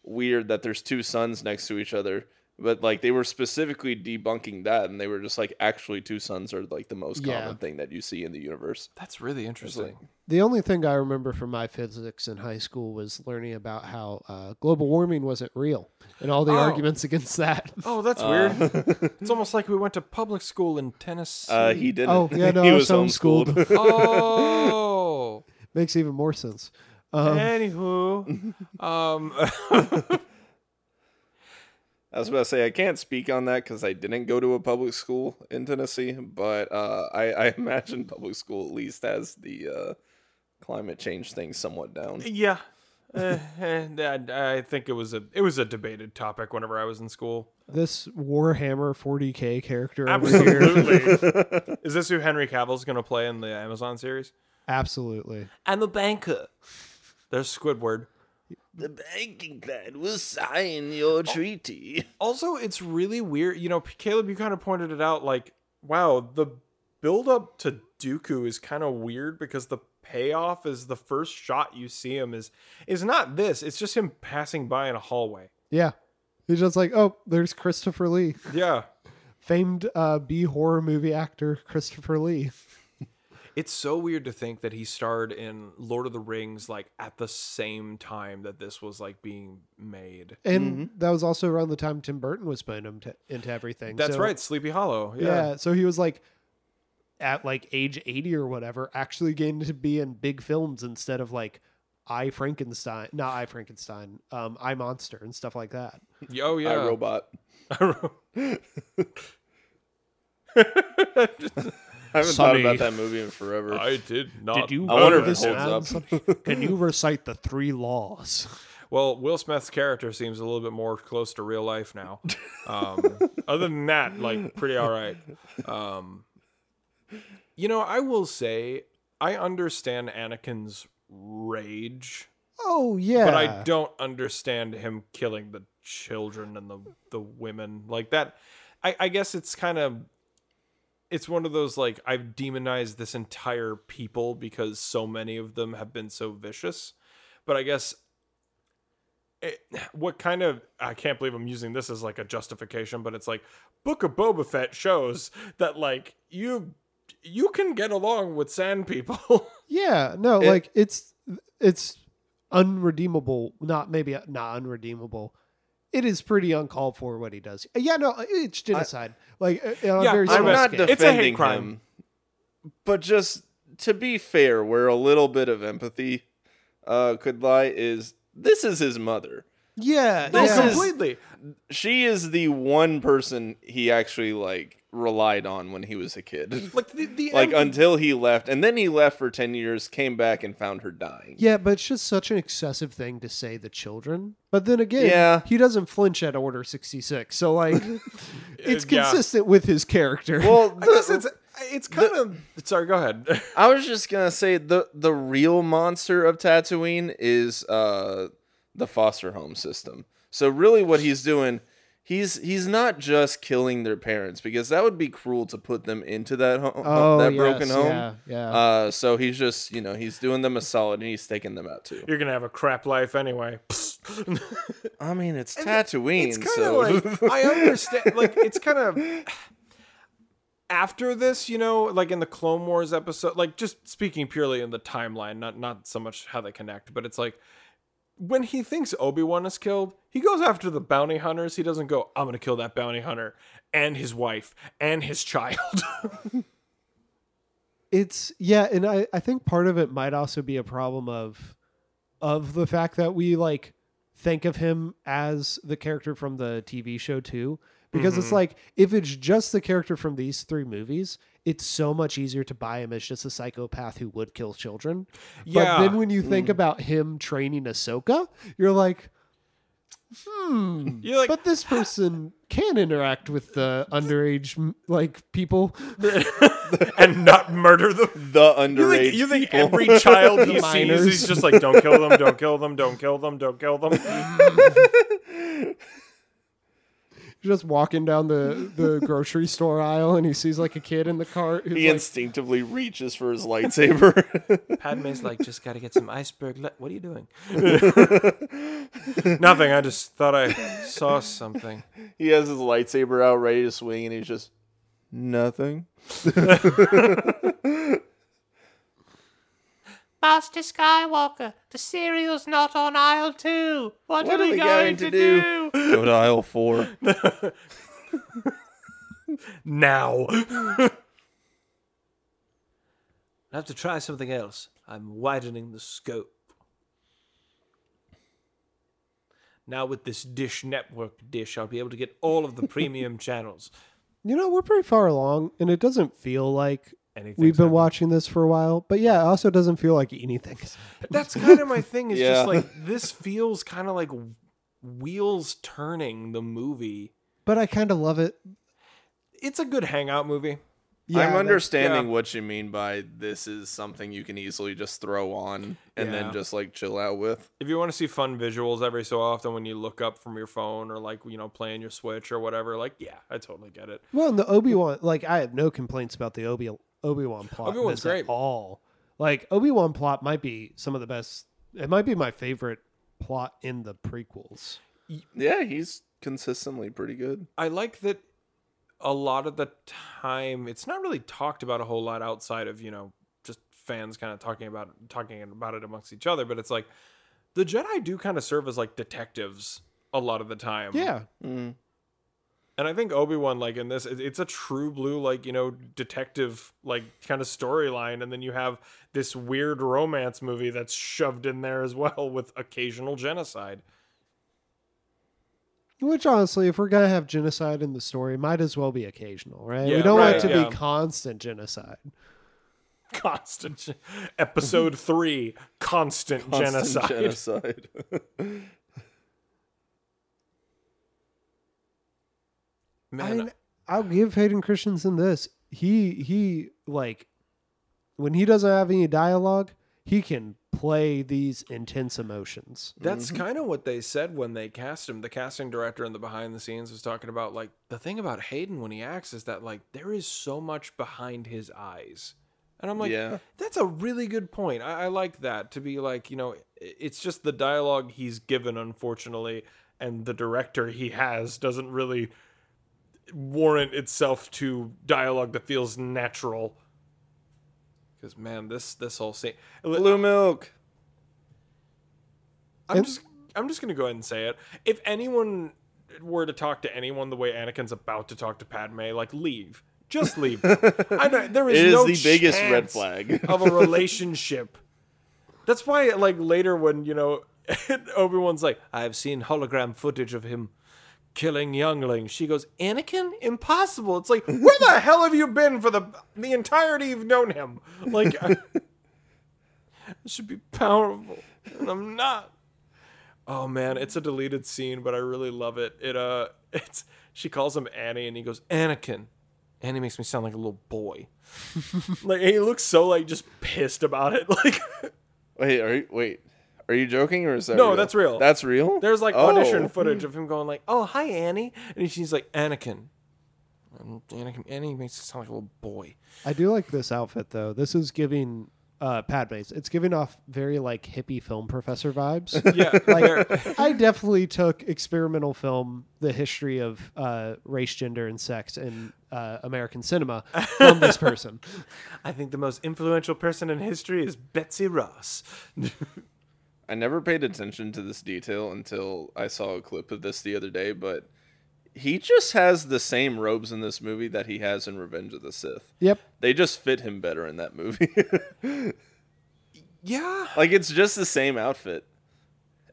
[SPEAKER 1] weird that there's two suns next to each other." But like they were specifically debunking that and they were just like actually two suns are like the most
[SPEAKER 5] Yeah.
[SPEAKER 1] common thing that you see in the universe.
[SPEAKER 4] That's really interesting.
[SPEAKER 5] The only thing I remember from my physics in high school was learning about how uh, global warming wasn't real and all the
[SPEAKER 4] Oh.
[SPEAKER 5] arguments against that.
[SPEAKER 4] Oh, that's weird. it's almost like we went to public school in Tennessee.
[SPEAKER 1] Uh he didn't.
[SPEAKER 5] Oh yeah, no,
[SPEAKER 1] he
[SPEAKER 5] I
[SPEAKER 1] was
[SPEAKER 5] was homeschooled.
[SPEAKER 4] oh.
[SPEAKER 5] Makes even more sense. Um,
[SPEAKER 4] Anywho, um,
[SPEAKER 1] I was about to say I can't speak on that because I didn't go to a public school in Tennessee, but uh, I, I imagine public school at least has the uh, climate change thing somewhat down.
[SPEAKER 4] yeah, uh, and I, I think it was a it was a debated topic whenever I was in school.
[SPEAKER 5] this Warhammer 40k character over here.
[SPEAKER 4] Absolutely. Is this who Henry Cavill's going to play in the Amazon series?
[SPEAKER 5] Absolutely.
[SPEAKER 6] I'm a banker.
[SPEAKER 4] There's Squidward.
[SPEAKER 1] The banking plan will sign your treaty.
[SPEAKER 4] Also, it's really weird. You know, Caleb, you kind of pointed it out. Like, wow, the build up to Dooku is kind of weird because the payoff is the first shot you see him is is not this. It's just him passing by in a hallway.
[SPEAKER 5] Yeah. He's just like, oh, there's Christopher Lee,
[SPEAKER 4] Yeah,
[SPEAKER 5] famed uh, B horror movie actor Christopher Lee.
[SPEAKER 4] It's so weird to think that he starred in Lord of the Rings like at the same time that this was like being made.
[SPEAKER 5] And that was also around the time Tim Burton was putting him to, into everything.
[SPEAKER 4] That's
[SPEAKER 5] So-
[SPEAKER 4] right, Sleepy Hollow.
[SPEAKER 5] Yeah.
[SPEAKER 4] Yeah.
[SPEAKER 5] So he was like at like age 80 or whatever, actually getting to be in big films instead of like I Frankenstein, not I Frankenstein, um, I Monster and stuff like that.
[SPEAKER 4] Oh yeah.
[SPEAKER 1] I robot. I haven't
[SPEAKER 5] Sonny.
[SPEAKER 1] thought about that movie in forever.
[SPEAKER 4] I did not.
[SPEAKER 5] Did you
[SPEAKER 1] I wonder
[SPEAKER 5] know
[SPEAKER 1] if it holds up.
[SPEAKER 5] Can you recite the three laws?
[SPEAKER 4] Well, Will Smith's character seems a little bit more close to real life now. Um, other than that, like pretty all right. Um, you know, I will say I understand Anakin's rage,
[SPEAKER 5] Oh yeah.
[SPEAKER 4] but I don't understand him killing the children and the the women like that. I, I guess it's kind of it's one of those like I've demonized this entire people because so many of them have been so vicious. But I guess it, what kind of I can't believe I'm using this as like a justification, but it's like Book of Boba Fett shows that like you you can get along with sand people.
[SPEAKER 5] Yeah, no,
[SPEAKER 1] It-
[SPEAKER 5] like it's it's unredeemable. Not maybe not unredeemable. It is pretty uncalled for what he does. Yeah, no, it's genocide. like uh,
[SPEAKER 4] Yeah,
[SPEAKER 5] very
[SPEAKER 4] I'm
[SPEAKER 5] small
[SPEAKER 1] I'm not
[SPEAKER 5] scale.
[SPEAKER 4] It's a hate
[SPEAKER 1] defending
[SPEAKER 4] crime.
[SPEAKER 1] him, but just to be fair, where a little bit of empathy uh, could lie is this is his mother.
[SPEAKER 5] yeah,
[SPEAKER 4] no,
[SPEAKER 1] This
[SPEAKER 5] yeah.
[SPEAKER 1] is-
[SPEAKER 4] completely.
[SPEAKER 1] She is the one person he actually like relied on when he was a kid.
[SPEAKER 4] Like the, the
[SPEAKER 1] like
[SPEAKER 4] em-
[SPEAKER 1] until he left, and then he left for ten years, came back and found her dying.
[SPEAKER 5] Yeah, but it's just such an excessive thing to say the children. But then again,
[SPEAKER 1] Yeah.
[SPEAKER 5] he doesn't flinch at Order 66. So, like, it's
[SPEAKER 4] yeah.
[SPEAKER 5] consistent with his character.
[SPEAKER 1] Well,
[SPEAKER 4] I guess it's it's kind of sorry. Go ahead.
[SPEAKER 1] I was just gonna say the the real monster of Tatooine is uh the foster home system. So really, what he's doing, he's he's not just killing their parents because that would be cruel to put them into that home,
[SPEAKER 5] oh,
[SPEAKER 1] that
[SPEAKER 5] yes,
[SPEAKER 1] broken home.
[SPEAKER 5] Yeah, yeah.
[SPEAKER 1] Uh, so he's just you know he's doing them a solid and he's taking them out too.
[SPEAKER 4] You're gonna have a crap life anyway.
[SPEAKER 1] I mean, it's Tatooine,
[SPEAKER 4] it's kind
[SPEAKER 1] so
[SPEAKER 4] like I understand. Like it's kind of after this, you know, like in the Clone Wars episode. Like just speaking purely in the timeline, not not so much how they connect, but it's like when he thinks Obi Wan is killed, he goes after the bounty hunters. He doesn't go, "I'm gonna kill that bounty hunter and his wife and his child."
[SPEAKER 5] it's yeah and I, I think part of it might also be a problem of of the fact that we like think of him as the character from the tv show too because
[SPEAKER 4] Mm-hmm.
[SPEAKER 5] it's like if it's just the character from these three movies, it's so much easier to buy him as just a psychopath who would kill children.
[SPEAKER 4] Yeah.
[SPEAKER 5] But then when you think about him training Ahsoka, you're like, hmm.
[SPEAKER 4] You're like,
[SPEAKER 5] but this person can interact with the underage like people.
[SPEAKER 4] and not murder them.
[SPEAKER 1] The
[SPEAKER 4] You
[SPEAKER 1] underage.
[SPEAKER 4] think, you think every child he sees,
[SPEAKER 5] minors.
[SPEAKER 4] he's just like, don't kill them, don't kill them, don't kill them, don't kill them.
[SPEAKER 5] just walking down the, the grocery store aisle and he sees like a kid in the cart.
[SPEAKER 1] he
[SPEAKER 5] like,
[SPEAKER 1] instinctively reaches for his lightsaber.
[SPEAKER 4] Padme's like, just gotta get some iceberg. Le- what are you doing? Nothing. I just thought I saw something.
[SPEAKER 1] he has his lightsaber out, ready to swing, and he's just nothing.
[SPEAKER 6] Master Skywalker, the cereal's not on aisle two. What,
[SPEAKER 1] What
[SPEAKER 6] are we going, to do?
[SPEAKER 1] Go to aisle four.
[SPEAKER 4] Now.
[SPEAKER 6] I have to try something else. I'm widening the scope. Now with this Dish Network dish, I'll be able to get all of the premium channels.
[SPEAKER 5] you know, we're pretty far along and it doesn't feel like
[SPEAKER 4] Anything's
[SPEAKER 5] we've been
[SPEAKER 4] happening.
[SPEAKER 5] watching this for a while. But yeah, it also doesn't feel like anything.
[SPEAKER 4] That's kind of my thing. Is
[SPEAKER 1] Yeah.
[SPEAKER 4] just like this feels kind of like wheels turning the movie.
[SPEAKER 5] But I kind of love it.
[SPEAKER 4] It's a good hangout movie.
[SPEAKER 5] Yeah,
[SPEAKER 1] I'm understanding
[SPEAKER 4] yeah.
[SPEAKER 1] what you mean by this is something you can easily just throw on and
[SPEAKER 4] Yeah.
[SPEAKER 1] then just like chill out with.
[SPEAKER 4] If you want to see fun visuals every so often when you look up from your phone or like you know playing your Switch or whatever, like yeah, I totally get it.
[SPEAKER 5] Well, and the Obi Wan, like I have no complaints about the Obi Obi Wan plot. in
[SPEAKER 4] Obi-Wan's
[SPEAKER 5] this at
[SPEAKER 4] great.
[SPEAKER 5] all. Like Obi Wan plot might be some of the best. It might be my favorite plot in the prequels.
[SPEAKER 1] Yeah, he's consistently pretty good.
[SPEAKER 4] I like that a lot of the time it's not really talked about a whole lot outside of you know just fans kind of talking about talking about it amongst each other, but it's like the Jedi do kind of serve as like detectives a lot of the time.
[SPEAKER 5] Yeah,
[SPEAKER 1] Mm.
[SPEAKER 4] And I think Obi Wan, like in this, it- it's a true blue, like you know, detective, like kind of storyline, and then you have this weird romance movie that's shoved in there as well with occasional genocide.
[SPEAKER 5] which honestly, if we're gonna have genocide in the story, might as well be occasional, right? we don't want it to
[SPEAKER 4] yeah.
[SPEAKER 5] be constant genocide.
[SPEAKER 4] Constant episode three, constant,
[SPEAKER 1] Constant
[SPEAKER 4] genocide.
[SPEAKER 1] genocide.
[SPEAKER 4] Man,
[SPEAKER 5] I, I'll give Hayden Christensen this. He he like when he doesn't have any dialogue, he can play these intense emotions.
[SPEAKER 4] That's mm-hmm. kind of what they said when they cast him. The casting director in the behind the scenes was talking about like the thing about Hayden when he acts is that like there is so much behind his eyes. And I'm like,
[SPEAKER 1] Yeah.
[SPEAKER 4] that's a really good point. I, I like that to be like, you know, it's just the dialogue he's given, unfortunately, and the director he has doesn't really warrant itself to dialogue that feels natural. Because man, this this whole scene,
[SPEAKER 1] Blue milk.
[SPEAKER 4] I'm just I'm just gonna go ahead and say it. If anyone were to talk to anyone the way Anakin's about to talk to Padme, like leave. Just leave. I know there is,
[SPEAKER 1] It is
[SPEAKER 4] no
[SPEAKER 1] the biggest red flag.
[SPEAKER 4] of a relationship. That's why, like later when you know Obi Wan's like, I've seen hologram footage of him killing younglings. She goes, Anakin, impossible. It's like, where the hell have you been for the the entirety you've known him? Like, I, I should be powerful, and I'm not. Oh man, it's a deleted scene, but I really love it. It uh, it's she calls him Annie, and he goes, Anakin. Annie makes me sound like a little boy. like he looks so like just pissed about it. Like
[SPEAKER 1] Wait, are you wait? Are you joking or is that
[SPEAKER 4] No,
[SPEAKER 1] real?
[SPEAKER 4] that's real.
[SPEAKER 1] That's real.
[SPEAKER 4] there's like
[SPEAKER 1] Oh.
[SPEAKER 4] audition footage of him going like, "Oh, hi Annie," and she's like, "Anakin." And Anakin, Annie makes it sound like a little boy.
[SPEAKER 5] I do like this outfit though. This is giving uh Padme's. It's giving off very like hippie film professor vibes.
[SPEAKER 4] Yeah,
[SPEAKER 5] like I definitely took experimental film, the history of uh, race, gender, and sex in uh, American cinema from this person.
[SPEAKER 4] I think the most influential person in history is Betsy Ross.
[SPEAKER 1] I never paid attention to this detail until I saw a clip of this the other day, but he just has the same robes in this movie that he has in Revenge of the Sith.
[SPEAKER 5] Yep.
[SPEAKER 1] They just fit him better in that movie.
[SPEAKER 4] Yeah,
[SPEAKER 1] like it's just the same outfit.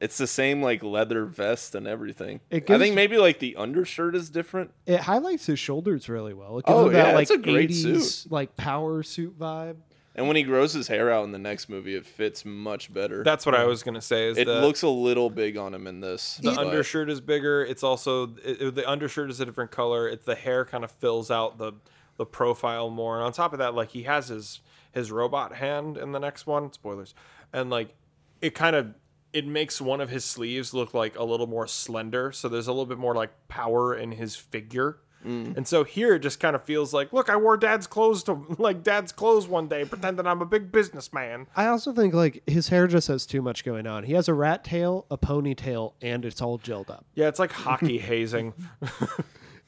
[SPEAKER 1] It's the same like leather vest and everything.
[SPEAKER 5] It
[SPEAKER 1] I think maybe like the undershirt is different.
[SPEAKER 5] It highlights his shoulders really well. It gives
[SPEAKER 1] Oh,
[SPEAKER 5] him that
[SPEAKER 1] yeah,
[SPEAKER 5] like
[SPEAKER 1] it's a great
[SPEAKER 5] 80s
[SPEAKER 1] suit.
[SPEAKER 5] like power suit vibe.
[SPEAKER 1] And when he grows his hair out in the next movie, it fits much better.
[SPEAKER 4] That's what I was gonna say. Is
[SPEAKER 1] it
[SPEAKER 4] the,
[SPEAKER 1] looks a little big on him in this.
[SPEAKER 4] the
[SPEAKER 1] but-
[SPEAKER 4] undershirt is bigger. It's also it, it- the undershirt is a different color. It's the hair kind of fills out the the profile more. And on top of that, like he has his his robot hand in the next one. Spoilers. And like it kind of it makes one of his sleeves look like a little more slender. So there's a little bit more like power in his figure. And so here it just kind of feels like, look, I wore dad's clothes to like dad's clothes one day, pretending I'm a big businessman.
[SPEAKER 5] I also think like his hair just has too much going on. He has a rat tail, a ponytail, and it's all gelled up.
[SPEAKER 4] Yeah, it's like hockey hazing.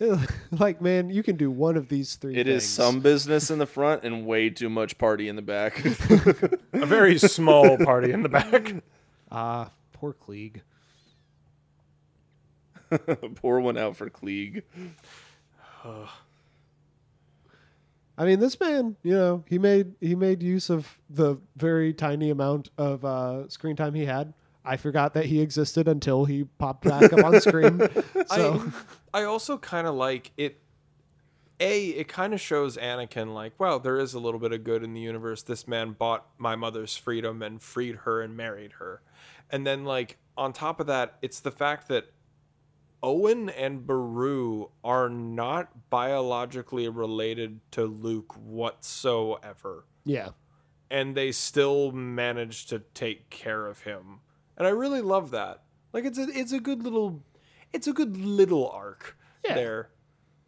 [SPEAKER 5] like man, you can do one of these three.
[SPEAKER 1] It is
[SPEAKER 5] things.
[SPEAKER 1] some business in the front and way too much party in the back.
[SPEAKER 4] a very small party in the back.
[SPEAKER 5] Ah, poor Cliegg.
[SPEAKER 1] Pour one out for Cliegg.
[SPEAKER 5] I mean, this man, you know, he made he made use of the very tiny amount of uh, screen time he had. I forgot that he existed until he popped back up on screen. So
[SPEAKER 4] I, I also kind of like it. A, it kind of shows Anakin like, well, there is a little bit of good in the universe. This man bought my mother's freedom and freed her and married her. And then, like, on top of that, it's the fact that Owen and Beru are not biologically related to Luke whatsoever.
[SPEAKER 5] yeah,
[SPEAKER 4] And they still manage to take care of him. And I really love that. Like it's a it's a good little it's a good little arc
[SPEAKER 5] Yeah.
[SPEAKER 4] there.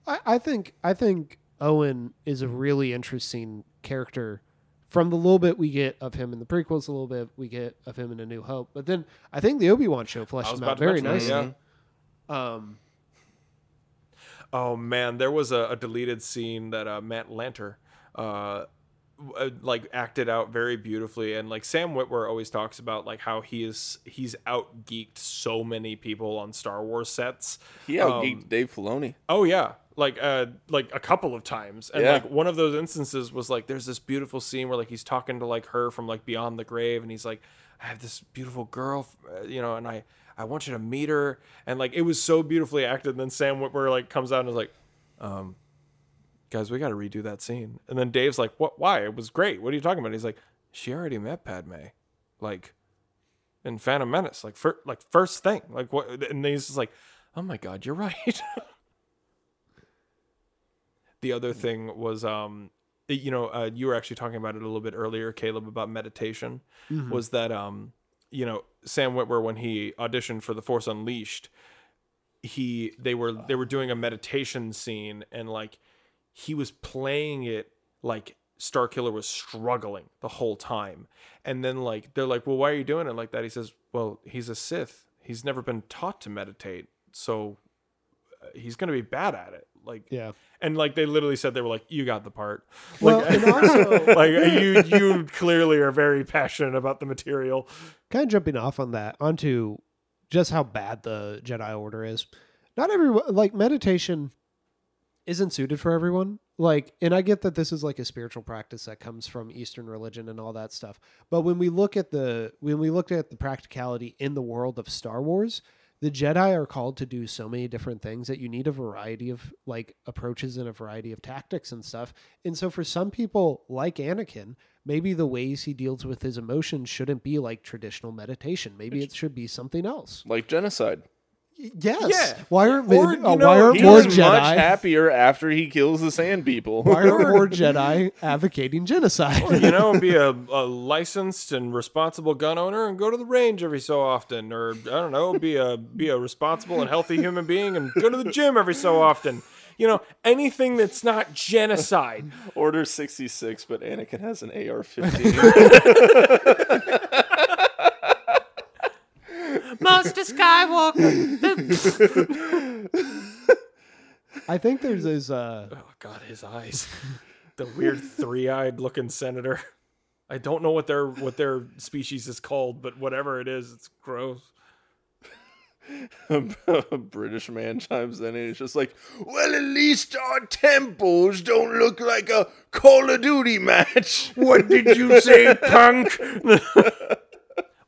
[SPEAKER 5] I, I think I think Owen is a really interesting character. From the little bit we get of him in the prequels, a little bit we get of him in A New Hope, but then I think the Obi Wan show
[SPEAKER 4] I
[SPEAKER 5] fleshed him out very
[SPEAKER 4] mention that,
[SPEAKER 5] nicely.
[SPEAKER 4] yeah.
[SPEAKER 5] Um,
[SPEAKER 4] Oh man, there was a, a deleted scene that uh, Matt Lanter, uh, uh, like acted out very beautifully, and like Sam Witwer always talks about like how he is he's out geeked so many people on Star Wars sets.
[SPEAKER 1] He outgeeked Dave Filoni.
[SPEAKER 4] Oh yeah, like uh like a couple of times. And
[SPEAKER 1] Yeah.
[SPEAKER 4] like one of those instances was like there's this beautiful scene where like he's talking to like her from like beyond the grave and he's like I have this beautiful girl, uh, you know, and I I want you to meet her and like it was so beautifully acted and then Sam Witwer like comes out and is like um guys, we got to redo that scene. And then Dave's like, "What why? It was great. What are you talking about?" And he's like, "She already met Padme." Like in Phantom Menace, like fir- like first thing. Like what and he's just like, "Oh my god, you're right." the other thing was um you know uh, you were actually talking about it a little bit earlier caleb about meditation was that um you know sam witwer when he auditioned for the force unleashed he they were they were doing a meditation scene and like he was playing it like Starkiller was struggling the whole time. And then like they're like, "Well, why are you doing it like that?" He says, "Well, he's a Sith. He's never been taught to meditate. So uh, he's going to be bad at it." Like
[SPEAKER 5] yeah.
[SPEAKER 4] and like they literally said they were like, "You got the part."
[SPEAKER 5] Well, and also
[SPEAKER 4] like you you clearly are very passionate about the material.
[SPEAKER 5] kind of jumping off on that onto just how bad the Jedi Order is. Not everyone like meditation isn't suited for everyone. Like, and I get that this is like a spiritual practice that comes from Eastern religion and all that stuff. But when we look at the when we look at the practicality in the world of Star Wars, the Jedi are called to do so many different things that you need a variety of like approaches and a variety of tactics and stuff. And so for some people like Anakin, maybe the ways he deals with his emotions shouldn't be like traditional meditation. Maybe it should be something else.
[SPEAKER 1] Like genocide.
[SPEAKER 5] Yes.
[SPEAKER 4] Yeah.
[SPEAKER 5] Why aren't
[SPEAKER 4] Or,
[SPEAKER 5] uh,
[SPEAKER 4] you
[SPEAKER 5] why aren't more
[SPEAKER 1] was much
[SPEAKER 5] Jedi?
[SPEAKER 1] happier after he kills the sand people.
[SPEAKER 5] Why aren't more Jedi advocating genocide?
[SPEAKER 4] you know, be a, a licensed and responsible gun owner and go to the range every so often, or I don't know, be a be a responsible and healthy human being and go to the gym every so often. You know, anything that's not genocide.
[SPEAKER 1] Order 66, but Anakin has an AR 15.
[SPEAKER 3] Master Skywalker.
[SPEAKER 5] I think there's this. Uh,
[SPEAKER 4] Oh God, his eyes, the weird three-eyed looking senator. I don't know what their what their species is called, but whatever it is, it's gross.
[SPEAKER 1] a British man chimes in and he's just like, Well, at least our temples don't look like a Call of Duty match.
[SPEAKER 3] What did you say, punk?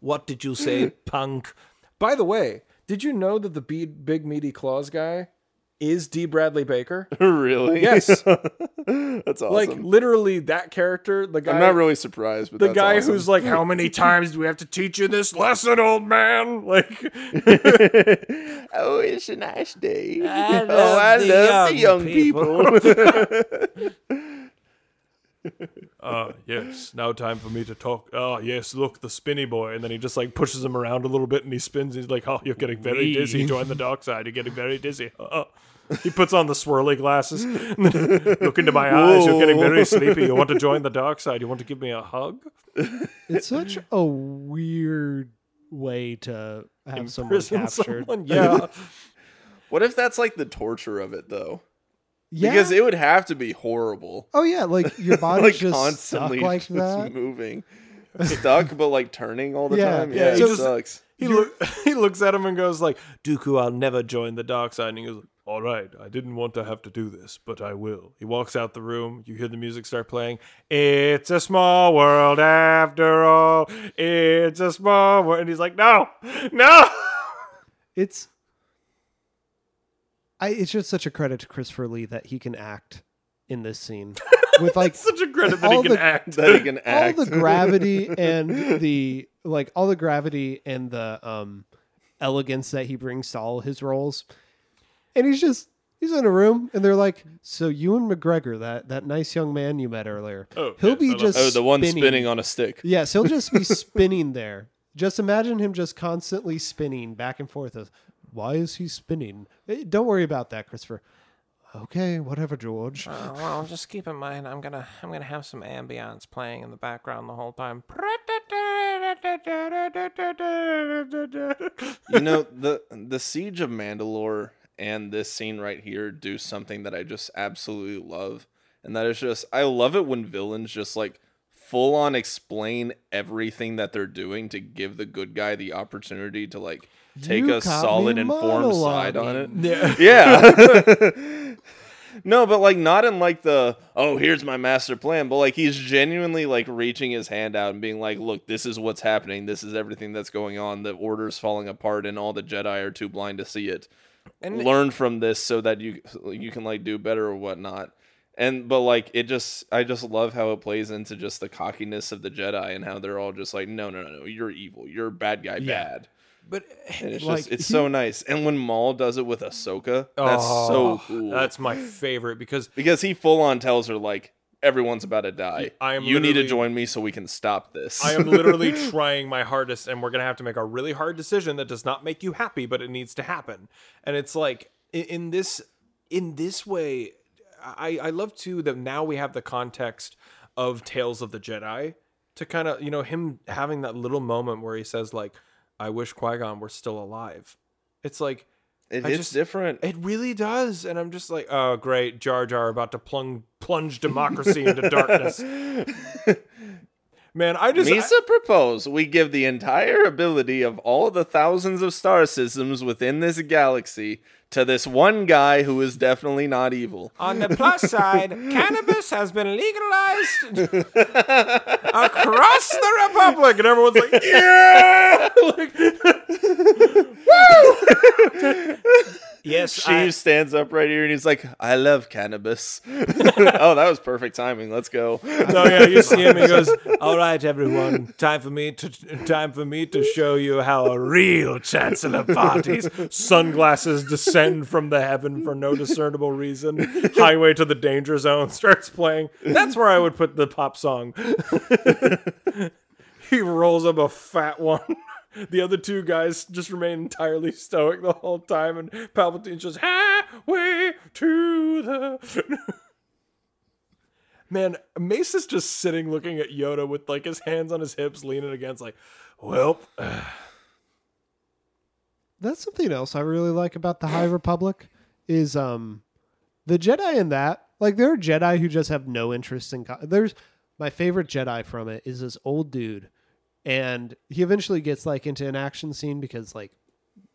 [SPEAKER 4] What did you say, punk? By the way, did you know that the big, big meaty claws guy is D. Bradley Baker?
[SPEAKER 1] really?
[SPEAKER 4] Yes.
[SPEAKER 1] That's awesome.
[SPEAKER 4] Like literally that character, the guy
[SPEAKER 1] I'm not really surprised, but
[SPEAKER 4] the
[SPEAKER 1] that's
[SPEAKER 4] guy
[SPEAKER 1] awesome.
[SPEAKER 4] who's like, How many times do we have to teach you this lesson, old man? Like
[SPEAKER 1] oh, it's a nice day.
[SPEAKER 6] I
[SPEAKER 1] oh, I
[SPEAKER 6] the
[SPEAKER 1] love the
[SPEAKER 6] young
[SPEAKER 1] young
[SPEAKER 6] people."
[SPEAKER 1] people.
[SPEAKER 4] Uh yes, now time for me to talk. Oh yes, look, the spinny boy. And then he just like pushes him around a little bit and he spins. He's like, Oh, you're getting very
[SPEAKER 5] Wee.
[SPEAKER 4] dizzy. Join the dark side. You're getting very dizzy. Uh-uh. He puts on the swirly glasses. Look into my eyes. You're getting very sleepy. You want to join the dark side. You want to give me a hug?
[SPEAKER 5] It's such a weird way to have someone
[SPEAKER 4] Imprison
[SPEAKER 5] captured.
[SPEAKER 4] someone? Yeah.
[SPEAKER 1] what if that's like the torture of it, though?
[SPEAKER 5] Yeah.
[SPEAKER 1] Because it would have to be horrible.
[SPEAKER 5] oh yeah, like your body
[SPEAKER 1] like
[SPEAKER 5] just
[SPEAKER 1] constantly
[SPEAKER 5] stuck like
[SPEAKER 1] just
[SPEAKER 5] that.
[SPEAKER 1] moving. Stuck, but like turning all the
[SPEAKER 5] Yeah,
[SPEAKER 1] time.
[SPEAKER 5] yeah,
[SPEAKER 1] Yeah,
[SPEAKER 5] he
[SPEAKER 1] it
[SPEAKER 4] just-
[SPEAKER 1] sucks.
[SPEAKER 4] He, look, he looks at him and goes like, Dooku, I'll never join the dark side. And he goes, all right, I didn't want to have to do this, but I will. He walks out the room. You hear the music start playing. It's a small world after all. It's a small world. And he's like, no, no.
[SPEAKER 5] It's I it's just such a credit to Christopher Lee that he can act in this scene with like
[SPEAKER 4] Such a credit that
[SPEAKER 5] All
[SPEAKER 4] he can
[SPEAKER 5] the-
[SPEAKER 4] act.
[SPEAKER 1] That he can act all
[SPEAKER 5] the gravity and the like all the gravity and the um elegance that he brings to all his roles. And he's just he's in a room and they're like, "So you and McGregor, that that nice young man you met earlier,
[SPEAKER 4] Oh,
[SPEAKER 5] he'll
[SPEAKER 4] yes,
[SPEAKER 5] be just
[SPEAKER 1] oh, the one
[SPEAKER 5] spinning.
[SPEAKER 1] spinning on a stick.
[SPEAKER 5] Yes, he'll just be spinning there. Just imagine him just constantly spinning back and forth. Of, Why is he spinning? Eh, Don't worry about that, Christopher. Okay, whatever, George.
[SPEAKER 6] Uh, well, just keep in mind, I'm gonna I'm gonna have some ambience playing in the background the whole time.
[SPEAKER 1] you know the the siege of Mandalore and this scene right here do something that I just absolutely love, and that is just I love it when villains just like full on explain everything that they're doing to give the good guy the opportunity to like take
[SPEAKER 5] You
[SPEAKER 1] a solid
[SPEAKER 5] me
[SPEAKER 1] informed side on it.
[SPEAKER 4] Yeah.
[SPEAKER 1] Yeah. no, but like not in like the oh here's my master plan, but like he's genuinely like reaching his hand out and being like, look, this is what's happening. This is everything that's going on. The order's falling apart, and all the Jedi are too blind to see it.
[SPEAKER 6] And-
[SPEAKER 1] Learn from this so that you you can like do better or whatnot. And but like it just I just love how it plays into just the cockiness of the Jedi and how they're all just like no no no no you're evil you're a bad guy
[SPEAKER 5] Yeah.
[SPEAKER 1] bad
[SPEAKER 4] But
[SPEAKER 1] and it's
[SPEAKER 5] Like,
[SPEAKER 1] just it's
[SPEAKER 5] he-
[SPEAKER 1] so nice and when Maul does it with Ahsoka that's oh, so cool
[SPEAKER 4] Oh, That's my favorite because
[SPEAKER 1] because he full on tells her like everyone's about to die.
[SPEAKER 4] I am
[SPEAKER 1] you need to join me so we can stop this.
[SPEAKER 4] I am literally trying my hardest, and we're gonna have to make a really hard decision that does not make you happy, but it needs to happen. And it's like in, in this in this way, I I love too that now we have the context of Tales of the Jedi to kind of you know him having that little moment where he says like, "I wish Qui Gon were still alive." It's like
[SPEAKER 1] it
[SPEAKER 4] I
[SPEAKER 1] hits
[SPEAKER 4] just-
[SPEAKER 1] different.
[SPEAKER 4] it really does, and I'm just like, oh great, Jar Jar about to plunge plunge democracy into darkness. Man, I just I-
[SPEAKER 1] Misa proposed we give the entire ability of all the thousands of star systems within this galaxy to this one guy who is definitely not evil.
[SPEAKER 6] On the plus side, cannabis has been legalized across the
[SPEAKER 4] Republic, and everyone's like, yeah, like,
[SPEAKER 6] Yes,
[SPEAKER 1] Sheev stands up right here and he's like, I love cannabis. oh, that was perfect timing. Let's go.
[SPEAKER 4] no, yeah, you see him. He goes, "All right, everyone, time for me to time for me to show you how a real chancellor parties." Sunglasses descend from the heaven for no discernible reason. Highway to the danger zone starts playing. That's where I would put the pop song. he rolls up a fat one. The other two guys just remain entirely stoic the whole time, and Palpatine's just highway to the. Man, Mace is just sitting looking at Yoda with like his hands on his hips, leaning against, like, well,
[SPEAKER 5] That's something else I really like about the High Republic is um the Jedi in that like there are Jedi who just have no interest in co- there's my favorite Jedi from it is this old dude and he eventually gets like into an action scene because like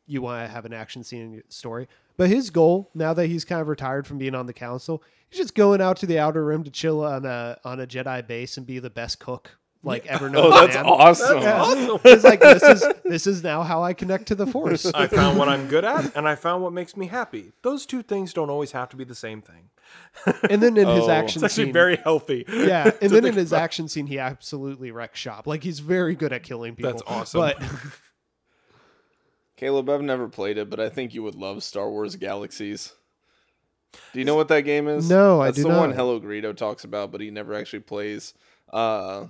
[SPEAKER 5] you want to have an action scene in your story but his goal now that he's kind of retired from being on the council he's just going out to the outer rim to chill on a on a Jedi base and be the best cook like ever known.
[SPEAKER 1] Oh, that's
[SPEAKER 5] man.
[SPEAKER 1] awesome.
[SPEAKER 5] Yeah. It's like this is this is now how I connect to the Force.
[SPEAKER 4] I found what I'm good at, and I found what makes me happy. Those two things don't always have to be the same thing.
[SPEAKER 5] And then in his
[SPEAKER 1] Oh.
[SPEAKER 5] action
[SPEAKER 4] It's actually
[SPEAKER 5] scene,
[SPEAKER 4] very healthy.
[SPEAKER 5] yeah, and then in his
[SPEAKER 4] about.
[SPEAKER 5] action scene, he absolutely wrecks shop. Like he's very good at killing people.
[SPEAKER 4] That's awesome.
[SPEAKER 5] But
[SPEAKER 1] Caleb, I've never played it, but I think you would love Star Wars Galaxies. Do you know what that game is?
[SPEAKER 5] No, I
[SPEAKER 1] That's
[SPEAKER 5] do
[SPEAKER 1] the
[SPEAKER 5] not.
[SPEAKER 1] one Hello Greedo talks about, but he never actually plays. Uh,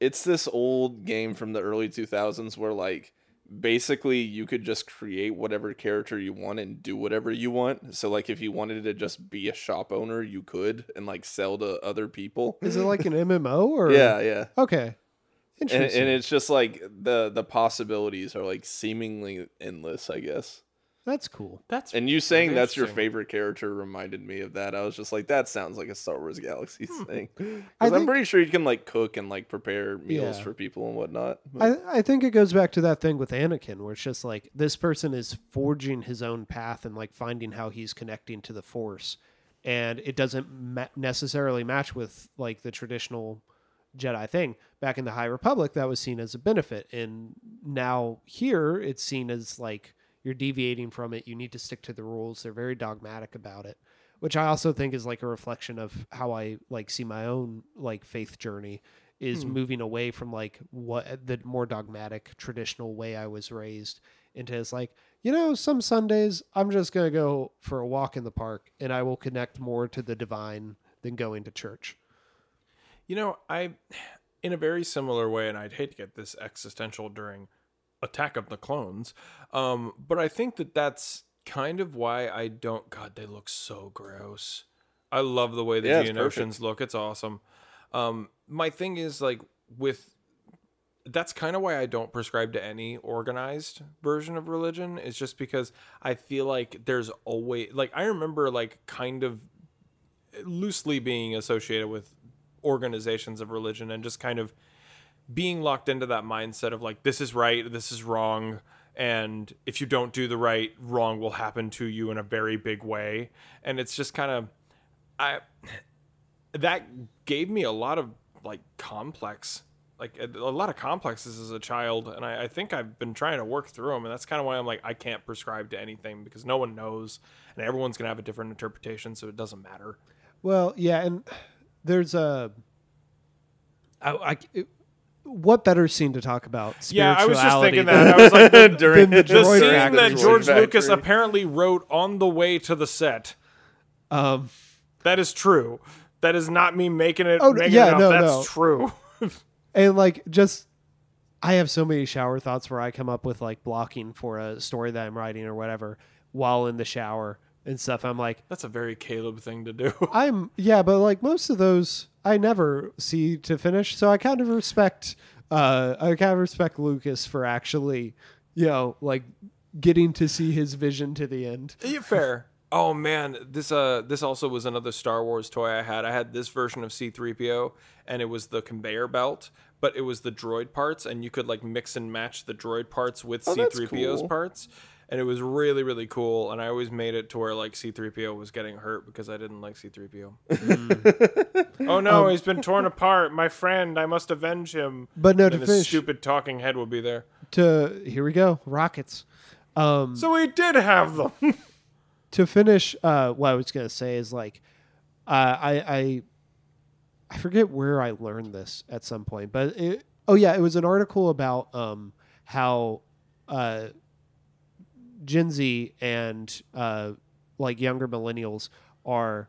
[SPEAKER 1] it's this old game from the early 2000s where, like, basically you could just create whatever character you want and do whatever you want. So, like, if you wanted to just be a shop owner, you could and, like, sell to other people.
[SPEAKER 5] is it like an MMO or
[SPEAKER 1] Yeah, yeah.
[SPEAKER 5] Okay,
[SPEAKER 1] And,
[SPEAKER 5] interesting.
[SPEAKER 1] and it's just like the the possibilities are like seemingly endless, I guess.
[SPEAKER 5] That's cool.
[SPEAKER 4] That's
[SPEAKER 1] And you saying that's your favorite character reminded me of that. I was just like, that sounds like a Star Wars Galaxies hmm. thing.
[SPEAKER 5] I
[SPEAKER 1] Because I'm
[SPEAKER 5] think-
[SPEAKER 1] pretty sure you can like cook and like prepare meals
[SPEAKER 5] Yeah.
[SPEAKER 1] for people and whatnot. But-
[SPEAKER 5] I, I think it goes back to that thing with Anakin, where it's just like this person is forging his own path and like finding how he's connecting to the Force, and it doesn't ma- necessarily match with like the traditional Jedi thing. Back in the High Republic, that was seen as a benefit, and now here it's seen as like you're deviating from it. You need to stick to the rules. They're very dogmatic about it, which I also think is like a reflection of how I like see my own like faith journey is hmm. moving away from like what the more dogmatic traditional way I was raised into it's like you know some Sundays I'm just gonna go for a walk in the park and I will connect more to the divine than going to church.
[SPEAKER 4] You know, I, in a very similar way, and I'd hate to get this existential during Attack of the Clones, um, but I think that that's kind of why I don't. God, they look so gross. I love the way the
[SPEAKER 1] Yeah,
[SPEAKER 4] Geonosians look. It's awesome. Um, my thing is like with. That's kind of why I don't prescribe to any organized version of religion. It's just because I feel like there's always like I remember like kind of loosely being associated with organizations of religion and just kind of being locked into that mindset of like this is right this is wrong and if you don't do the right wrong will happen to you in a very big way and it's just kind of i that gave me a lot of like complex like a, a lot of complexes as a child and I, I think i've been trying to work through them and that's kind of why i'm like i can't prescribe to anything because no one knows and everyone's gonna have a different interpretation so it doesn't matter
[SPEAKER 5] Well, yeah, and there's a. I, I- what better scene to talk about?
[SPEAKER 4] yeah i was just thinking that i was like the,
[SPEAKER 1] During
[SPEAKER 5] the
[SPEAKER 4] the
[SPEAKER 5] droid
[SPEAKER 4] scene that
[SPEAKER 1] Droid
[SPEAKER 4] George Lucas apparently wrote on the way to the set.
[SPEAKER 5] Um,
[SPEAKER 4] That is true. That is not me making it.
[SPEAKER 5] Oh,
[SPEAKER 4] making
[SPEAKER 5] yeah,
[SPEAKER 4] it up.
[SPEAKER 5] no,
[SPEAKER 4] That's
[SPEAKER 5] no.
[SPEAKER 4] true.
[SPEAKER 5] and like just i have so many shower thoughts where i come up with like blocking for a story that i'm writing or whatever while in the shower and stuff i'm like
[SPEAKER 4] That's a very Caleb thing to do.
[SPEAKER 5] i'm yeah but like most of those i never see to finish so i kind of respect uh i kind of respect lucas for actually you know like getting to see his vision to the end
[SPEAKER 4] Yeah, fair. Oh man, this uh this also was another Star Wars toy I had. I had this version of C3PO and it was the conveyor belt, but it was the droid parts and you could like mix and match the droid parts with
[SPEAKER 1] Oh,
[SPEAKER 4] C3PO's
[SPEAKER 1] cool.
[SPEAKER 4] parts. And it was really really cool and I always made it to where like C3PO was getting hurt because I didn't like C3PO. oh no,
[SPEAKER 1] Um,
[SPEAKER 4] he's been torn apart. My friend, I must avenge him.
[SPEAKER 5] but no
[SPEAKER 4] And
[SPEAKER 5] to
[SPEAKER 4] his
[SPEAKER 5] finish
[SPEAKER 4] stupid talking head will be there.
[SPEAKER 5] to here we go rockets um
[SPEAKER 4] So we did have them.
[SPEAKER 5] to finish uh what i was gonna say is like uh, i i i forget where i learned this at some point but it, oh yeah it was an article about um how uh gen z and uh like younger millennials are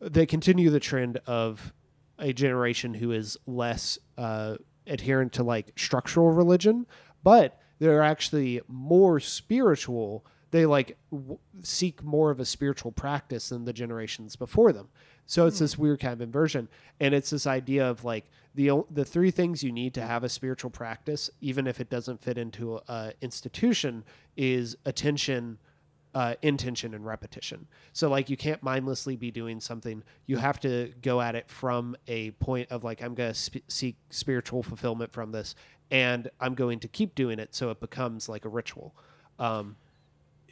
[SPEAKER 5] they continue the trend of a generation who is less uh adherent to like structural religion but they're actually more spiritual. They like w- seek more of a spiritual practice than the generations before them so it's this weird kind of inversion and it's this idea of like the the three things you need to have a spiritual practice even if it doesn't fit into a institution is attention uh, intention and repetition. So like you can't mindlessly be doing something. You have to go at it from a point of like I'm going to sp- seek spiritual fulfillment from this, and I'm going to keep doing it so it becomes like a ritual. Um,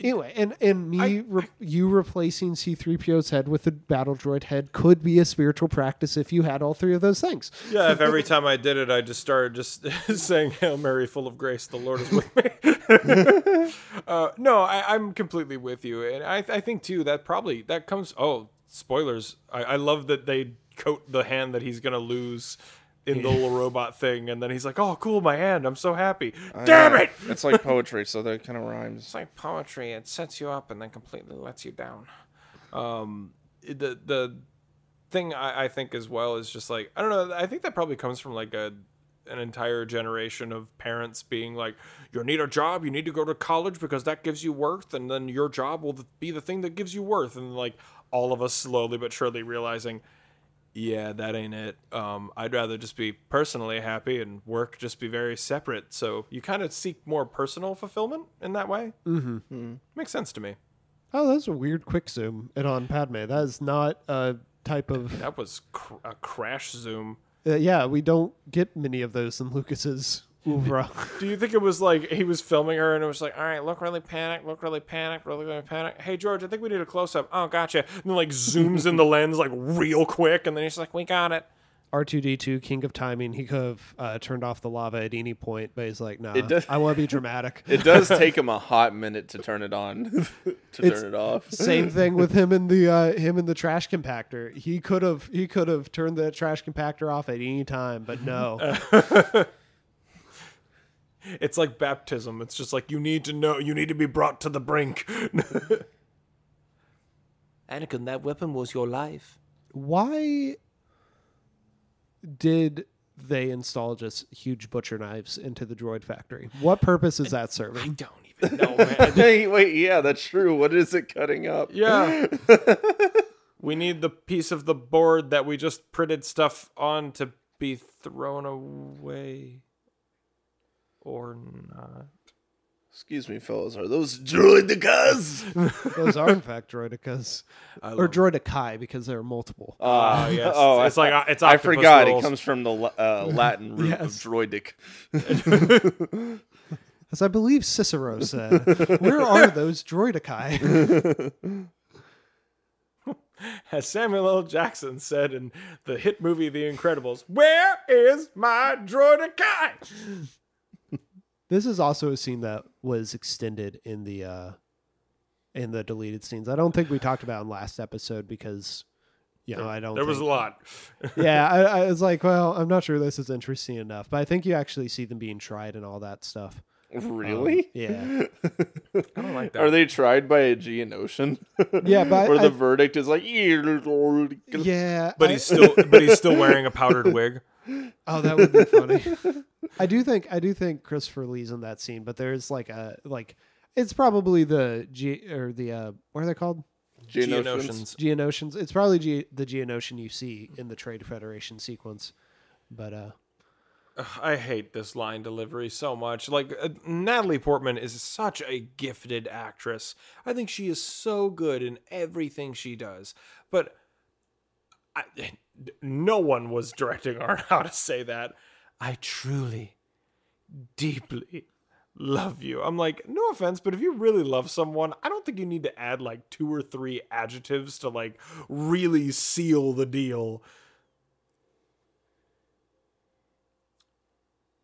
[SPEAKER 5] Anyway, and and me re- you replacing C3PO's head with a battle droid head could be a spiritual practice if you had all three of those things.
[SPEAKER 4] Yeah, if every time I did it, I just started just saying "Hail Mary, full of grace, the Lord is with me." uh, no, I, I'm completely with you, and I, I think too that probably that comes. Oh, spoilers! I, I love that they coat the hand that he's gonna lose in the little robot thing, and then he's like, "Oh, cool, my hand! I'm so happy." Damn it!
[SPEAKER 1] It's like poetry, so that kind of rhymes.
[SPEAKER 4] It's like poetry. It sets you up and then completely lets you down. Um, the the thing I, I think as well is just like I don't know. I think that probably comes from like a an entire generation of parents being like, "You need a job. You need to go to college because that gives you worth, and then your job will be the thing that gives you worth." And like all of us slowly but surely realizing. Yeah, that ain't it. Um, I'd rather just be personally happy and work just be very separate. So you kind of seek more personal fulfillment in that way. Mm-hmm. Makes sense to me.
[SPEAKER 5] Oh, that's a weird quick zoom in on Padme. That is not a type of
[SPEAKER 4] That was cr- a crash zoom.
[SPEAKER 5] uh, yeah. We don't get many of those in Lucas's oeuvre.
[SPEAKER 4] Do you think it was like he was filming her and it was like, all right, look really panicked, look really panicked, really, really panicked. Hey, George, I think we need a close up. Oh, gotcha. And then like zooms in the lens like real quick. And then he's like, we got it.
[SPEAKER 5] R2D2, king of timing. He could have uh, turned off the lava at any point, but he's like, nah,
[SPEAKER 1] It does-
[SPEAKER 5] I want to be dramatic.
[SPEAKER 1] It does take him a hot minute to turn it on, to
[SPEAKER 5] It's-
[SPEAKER 1] turn it off.
[SPEAKER 5] Same thing with him in the uh, him in the trash compactor. He could have he could have turned the trash compactor off at any time, but no.
[SPEAKER 4] It's like baptism. It's just like you need to know, you need to be brought to the brink. Anakin, that weapon was your life.
[SPEAKER 5] Why did they install just huge butcher knives into the droid factory? What purpose is that serving?
[SPEAKER 4] I don't even know, man.
[SPEAKER 1] Hey, wait, yeah, that's true. What is it cutting up?
[SPEAKER 4] Yeah. we need the piece of the board that we just printed stuff on to be thrown away. Or not.
[SPEAKER 1] Excuse me, fellas. Are those droidekas?
[SPEAKER 5] Those are in fact droidekas, or droidicae because there are multiple.
[SPEAKER 4] Ah, yes.
[SPEAKER 1] oh,
[SPEAKER 4] it's
[SPEAKER 1] I-
[SPEAKER 4] like it's
[SPEAKER 1] I forgot.
[SPEAKER 4] rolls.
[SPEAKER 1] It comes from the uh, Latin root
[SPEAKER 5] Yes.
[SPEAKER 1] of droidic.
[SPEAKER 5] As I believe Cicero said, where are those droidicae?
[SPEAKER 4] As Samuel L. Jackson said in the hit movie The Incredibles, "Where is my droidikai?"
[SPEAKER 5] This is also a scene that was extended in the uh in the deleted scenes. I don't think we talked about in last episode because you know I don't.
[SPEAKER 4] There was a lot.
[SPEAKER 5] yeah, I, I was like, well, I'm not sure this is interesting enough, but I think you actually see them being tried and all that stuff. Um,
[SPEAKER 1] Really?
[SPEAKER 5] yeah,
[SPEAKER 4] I don't like that.
[SPEAKER 1] Are they tried by a Geonosian?
[SPEAKER 5] yeah, but
[SPEAKER 1] Where
[SPEAKER 5] I,
[SPEAKER 1] the verdict is like, "Yeah,
[SPEAKER 5] yeah,
[SPEAKER 4] but
[SPEAKER 5] I-
[SPEAKER 4] he's still but he's still wearing a powdered wig.
[SPEAKER 5] Oh, that would be funny. I do think I do think Christopher Lee's in that scene, but there's like a like it's probably the G or the uh what are they called?
[SPEAKER 1] Geonosians.
[SPEAKER 5] Geonosians. It's probably Ge- the Geonosian you see in the Trade Federation sequence. But uh
[SPEAKER 4] I hate this line delivery so much. Like uh, Natalie Portman is such a gifted actress. I think she is so good in everything she does. But I, no one was directing her on how to say that. I truly, deeply love you. I'm like, no offense, but if you really love someone, I don't think you need to add like two or three adjectives to like really seal the deal.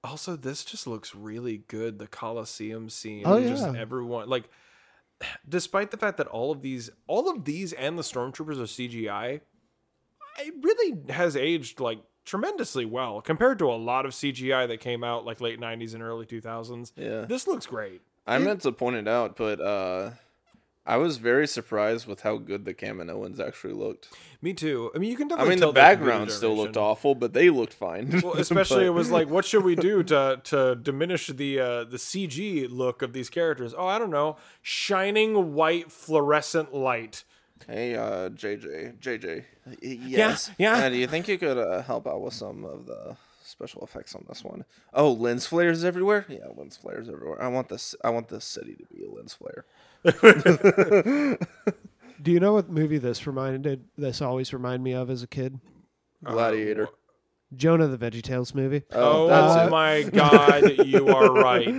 [SPEAKER 4] Also, this just looks really good. The Coliseum scene.
[SPEAKER 5] Oh,
[SPEAKER 4] and Just
[SPEAKER 5] yeah.
[SPEAKER 4] everyone like despite the fact that all of these all of these and the stormtroopers are CGI, it really has aged like tremendously well compared to a lot of CGI that came out like late 90s and early 2000s.
[SPEAKER 1] Yeah.
[SPEAKER 4] This looks great.
[SPEAKER 1] I meant to point it out, but uh, I was very surprised with how good the Kaminoans actually looked.
[SPEAKER 4] Me too. I mean, you can
[SPEAKER 1] I
[SPEAKER 4] definitely
[SPEAKER 1] mean,
[SPEAKER 4] tell
[SPEAKER 1] the
[SPEAKER 4] they're computer
[SPEAKER 1] background still looked awful, but they looked fine.
[SPEAKER 4] Well, especially
[SPEAKER 1] But-
[SPEAKER 4] it was like, what should we do to to diminish the uh, the CG look of these characters? Oh, I don't know, shining white fluorescent light.
[SPEAKER 1] Hey, uh, JJ, JJ. Yes.
[SPEAKER 4] yeah.
[SPEAKER 1] Uh, do you think you could uh, help out with some of the special effects on this one? Oh, lens flares everywhere. Yeah, lens flares everywhere. I want this. I want this city to be a lens flare.
[SPEAKER 5] do you know what movie this reminded this always reminded me of as a kid?
[SPEAKER 1] Gladiator.
[SPEAKER 5] Jonah the VeggieTales movie.
[SPEAKER 4] Oh,
[SPEAKER 5] that's it.
[SPEAKER 4] my god, you are right.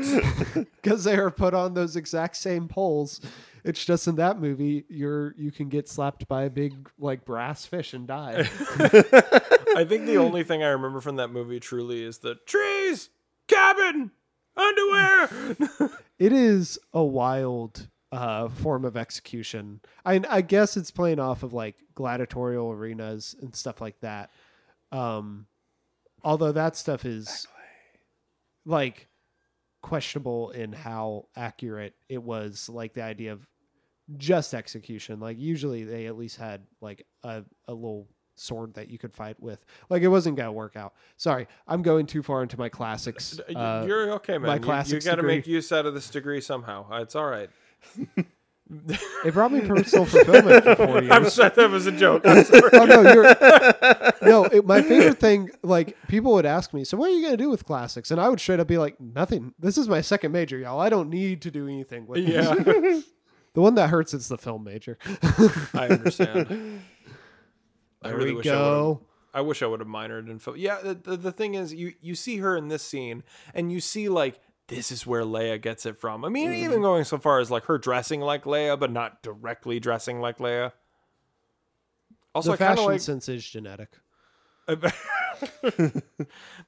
[SPEAKER 5] because they are put on those exact same poles. It's just in that movie, you're you can get slapped by a big like brass fish and die.
[SPEAKER 4] I think the only thing I remember from that movie truly is the trees, cabin, underwear.
[SPEAKER 5] it is a wild uh, form of execution. I I guess it's playing off of like gladiatorial arenas and stuff like that. Um, although that stuff is like questionable in how accurate it was. Like the idea of just execution. Like usually they at least had like a, a little sword that you could fight with. Like it wasn't gonna work out. Sorry, I'm going too far into my classics. Uh,
[SPEAKER 4] You're okay, man.
[SPEAKER 5] my
[SPEAKER 4] You- you, got to
[SPEAKER 5] degree.
[SPEAKER 4] make use out of this degree somehow. It's all right.
[SPEAKER 5] it brought me personal fulfillment for four years.
[SPEAKER 4] I'm sorry, that was a joke. I'm sorry.
[SPEAKER 5] oh no, you're no. It, my favorite thing, like people would ask me, so what are you gonna do with classics? And I would straight up be like, nothing. This is my second major, y'all. I don't need to do anything with this.
[SPEAKER 4] yeah,
[SPEAKER 5] The one that hurts is the film major.
[SPEAKER 4] I understand. I
[SPEAKER 5] There
[SPEAKER 4] really
[SPEAKER 5] we
[SPEAKER 4] wish I would've-
[SPEAKER 5] go.
[SPEAKER 4] I wish I would have minored in film. Yeah, the, the, the thing is, you you see her in this scene, and you see like this is where Leia gets it from. I mean,
[SPEAKER 5] Mm-hmm.
[SPEAKER 4] even going so far as like her dressing like Leia, but not directly dressing like Leia. Also,
[SPEAKER 5] the fashion
[SPEAKER 4] like.
[SPEAKER 5] sense is genetic.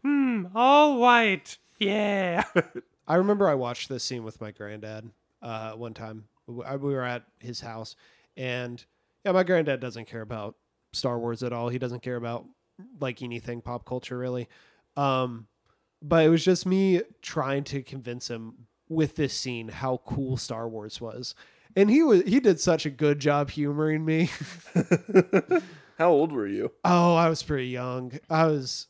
[SPEAKER 3] Hmm, all white. Yeah.
[SPEAKER 5] I remember I watched this scene with my granddad uh, one time. We were at his house, and yeah, my granddad doesn't care about Star Wars at all. He doesn't care about like anything pop culture really. Um, but it was just me trying to convince him with this scene how cool Star Wars was, and he was he did such a good job humoring me.
[SPEAKER 1] How old were you?
[SPEAKER 5] oh, I was pretty young. I was,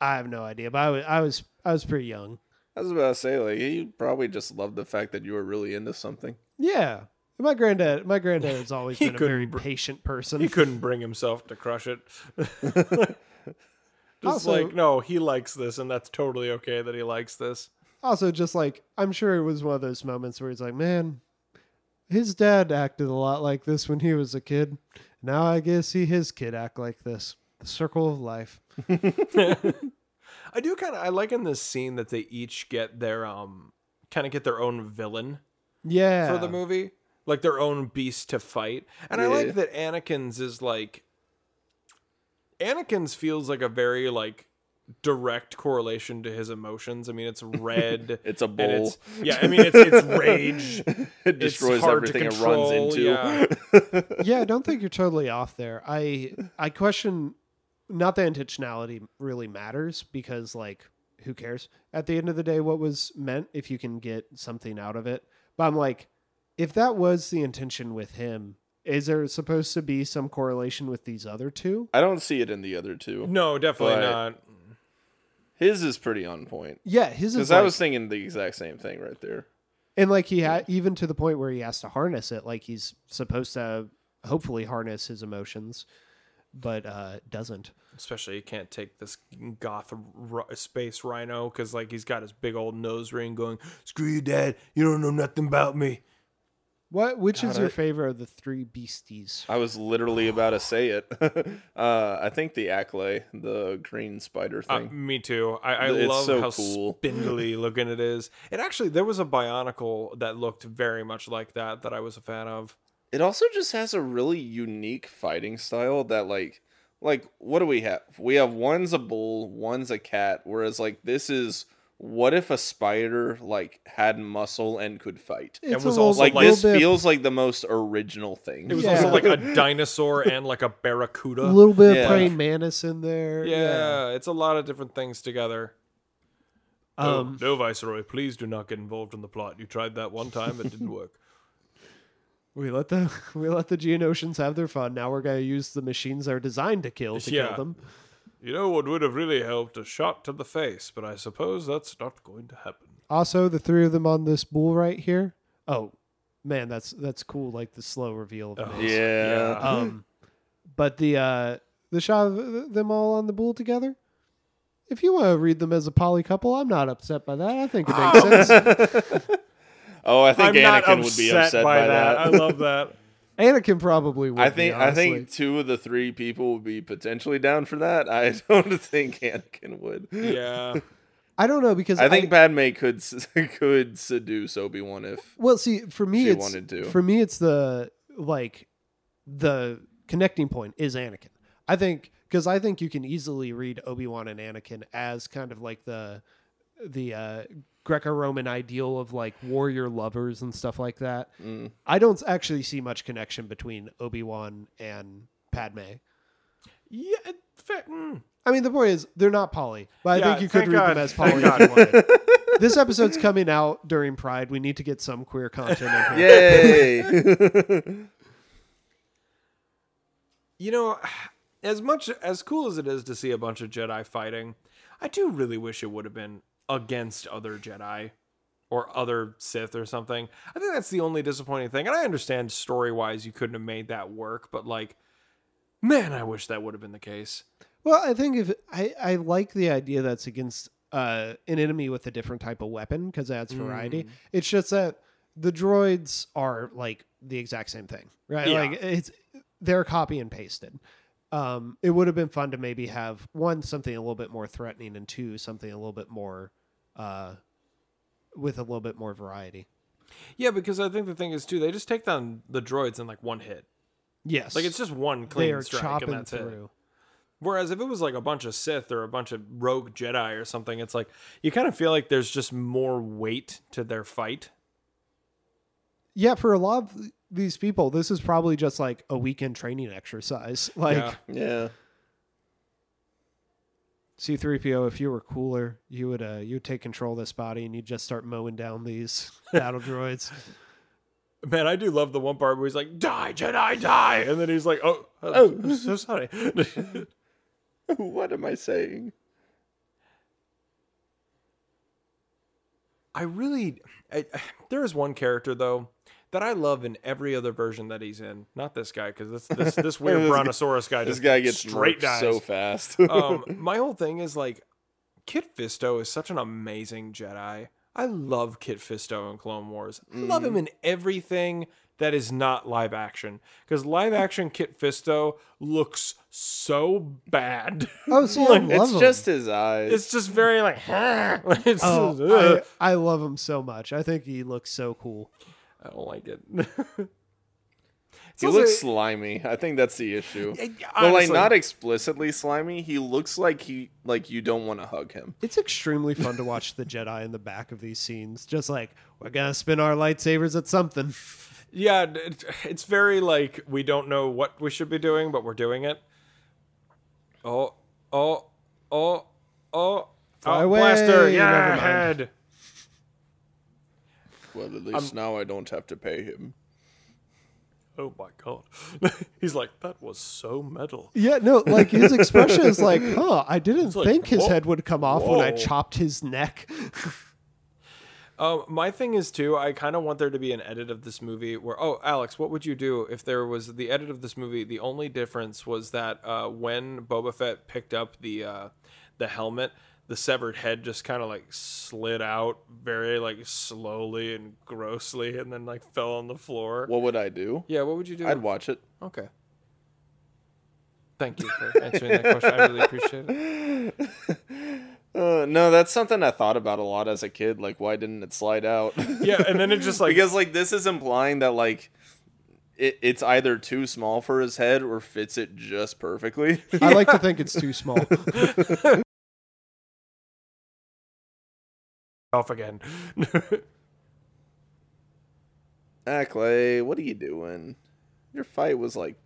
[SPEAKER 5] I have no idea, but I was I was I was pretty young.
[SPEAKER 1] I was about to say, like, he probably just loved the fact that you were really into something.
[SPEAKER 5] Yeah. My granddad, my granddad has always been a very
[SPEAKER 4] br-
[SPEAKER 5] patient person.
[SPEAKER 4] he couldn't bring himself to crush it. Just
[SPEAKER 5] Also-
[SPEAKER 4] like no, he likes this, and that's totally okay that he likes this.
[SPEAKER 5] Also, just like I'm sure it was one of those moments where he's like, "Man, his dad acted a lot like this when he was a kid. Now I guess to see his kid act like this. The circle of life."
[SPEAKER 4] I do kind of I like in this scene that they each get their um kind of get their own villain
[SPEAKER 5] Yeah.
[SPEAKER 4] for the movie, like their own beast to fight. And I like that Anakin's is like Anakin's feels like a very like direct correlation to his emotions. I mean, it's red.
[SPEAKER 1] It's a
[SPEAKER 4] and
[SPEAKER 1] bull.
[SPEAKER 4] it's- yeah, I mean, it's it's rage.
[SPEAKER 1] It
[SPEAKER 4] It's
[SPEAKER 1] destroys
[SPEAKER 4] hard to
[SPEAKER 1] everything it runs into.
[SPEAKER 4] yeah.
[SPEAKER 5] yeah, I don't think you're totally off there. I I question not that intentionality really matters because like who cares? At the end of the day what was meant if you can get something out of it. But I'm like if that was the intention with him, is there supposed to be some correlation with these other two?
[SPEAKER 1] I don't see it in the other two.
[SPEAKER 4] No, definitely
[SPEAKER 1] But-
[SPEAKER 4] not.
[SPEAKER 1] His is pretty on point.
[SPEAKER 5] Yeah, his is
[SPEAKER 1] Because
[SPEAKER 5] like,
[SPEAKER 1] I was thinking the exact same thing right there.
[SPEAKER 5] and like he had even to the point where he has to harness it like he's supposed to hopefully harness his emotions but uh doesn't.
[SPEAKER 4] Especially you can't take this goth r- space rhino because like he's got his big old nose ring going. Screw you, dad. You don't know nothing about me.
[SPEAKER 5] What which is your
[SPEAKER 1] I-
[SPEAKER 5] favorite of the three beasties?
[SPEAKER 1] I was literally about to say it. uh, I think the Acklay, the green spider
[SPEAKER 4] Uh,
[SPEAKER 1] thing.
[SPEAKER 4] me too. I, I
[SPEAKER 1] It's
[SPEAKER 4] love
[SPEAKER 1] so
[SPEAKER 4] how
[SPEAKER 1] cool.
[SPEAKER 4] spindly looking it is. It actually there was a Bionicle that looked very much like that that I was a fan of.
[SPEAKER 1] It also just has a really unique fighting style that like like what do we have? We have one's a bull, one's a cat, whereas like this is what if a spider like had muscle and could fight?
[SPEAKER 5] It's
[SPEAKER 4] was
[SPEAKER 5] little-
[SPEAKER 4] also
[SPEAKER 1] Like
[SPEAKER 4] like-
[SPEAKER 1] this
[SPEAKER 5] bit-
[SPEAKER 1] feels like the most original thing.
[SPEAKER 4] It was
[SPEAKER 5] Yeah.
[SPEAKER 4] also like a dinosaur and like a barracuda.
[SPEAKER 5] a little bit
[SPEAKER 1] Yeah.
[SPEAKER 5] of praying mantis in there.
[SPEAKER 4] yeah, it's a lot of different things together.
[SPEAKER 5] Um,
[SPEAKER 4] no, Viceroy, please do not get involved in the plot. You tried that one time, it didn't work.
[SPEAKER 5] we let the we let the Geonosians have their fun. Now we're gonna use the machines that are designed to kill to
[SPEAKER 4] Yeah.
[SPEAKER 5] kill them.
[SPEAKER 4] You know what would have really helped? A shot to the face, but I suppose that's not going to happen.
[SPEAKER 5] Also, the three of them on this bull right here. Oh man, that's that's cool. Like the slow reveal of
[SPEAKER 4] Oh,
[SPEAKER 5] Mace.
[SPEAKER 1] yeah.
[SPEAKER 5] Um, but the uh the shot of them all on the bull together. If you want to read them as a poly couple, I'm not upset by that. I think it makes sense.
[SPEAKER 1] Oh, I think
[SPEAKER 4] I'm
[SPEAKER 1] Anakin would be upset by that.
[SPEAKER 4] I love that.
[SPEAKER 5] Anakin probably would.
[SPEAKER 1] I
[SPEAKER 5] be,
[SPEAKER 1] think I think two of the three people would be potentially down for that. I don't think Anakin would.
[SPEAKER 4] Yeah.
[SPEAKER 5] I don't know because
[SPEAKER 1] I think Padme could could seduce Obi Wan if
[SPEAKER 5] Well, see, for me, it's
[SPEAKER 1] wanted to.
[SPEAKER 5] for me, it's the like the connecting point is Anakin. I think because I think you can easily read Obi Wan and Anakin as kind of like the the uh, Greco-Roman ideal of like warrior lovers and stuff like that.
[SPEAKER 1] Mm.
[SPEAKER 5] I don't actually see much connection between Obi Wan and Padme.
[SPEAKER 4] Yeah. it- fa- mm.
[SPEAKER 5] I mean, the point is they're not poly, but I
[SPEAKER 4] Yeah,
[SPEAKER 5] think you could read
[SPEAKER 4] God.
[SPEAKER 5] them as
[SPEAKER 4] Thank
[SPEAKER 5] poly.
[SPEAKER 4] God.
[SPEAKER 5] anyway. this episode's coming out during Pride. We need to get some queer content in here.
[SPEAKER 1] Yay!
[SPEAKER 4] You know, as much as cool as it is to see a bunch of Jedi fighting, I do really wish it would have been against other Jedi or other Sith or something. I think that's the only disappointing thing. And I understand story wise you couldn't have made that work, but like, man, I wish that would have been the case.
[SPEAKER 5] Well, I think if I, I like the idea that's against uh, an enemy with a different type of weapon because that's adds variety. It's just that the droids are like the exact same thing, right?
[SPEAKER 4] Yeah.
[SPEAKER 5] Like it's they're copy and pasted. Um, it would have been fun to maybe have one something a little bit more threatening, and two something a little bit more uh, with a little bit more variety.
[SPEAKER 4] Yeah, because I think the thing is too, they just take down the droids in like one hit.
[SPEAKER 5] Yes,
[SPEAKER 4] Like it's just one
[SPEAKER 5] they
[SPEAKER 4] clean
[SPEAKER 5] are
[SPEAKER 4] strike
[SPEAKER 5] chopping
[SPEAKER 4] and that's it. Whereas if it was like a bunch of Sith or a bunch of rogue Jedi or something, it's like you kind of feel like there's just more weight to their fight.
[SPEAKER 5] Yeah, for a lot of these people, this is probably just like a weekend training exercise. Like.
[SPEAKER 4] Yeah.
[SPEAKER 1] yeah.
[SPEAKER 5] C3PO, if you were cooler, you would uh you would take control of this body and you'd just start mowing down these battle droids.
[SPEAKER 4] Man, I do love the one part where he's like, "Die, Jedi, die," and then he's like, "Oh, oh, I'm so sorry."
[SPEAKER 1] what am I saying?
[SPEAKER 4] I really, I, there is one character though that I love in every other version that he's in. Not this guy because this this this weird
[SPEAKER 1] This guy-
[SPEAKER 4] brontosaurus guy.
[SPEAKER 1] This
[SPEAKER 4] just
[SPEAKER 1] guy gets
[SPEAKER 4] straight
[SPEAKER 1] straight
[SPEAKER 4] dies.
[SPEAKER 1] so fast.
[SPEAKER 4] um, my whole thing is like, Kit Fisto is such an amazing Jedi. I love Kit Fisto in Clone Wars. I love him in everything that is not live action because live action Kit Fisto looks so bad.
[SPEAKER 5] Oh, see, I love
[SPEAKER 1] it's
[SPEAKER 5] him.
[SPEAKER 1] just his eyes.
[SPEAKER 4] it's just very like. it's
[SPEAKER 5] oh,
[SPEAKER 4] just.
[SPEAKER 5] I, I love him so much. I think he looks so cool.
[SPEAKER 4] I don't like it.
[SPEAKER 1] he looks slimy. I think that's the issue. But like not explicitly slimy. He looks like he like you don't want to hug him.
[SPEAKER 5] It's extremely fun to watch the Jedi in the back of these scenes. Just like we're gonna spin our lightsabers at something.
[SPEAKER 4] Yeah, it's very like we don't know what we should be doing, but we're doing it. Oh, oh, oh, oh.
[SPEAKER 5] oh Fly
[SPEAKER 4] oh,
[SPEAKER 5] away,
[SPEAKER 4] blaster, yeah,
[SPEAKER 5] never mind.
[SPEAKER 4] head.
[SPEAKER 1] Well, at least now I don't have to pay him.
[SPEAKER 4] Oh my god. He's like, that was so metal.
[SPEAKER 5] Yeah, no, like his expression is like, huh, I didn't
[SPEAKER 4] like,
[SPEAKER 5] think his
[SPEAKER 4] whoa,
[SPEAKER 5] head would come off when I chopped his neck.
[SPEAKER 4] Um, my thing is too. I kind of want there to be an edit of this movie where, oh, Alex, what would you do if there was the edit of this movie? The only difference was that uh, when Boba Fett picked up the uh, the helmet, the severed head just kind of like slid out very like slowly and grossly, and then like fell on the floor.
[SPEAKER 1] What would I do?
[SPEAKER 4] yeah, what would you do?
[SPEAKER 1] I'd watch it.
[SPEAKER 4] okay. Thank you for answering that question. I really appreciate it.
[SPEAKER 1] Uh, no, that's something I thought about a lot as a kid. Like, why didn't it slide out?
[SPEAKER 4] Yeah, and then it just like
[SPEAKER 1] because like this is implying that like it, it's either too small for his head or fits it just perfectly.
[SPEAKER 5] I like to think it's too small.
[SPEAKER 4] Off again.
[SPEAKER 1] ah, Clay, what are you doing? Your fight was like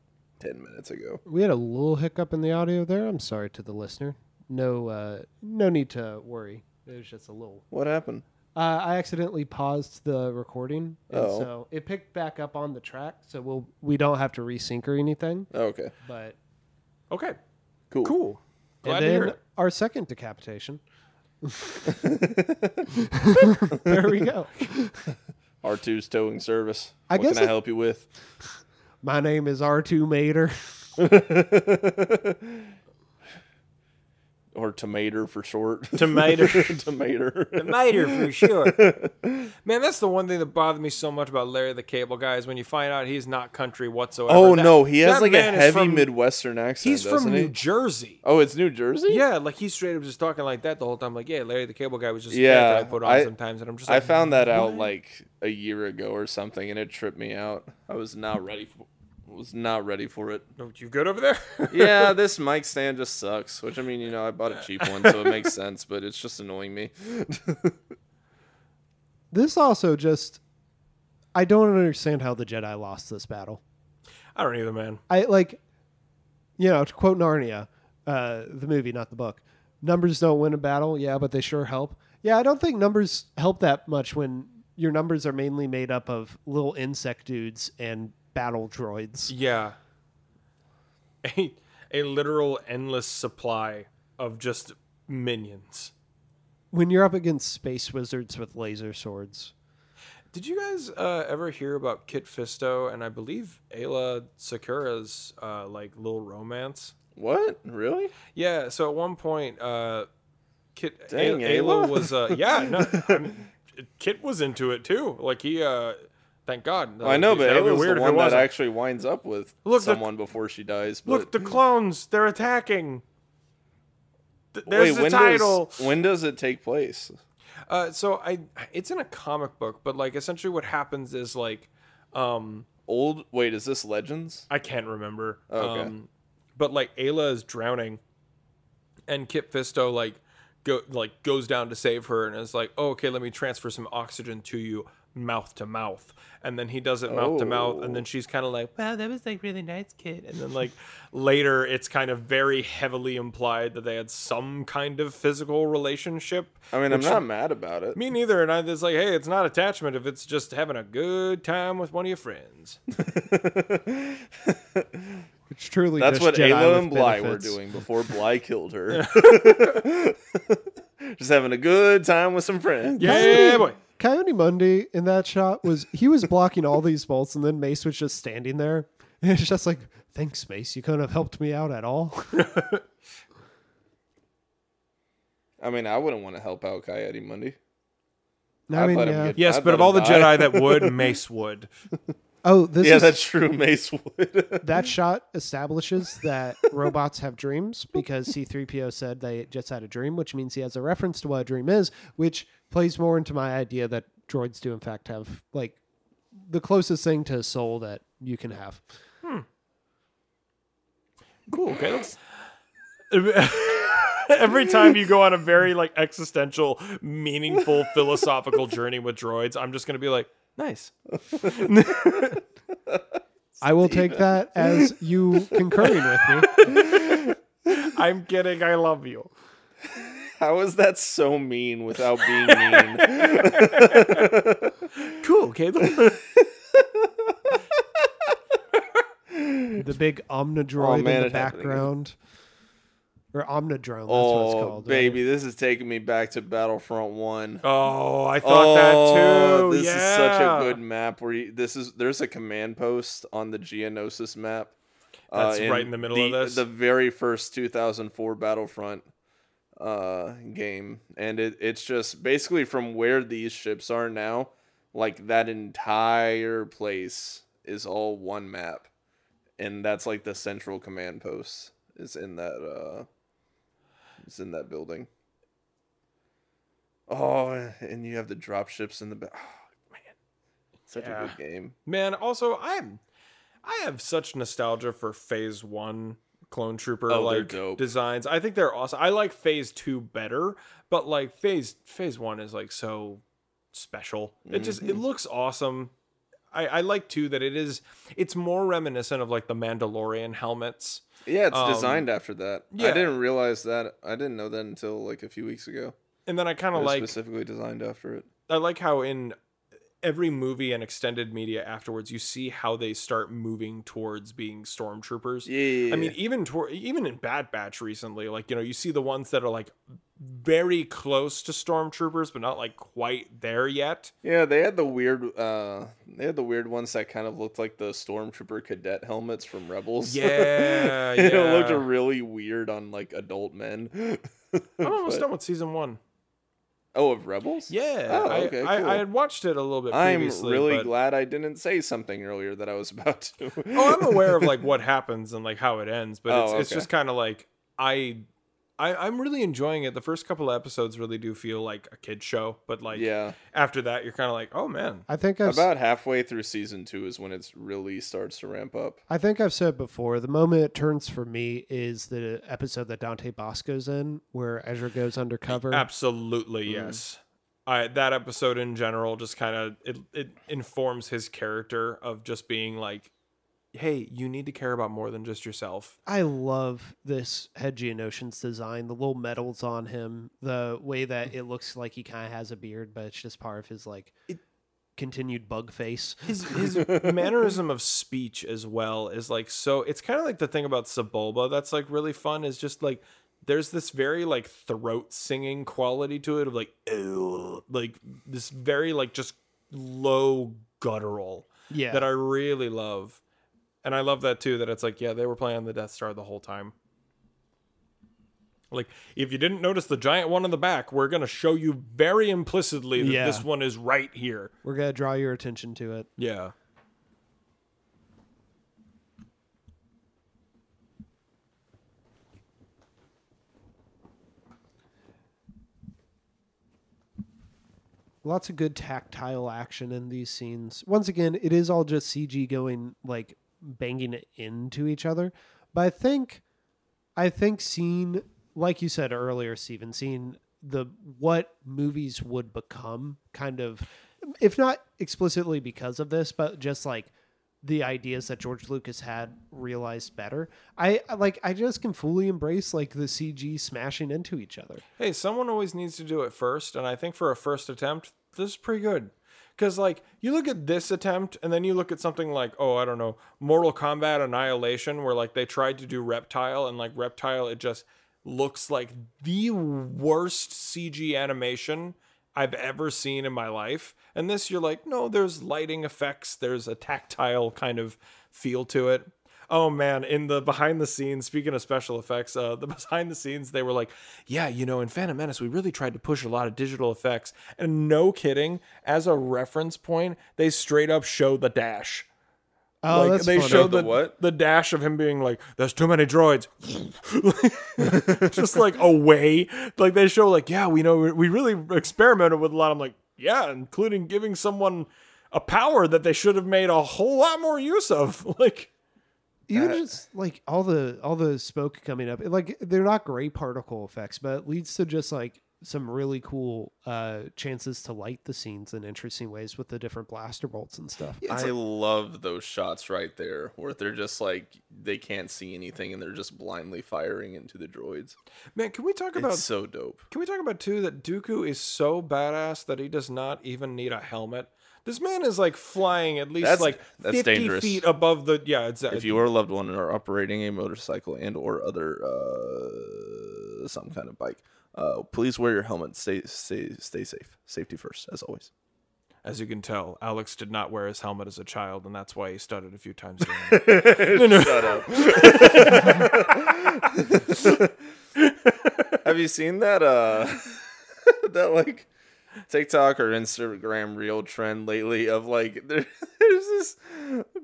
[SPEAKER 1] ten minutes ago.
[SPEAKER 5] We had a little hiccup in the audio there. I'm sorry to the listener. No, uh, no need to worry. It was just a little.
[SPEAKER 1] What happened?
[SPEAKER 5] Uh, I accidentally paused the recording, and
[SPEAKER 1] Oh.
[SPEAKER 5] so it picked back up on the track. So we'll we don't have to resync or anything.
[SPEAKER 1] Oh, okay,
[SPEAKER 5] But
[SPEAKER 4] okay,
[SPEAKER 1] cool.
[SPEAKER 4] cool. Glad
[SPEAKER 5] and
[SPEAKER 4] to hear
[SPEAKER 5] then
[SPEAKER 4] it.
[SPEAKER 5] our second decapitation. There we go.
[SPEAKER 1] R 2s towing service.
[SPEAKER 5] I
[SPEAKER 1] what
[SPEAKER 5] guess
[SPEAKER 1] can I
[SPEAKER 5] it-
[SPEAKER 1] help you with?
[SPEAKER 5] My name is R2 Mater.
[SPEAKER 1] or tomato for short.
[SPEAKER 4] Tomato.
[SPEAKER 1] tomato.
[SPEAKER 4] Miter for sure. Man, that's the one thing that bothered me so much about Larry the Cable Guy is when you find out he's not country whatsoever.
[SPEAKER 1] Oh
[SPEAKER 4] That-
[SPEAKER 1] no, he has like a heavy
[SPEAKER 4] from-
[SPEAKER 1] Midwestern accent.
[SPEAKER 4] He's from
[SPEAKER 1] he?
[SPEAKER 4] New Jersey.
[SPEAKER 1] Oh, it's New Jersey.
[SPEAKER 4] Yeah, like he's straight up just talking like that the whole time. Like, yeah, Larry the Cable Guy was just a
[SPEAKER 1] Yeah,
[SPEAKER 4] I put on
[SPEAKER 1] I-
[SPEAKER 4] sometimes, and I'm just
[SPEAKER 1] I found that out like a year ago or something, and it tripped me out. I was not ready for. Was not ready for it.
[SPEAKER 4] Oh, you good over there?
[SPEAKER 1] Yeah, this mic stand just sucks. Which I mean, you know, I bought a cheap one, so it makes sense. But it's just annoying me.
[SPEAKER 5] This also just I don't understand how the Jedi lost this battle.
[SPEAKER 4] I don't either, man.
[SPEAKER 5] I like you know, to quote Narnia, uh, the movie, not the book. Numbers don't win a battle, yeah, but they sure help. Yeah, I don't think numbers help that much when your numbers are mainly made up of little insect dudes and battle droids.
[SPEAKER 4] Yeah. A a literal endless supply of just minions.
[SPEAKER 5] When you're up against space wizards with laser swords.
[SPEAKER 4] Did you guys uh, ever hear about Kit Fisto and I believe Aayla Secura's uh, like little romance?
[SPEAKER 1] What? Really?
[SPEAKER 4] Yeah. So at one point, uh, Kit
[SPEAKER 1] Dang,
[SPEAKER 4] Ay- Aayla
[SPEAKER 1] Ayla.
[SPEAKER 4] was uh, yeah. No, I mean, Kit was into it too. Like he, uh, thank God.
[SPEAKER 1] I know, but
[SPEAKER 4] be
[SPEAKER 1] Aayla's
[SPEAKER 4] weird
[SPEAKER 1] the one that actually winds up with
[SPEAKER 4] Look, the-
[SPEAKER 1] someone before she dies. But
[SPEAKER 4] Look, the clones, they're attacking. Th-
[SPEAKER 1] wait,
[SPEAKER 4] There's the
[SPEAKER 1] when
[SPEAKER 4] title.
[SPEAKER 1] does when does it take place?
[SPEAKER 4] Uh, so I, it's in a comic book, but like essentially what happens is like, um,
[SPEAKER 1] Old. Wait, is this Legends?
[SPEAKER 4] I can't remember.
[SPEAKER 1] Okay.
[SPEAKER 4] Um, but like Aayla is drowning, and Kit Fisto like go like goes down to save her and is like, oh, okay, let me transfer some oxygen to you, mouth to mouth, and then he does it mouth to mouth, and then oh. she's kind of like, wow, that was like really nice, kid and then like later it's kind of very heavily implied that they had some kind of physical relationship.
[SPEAKER 1] I mean, I'm
[SPEAKER 4] which-
[SPEAKER 1] not mad about it.
[SPEAKER 4] Me neither, and I was like, hey, it's not attachment if it's just having a good time with one of your friends.
[SPEAKER 5] It's truly
[SPEAKER 1] That's what
[SPEAKER 5] Jedi Aayla
[SPEAKER 1] and Bly
[SPEAKER 5] benefits.
[SPEAKER 1] were doing before Bly killed her. Just having a good time with some friends.
[SPEAKER 4] Yeah, boy.
[SPEAKER 5] Ki-Adi-Mundi in that shot was he was blocking all these bolts and then Mace was just standing there. And it's just like, thanks, Mace. You couldn't have helped me out at all.
[SPEAKER 1] I mean, I wouldn't want to help out Ki-Adi-Mundi.
[SPEAKER 5] I
[SPEAKER 1] I'd
[SPEAKER 5] mean, yeah.
[SPEAKER 1] get-
[SPEAKER 4] Yes,
[SPEAKER 1] I'd
[SPEAKER 4] but of all
[SPEAKER 1] him
[SPEAKER 4] the. Jedi that would, Mace would.
[SPEAKER 5] Oh, this
[SPEAKER 1] Yeah,
[SPEAKER 5] is
[SPEAKER 1] that's true. Mace would.
[SPEAKER 5] that shot establishes that robots have dreams because C3PO said they just had a dream, which means he has a reference to what a dream is, which plays more into my idea that droids do in fact have like the closest thing to a soul that you can have. Hmm.
[SPEAKER 4] Cool. Okay. That's... Every time you go on a very like existential, meaningful, philosophical journey with droids, I'm just gonna be like, nice.
[SPEAKER 5] I will take that as you concurring with me.
[SPEAKER 4] I'm kidding. I love you.
[SPEAKER 1] How is that so mean without being mean?
[SPEAKER 4] Cool. Okay.
[SPEAKER 5] The big Omnidroid
[SPEAKER 1] Oh, man,
[SPEAKER 5] in the
[SPEAKER 1] it happened again.
[SPEAKER 5] background. Or Omnidrone, that's what it's
[SPEAKER 1] oh,
[SPEAKER 5] called. right?
[SPEAKER 1] baby, this is taking me back to Battlefront One.
[SPEAKER 4] Oh, I thought that
[SPEAKER 1] Oh,
[SPEAKER 4] too.
[SPEAKER 1] This
[SPEAKER 4] yeah.
[SPEAKER 1] is such a good map. Where you, this is there's a command post on the Geonosis map. uh,
[SPEAKER 4] That's right in the middle
[SPEAKER 1] the,
[SPEAKER 4] of this?
[SPEAKER 1] The very first 2004 Battlefront uh, game, and it, it's just basically from where these ships are now. Like that entire place is all one map, and that's like the central command post is in that. uh Is in that building. Oh, and you have the drop ships in the back. Oh, man, such
[SPEAKER 4] Yeah.
[SPEAKER 1] a good game.
[SPEAKER 4] Man, also I'm I have such nostalgia for phase one clone trooper
[SPEAKER 1] Oh,
[SPEAKER 4] like designs. I think they're awesome. I like phase two better, but like phase phase one is like so special. It just
[SPEAKER 1] Mm-hmm.
[SPEAKER 4] it looks awesome. I, I like too that it is it's more reminiscent of like the Mandalorian helmets.
[SPEAKER 1] Yeah, it's
[SPEAKER 4] Um,
[SPEAKER 1] designed after that.
[SPEAKER 4] yeah.
[SPEAKER 1] I didn't realize that. I didn't know that until like a few weeks ago.
[SPEAKER 4] And then I kind of like
[SPEAKER 1] specifically designed after it.
[SPEAKER 4] I like how in every movie and extended media afterwards, you see how they start moving towards being stormtroopers.
[SPEAKER 1] Yeah,
[SPEAKER 4] I mean, even toward, even in Bad Batch recently, like you know, you see the ones that are like very close to stormtroopers, but not like quite there yet.
[SPEAKER 1] yeah, they had the weird. uh They had the weird ones that kind of looked like the stormtrooper cadet helmets from Rebels.
[SPEAKER 4] Yeah,
[SPEAKER 1] it looked really weird on like adult men.
[SPEAKER 4] I'm almost done with season one.
[SPEAKER 1] Oh, of Rebels?
[SPEAKER 4] Yeah,
[SPEAKER 1] Oh,
[SPEAKER 4] I,
[SPEAKER 1] okay,
[SPEAKER 4] I,
[SPEAKER 1] cool.
[SPEAKER 4] I had watched it a little bit.
[SPEAKER 1] Before.
[SPEAKER 4] I'm
[SPEAKER 1] really
[SPEAKER 4] but-
[SPEAKER 1] glad I didn't say something earlier that I was about to.
[SPEAKER 4] Oh, I'm aware of like what happens and like how it ends, but oh, it's,
[SPEAKER 1] Oh,
[SPEAKER 4] it's
[SPEAKER 1] okay.
[SPEAKER 4] just kind of like I, I, I'm really enjoying it. The first couple of episodes really do feel like a kid show, but like
[SPEAKER 1] yeah.
[SPEAKER 4] after that, you're kind of like, oh man,
[SPEAKER 5] I think I've
[SPEAKER 1] About halfway through season two is when it really starts to ramp up.
[SPEAKER 5] I think I've said before, the moment it turns for me is the episode that Dante Basco's in, where Ezra goes undercover.
[SPEAKER 4] absolutely
[SPEAKER 1] Mm.
[SPEAKER 4] yes. I that episode in general just kind of it it informs his character of just being like, hey, you need to care about more than just yourself.
[SPEAKER 5] I love this head Geonosians design, the little medals on him, the way that it looks like he kind of has a beard, but it's just part of his like continued bug face.
[SPEAKER 4] his his mannerism of speech as well is like so it's kind of like the thing about Sebulba that's like really fun is just like there's this very like throat singing quality to it of like "Ew," like this very like just low guttural
[SPEAKER 5] Yeah.
[SPEAKER 4] that I really love. And I love that too that it's like yeah, they were playing on the Death Star the whole time. Like if you didn't notice the giant one in the back, we're going to show you very implicitly that
[SPEAKER 5] Yeah.
[SPEAKER 4] this one is right here.
[SPEAKER 5] We're going to draw your attention to it.
[SPEAKER 4] Yeah.
[SPEAKER 5] Lots of good tactile action in these scenes. Once again, it is all just CG going like banging into each other. But I think I think seeing like you said earlier, Steven, seeing the what movies would become kind of if not explicitly because of this, but just like the ideas that George Lucas had realized better. I- like I just can fully embrace like the CG smashing into each other.
[SPEAKER 4] Hey, someone always needs to do it first, and I think for a first attempt, this is pretty good. Because, like, you look at this attempt, and then you look at something like, oh, I don't know, Mortal Kombat Annihilation, where, like, they tried to do Reptile, and, like, Reptile, it just looks like the worst CG animation I've ever seen in my life. And this, you're like, no, there's lighting effects, there's a tactile kind of feel to it. Oh man, in the behind the scenes, speaking of special effects, uh, the behind the scenes, they were like, yeah, you know, in Phantom Menace, we really tried to push a lot of digital effects. And no kidding, as a reference point, they straight up show the dash.
[SPEAKER 5] Oh,
[SPEAKER 4] like
[SPEAKER 5] that's
[SPEAKER 4] they
[SPEAKER 5] funny.
[SPEAKER 4] showed
[SPEAKER 1] The
[SPEAKER 4] the,
[SPEAKER 1] what?
[SPEAKER 4] the dash of him being like, "There's too many droids," just like away. Like they show, like, yeah, we know we really experimented with a lot. I'm like, yeah, including giving someone a power that they should have made a whole lot more use of. Like,
[SPEAKER 5] even just like all the all the smoke coming up like they're not gray particle effects but it leads to just like some really cool uh chances to light the scenes in interesting ways with the different blaster bolts and stuff Yeah,
[SPEAKER 1] I love those shots right there where they're just like they can't see anything and they're just blindly firing into the droids.
[SPEAKER 4] man, can we talk about?
[SPEAKER 1] It's so dope.
[SPEAKER 4] Can we talk about too that Dooku is so badass that he does not even need a helmet. This man is like flying at least
[SPEAKER 1] That's-
[SPEAKER 4] like
[SPEAKER 1] that's
[SPEAKER 4] 50
[SPEAKER 1] dangerous.
[SPEAKER 4] feet above the yeah. It's
[SPEAKER 1] If you or a loved one are operating a motorcycle and or other uh, some kind of bike, uh, please wear your helmet. Stay stay stay safe. Safety first, as always.
[SPEAKER 4] As you can tell, Alex did not wear his helmet as a child, and that's why he stuttered a few times. during it.
[SPEAKER 1] Shut up. Have you seen that uh that like TikTok or Instagram reel trend lately of like there's this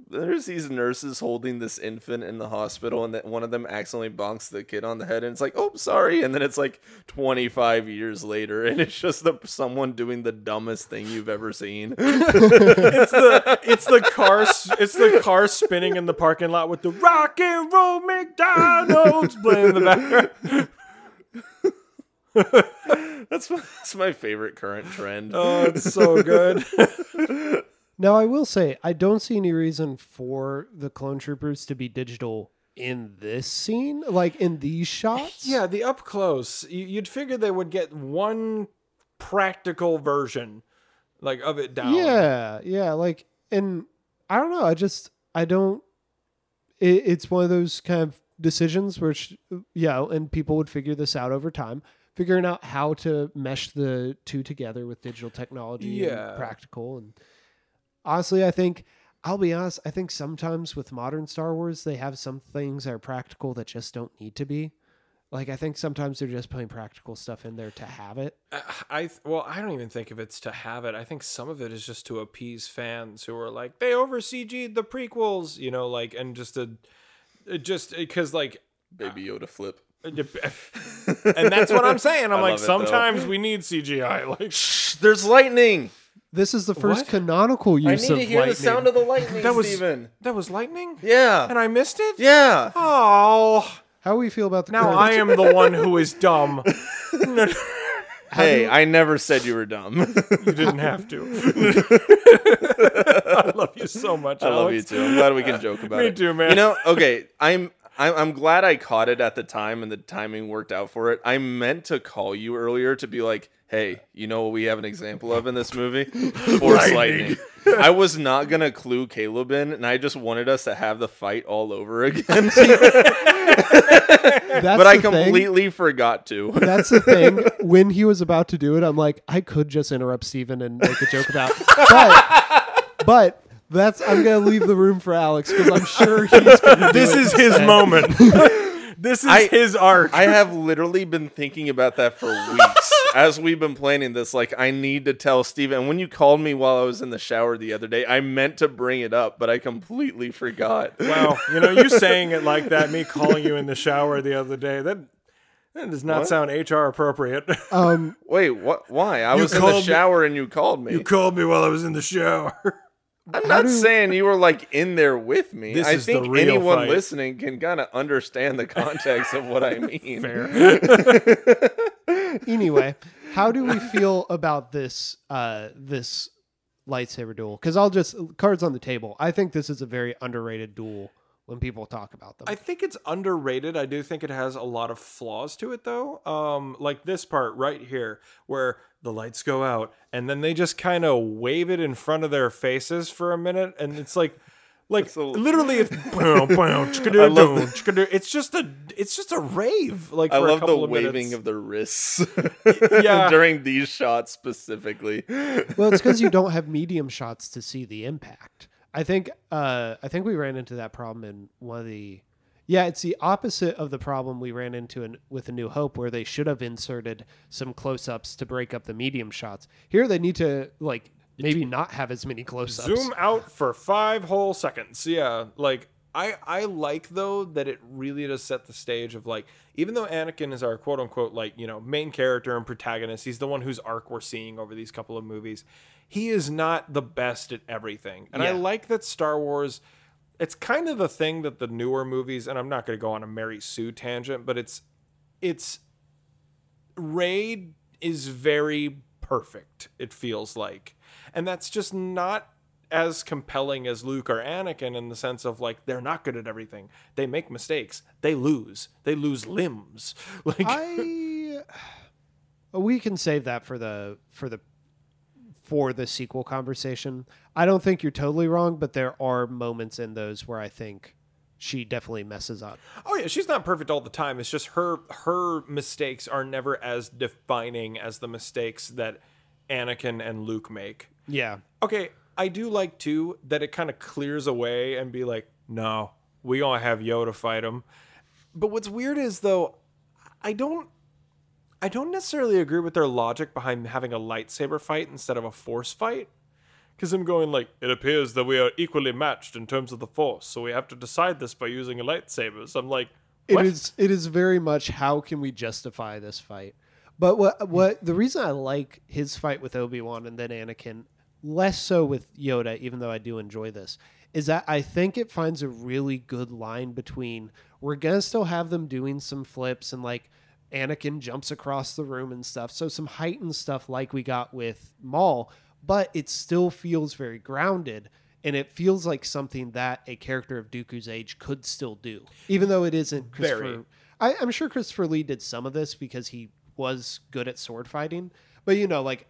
[SPEAKER 1] there's these nurses holding this infant in the hospital and that one of them accidentally bonks the kid on the head and it's like, "Oh, sorry." And then it's like 25 years later and it's just the someone doing the dumbest thing you've ever seen.
[SPEAKER 4] it's the it's the car it's the car spinning in the parking lot with the rock and roll McDonald's playing in the background.
[SPEAKER 1] That's my, that's my favorite current trend.
[SPEAKER 4] Oh, it's so good.
[SPEAKER 5] now i will say i don't see any reason for the clone troopers to be digital in this scene like in these shots
[SPEAKER 4] yeah, the up close. you- You'd figure they would get one practical version, like of it down.
[SPEAKER 5] Yeah, yeah, like, and I don't know. I just I don't. It, it's one of those kind of decisions which, yeah, and people would figure this out over time, figuring out how to mesh the two together with digital technology,
[SPEAKER 4] Yeah.
[SPEAKER 5] and practical. And honestly, I think I'll be honest. I think sometimes with modern Star Wars, they have some things that are practical that just don't need to be. Like I think sometimes they're just putting practical stuff in there to have it.
[SPEAKER 4] Uh, I well, I don't even think if it's to have it. I think some of it is just to appease fans who are like they over CG'd the prequels, you know, like and just to just because like
[SPEAKER 1] Baby Yoda flip.
[SPEAKER 4] Uh, and that's what I'm saying. I'm
[SPEAKER 1] I
[SPEAKER 4] like
[SPEAKER 1] love though.
[SPEAKER 4] sometimes we need CGI. Like
[SPEAKER 1] Shh, there's lightning.
[SPEAKER 5] This is the first
[SPEAKER 4] What?
[SPEAKER 5] canonical
[SPEAKER 1] I
[SPEAKER 5] use
[SPEAKER 1] need
[SPEAKER 5] of
[SPEAKER 1] to hear
[SPEAKER 5] lightning.
[SPEAKER 1] the sound of the lightning,
[SPEAKER 4] that was
[SPEAKER 1] Steven.
[SPEAKER 4] that was lightning,
[SPEAKER 1] Yeah.
[SPEAKER 4] and I missed it.
[SPEAKER 1] yeah.
[SPEAKER 4] Oh,
[SPEAKER 5] How do we feel about the
[SPEAKER 4] now
[SPEAKER 5] current-
[SPEAKER 4] I am the one who is dumb.
[SPEAKER 1] Hey, I never said you were dumb.
[SPEAKER 4] You didn't have to. I love you so much.
[SPEAKER 1] I love you
[SPEAKER 4] Alex.
[SPEAKER 1] too. I'm glad we can joke about it.
[SPEAKER 4] Me
[SPEAKER 1] it.
[SPEAKER 4] too, man.
[SPEAKER 1] You know, okay, I'm I'm I'm glad I caught it at the time and the timing worked out for it. I meant to call you earlier to be like, "Hey, you know what we have an example of in this movie? Force lightning." I was not gonna clue Caleb in, and I just wanted us to have the fight all over again.
[SPEAKER 5] That's
[SPEAKER 1] but I
[SPEAKER 5] the thing.
[SPEAKER 1] completely forgot to.
[SPEAKER 5] That's the thing. When he was about to do it, I'm like, I could just interrupt Steven and make a joke about, but, but that's I'm gonna leave the room for Alex because I'm sure he's. Gonna do
[SPEAKER 4] This
[SPEAKER 5] it
[SPEAKER 4] is his
[SPEAKER 5] instead.
[SPEAKER 4] moment. this is
[SPEAKER 1] I-
[SPEAKER 4] his arc.
[SPEAKER 1] I have literally been thinking about that for weeks as we've been planning this. Like, I need to tell Steven. And when you called me while I was in the shower the other day, I meant to bring it up, but I completely forgot.
[SPEAKER 4] Wow, you know, you saying it like that, me calling you in the shower the other day, that that does not
[SPEAKER 1] What?
[SPEAKER 4] sound HR appropriate.
[SPEAKER 5] Um,
[SPEAKER 1] Wait, what? Why? I was in
[SPEAKER 4] called
[SPEAKER 1] the
[SPEAKER 4] me-
[SPEAKER 1] shower and you called me.
[SPEAKER 4] you called me while I was in the shower.
[SPEAKER 1] I'm not saying you were like in there with me.
[SPEAKER 4] This
[SPEAKER 1] I
[SPEAKER 4] is the
[SPEAKER 1] think
[SPEAKER 4] real
[SPEAKER 1] anyone
[SPEAKER 4] fight.
[SPEAKER 1] listening can kind of understand the context of what I mean. Fair.
[SPEAKER 5] anyway, how do we feel about this uh this lightsaber duel? Because I'll just cards on the table. I think this is a very underrated duel when people talk about them.
[SPEAKER 4] I think it's underrated. I do think it has a lot of flaws to it though. Um like this part right here where the lights go out and then they just kind of wave it in front of their faces for a minute and it's like like
[SPEAKER 1] so-
[SPEAKER 4] literally it's bow, bow,
[SPEAKER 1] I love
[SPEAKER 4] it's just a it's just a rave like
[SPEAKER 1] I
[SPEAKER 4] for a
[SPEAKER 1] love the
[SPEAKER 4] of
[SPEAKER 1] waving
[SPEAKER 4] minutes.
[SPEAKER 1] of the wrists
[SPEAKER 4] Yeah.
[SPEAKER 1] during these shots specifically.
[SPEAKER 5] well, it's because you don't have medium shots to see the impact. I think uh, I think we ran into that problem in one of the. Yeah, it's the opposite of the problem we ran into in, with A New Hope, where they should have inserted some close-ups to break up the medium shots. Here, they need to like maybe not have as many close-ups.
[SPEAKER 4] zoom out for five whole seconds yeah like i i like though that it really does set the stage of like even though anakin is our quote unquote like you know main character and protagonist he's the one whose arc we're seeing over these couple of movies he is not the best at everything and i like that star wars it's kind of the thing that the newer movies and i'm not going to go on a mary sue tangent but it's it's Rey is very perfect, it feels like. And that's just not as compelling as Luke or Anakin in the sense of like they're not good at everything. They make mistakes. They lose. They lose limbs. Like
[SPEAKER 5] I we can save that for the for the for the sequel conversation. I don't think you're totally wrong, but there are moments in those where I think she definitely messes up.
[SPEAKER 4] Oh yeah, she's not perfect all the time. It's just her her mistakes are never as defining as the mistakes that Anakin and Luke make.
[SPEAKER 5] Yeah.
[SPEAKER 4] Okay, I do like too that it kind of clears away and be like, no, we gonna have Yoda fight him. But what's weird is though, I don't, I don't necessarily agree with their logic behind having a lightsaber fight instead of a force fight. Because I'm going like, it appears that we are equally matched in terms of the force, so we have to decide this by using a lightsaber. So I'm like,
[SPEAKER 5] It
[SPEAKER 4] what?
[SPEAKER 5] is it is very much how can we justify this fight? But what what the reason I like his fight with Obi-Wan and then Anakin less so with Yoda even though I do enjoy this is that I think it finds a really good line between we're going to still have them doing some flips and like Anakin jumps across the room and stuff. So some heightened stuff like we got with Maul, but it still feels very grounded and it feels like something that a character of Dooku's age could still do, even though it isn't Christopher.
[SPEAKER 4] Very.
[SPEAKER 5] I, I'm sure Christopher Lee did some of this because he was good at sword fighting, but you know, like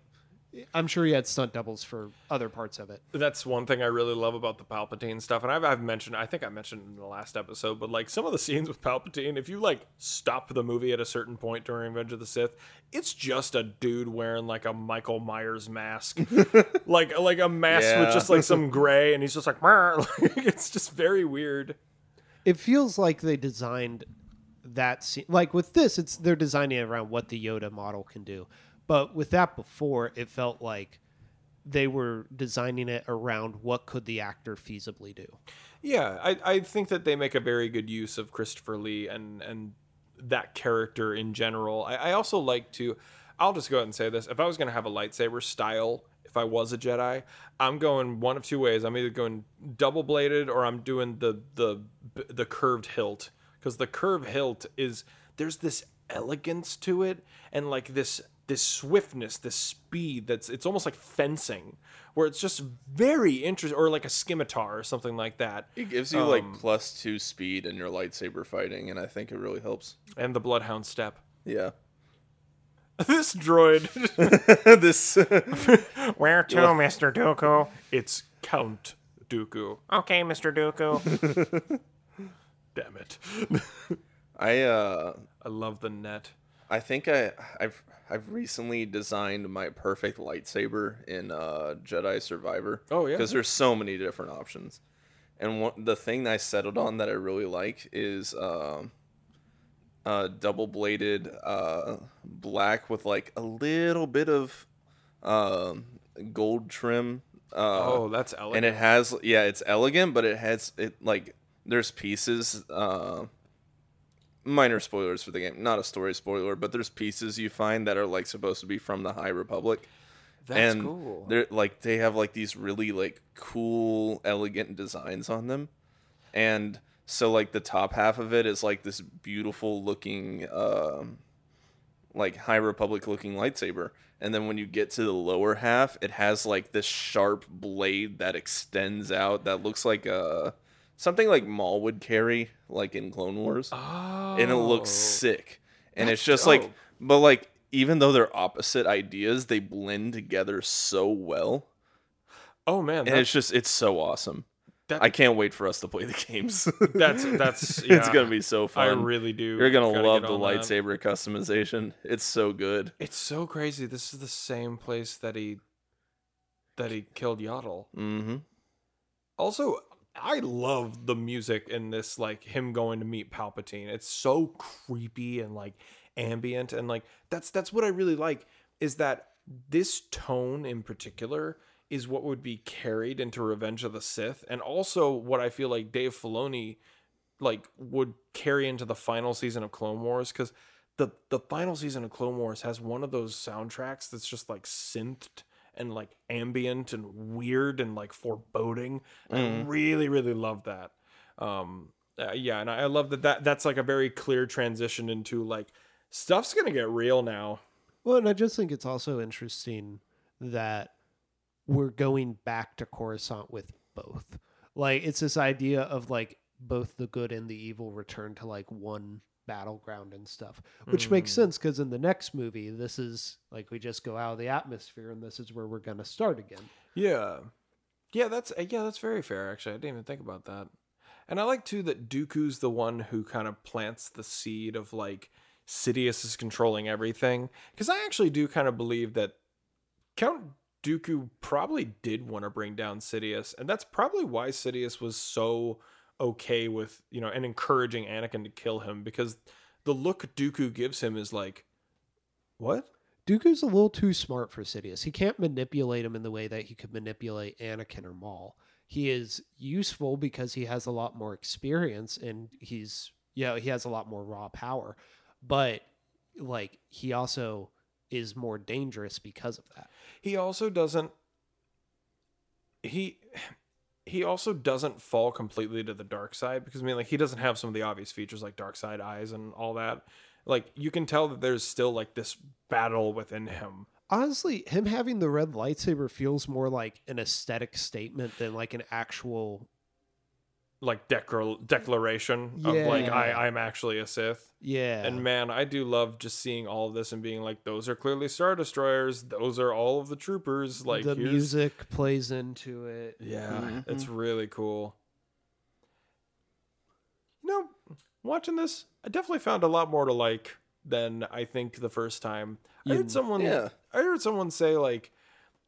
[SPEAKER 5] I'm sure he had stunt doubles for other parts of it.
[SPEAKER 4] that's one thing I really love about the Palpatine stuff. And I've, I've mentioned, I think I mentioned in the last episode, but like some of the scenes with Palpatine, if you like stop the movie at a certain point during Revenge of the Sith, it's just a dude wearing like a Michael Myers mask, like like a mask with just like some gray, and he's just like, like it's just very weird.
[SPEAKER 5] It feels like they designed that scene. Like with this, it's they're designing it around what the Yoda model can do. But with that before, it felt like they were designing it around what could the actor feasibly do.
[SPEAKER 4] Yeah, I, I think that they make a very good use of Christopher Lee and and that character in general. I, I also like to I'll just go ahead and say this. If I was gonna have a lightsaber style, if I was a Jedi, I'm going one of two ways. I'm either going double bladed or I'm doing the the the curved hilt. Because the curved hilt is there's this elegance to it and like this this swiftness, this speed that's it's almost like fencing, where it's just very interesting, or like a scimitar or something like that.
[SPEAKER 1] It gives you like plus two speed in your lightsaber fighting, and I think it really helps.
[SPEAKER 4] And the bloodhound step.
[SPEAKER 1] Yeah.
[SPEAKER 4] this droid,
[SPEAKER 1] this
[SPEAKER 3] Where to, Mr. Dooku?
[SPEAKER 4] it's Count Dooku.
[SPEAKER 3] Okay, Mr. Dooku.
[SPEAKER 4] Damn it!
[SPEAKER 1] I uh
[SPEAKER 4] I love the net.
[SPEAKER 1] I think I I've I've recently designed my perfect lightsaber in uh Jedi Survivor.
[SPEAKER 4] Oh, yeah?
[SPEAKER 1] Because there's so many different options. And one, the thing I settled on that I really like is um uh double bladed uh black with like a little bit of um gold trim uh
[SPEAKER 4] Oh, that's elegant.
[SPEAKER 1] and it has yeah it's elegant but it has it like there's pieces uh minor spoilers for the game. Not a story spoiler but there's pieces you find that are like supposed to be from the high republic.
[SPEAKER 4] That's
[SPEAKER 1] and
[SPEAKER 4] cool.
[SPEAKER 1] they're like they have like these really like cool elegant designs on them. And so like the top half of it is like this beautiful looking um like high republic looking lightsaber. And then when you get to the lower half it has like this sharp blade that extends out that looks like uh something like maul would carry like in clone wars
[SPEAKER 4] Oh,
[SPEAKER 1] and it looks sick and it's just like but like even though they're opposite ideas they blend together so well
[SPEAKER 4] oh man,
[SPEAKER 1] and it's just it's so awesome
[SPEAKER 4] That-
[SPEAKER 1] i can't wait for us to play the games
[SPEAKER 4] that's that's
[SPEAKER 1] it's gonna be so fun.
[SPEAKER 4] I really do.
[SPEAKER 1] you're gonna love the
[SPEAKER 4] on that.
[SPEAKER 1] lightsaber customization it's so good
[SPEAKER 4] It's so crazy. This is the same place that he that he killed Yaddle.
[SPEAKER 1] mm-hmm
[SPEAKER 4] Also, I love the music in this, like him going to meet Palpatine. It's so creepy and like ambient, and like that's that's what I really like is that this tone in particular is what would be carried into Revenge of the Sith, and also what I feel like Dave Filoni like would carry into the final season of Clone Wars because the the final season of Clone Wars has one of those soundtracks that's just like synthed and like ambient and weird and like foreboding. I really really love that. Um, uh, yeah, and I, I love that that that's like a very clear transition into like stuff's gonna get real now.
[SPEAKER 5] Well, and I just think it's also interesting that we're going back to Coruscant with both. Like it's this idea of like both the good and the evil return to like one battleground and stuff, which makes sense because in the next movie, this is like we just go out of the atmosphere and this is where we're to start again.
[SPEAKER 4] Yeah. Yeah, that's uh, yeah, that's very fair actually. I didn't even think about that. And I like too that Dooku's the one who kind of plants the seed of like Sidious is controlling everything because I actually do kind of believe that Count Dooku probably did want to bring down Sidious and that's probably why Sidious was so okay with, you know, and encouraging Anakin to kill him because the look Dooku gives him is like what?
[SPEAKER 5] Dooku's a little too smart for Sidious. He can't manipulate him in the way that he could manipulate Anakin or Maul. He is useful because he has a lot more experience and he's yeah, he has a lot more raw power. But like he also is more dangerous because of that.
[SPEAKER 4] he also doesn't he he also doesn't fall completely to the dark side because I mean like he doesn't have some of the obvious features like dark side eyes and all that. Like you can tell that there's still like this battle within him.
[SPEAKER 5] Honestly, him having the red lightsaber feels more like an aesthetic statement than like an actual
[SPEAKER 4] Like declar- declaration of like I I'm actually a Sith.
[SPEAKER 5] yeah.
[SPEAKER 4] And man, I do love just seeing all of this and being like those are clearly star destroyers. Those are all of the troopers like
[SPEAKER 5] the
[SPEAKER 4] here's-
[SPEAKER 5] music plays into it.
[SPEAKER 4] Yeah, mm-hmm. it's really cool. You know, watching this, I definitely found a lot more to like than I think the first time. I heard someone
[SPEAKER 1] yeah.
[SPEAKER 4] I heard someone say like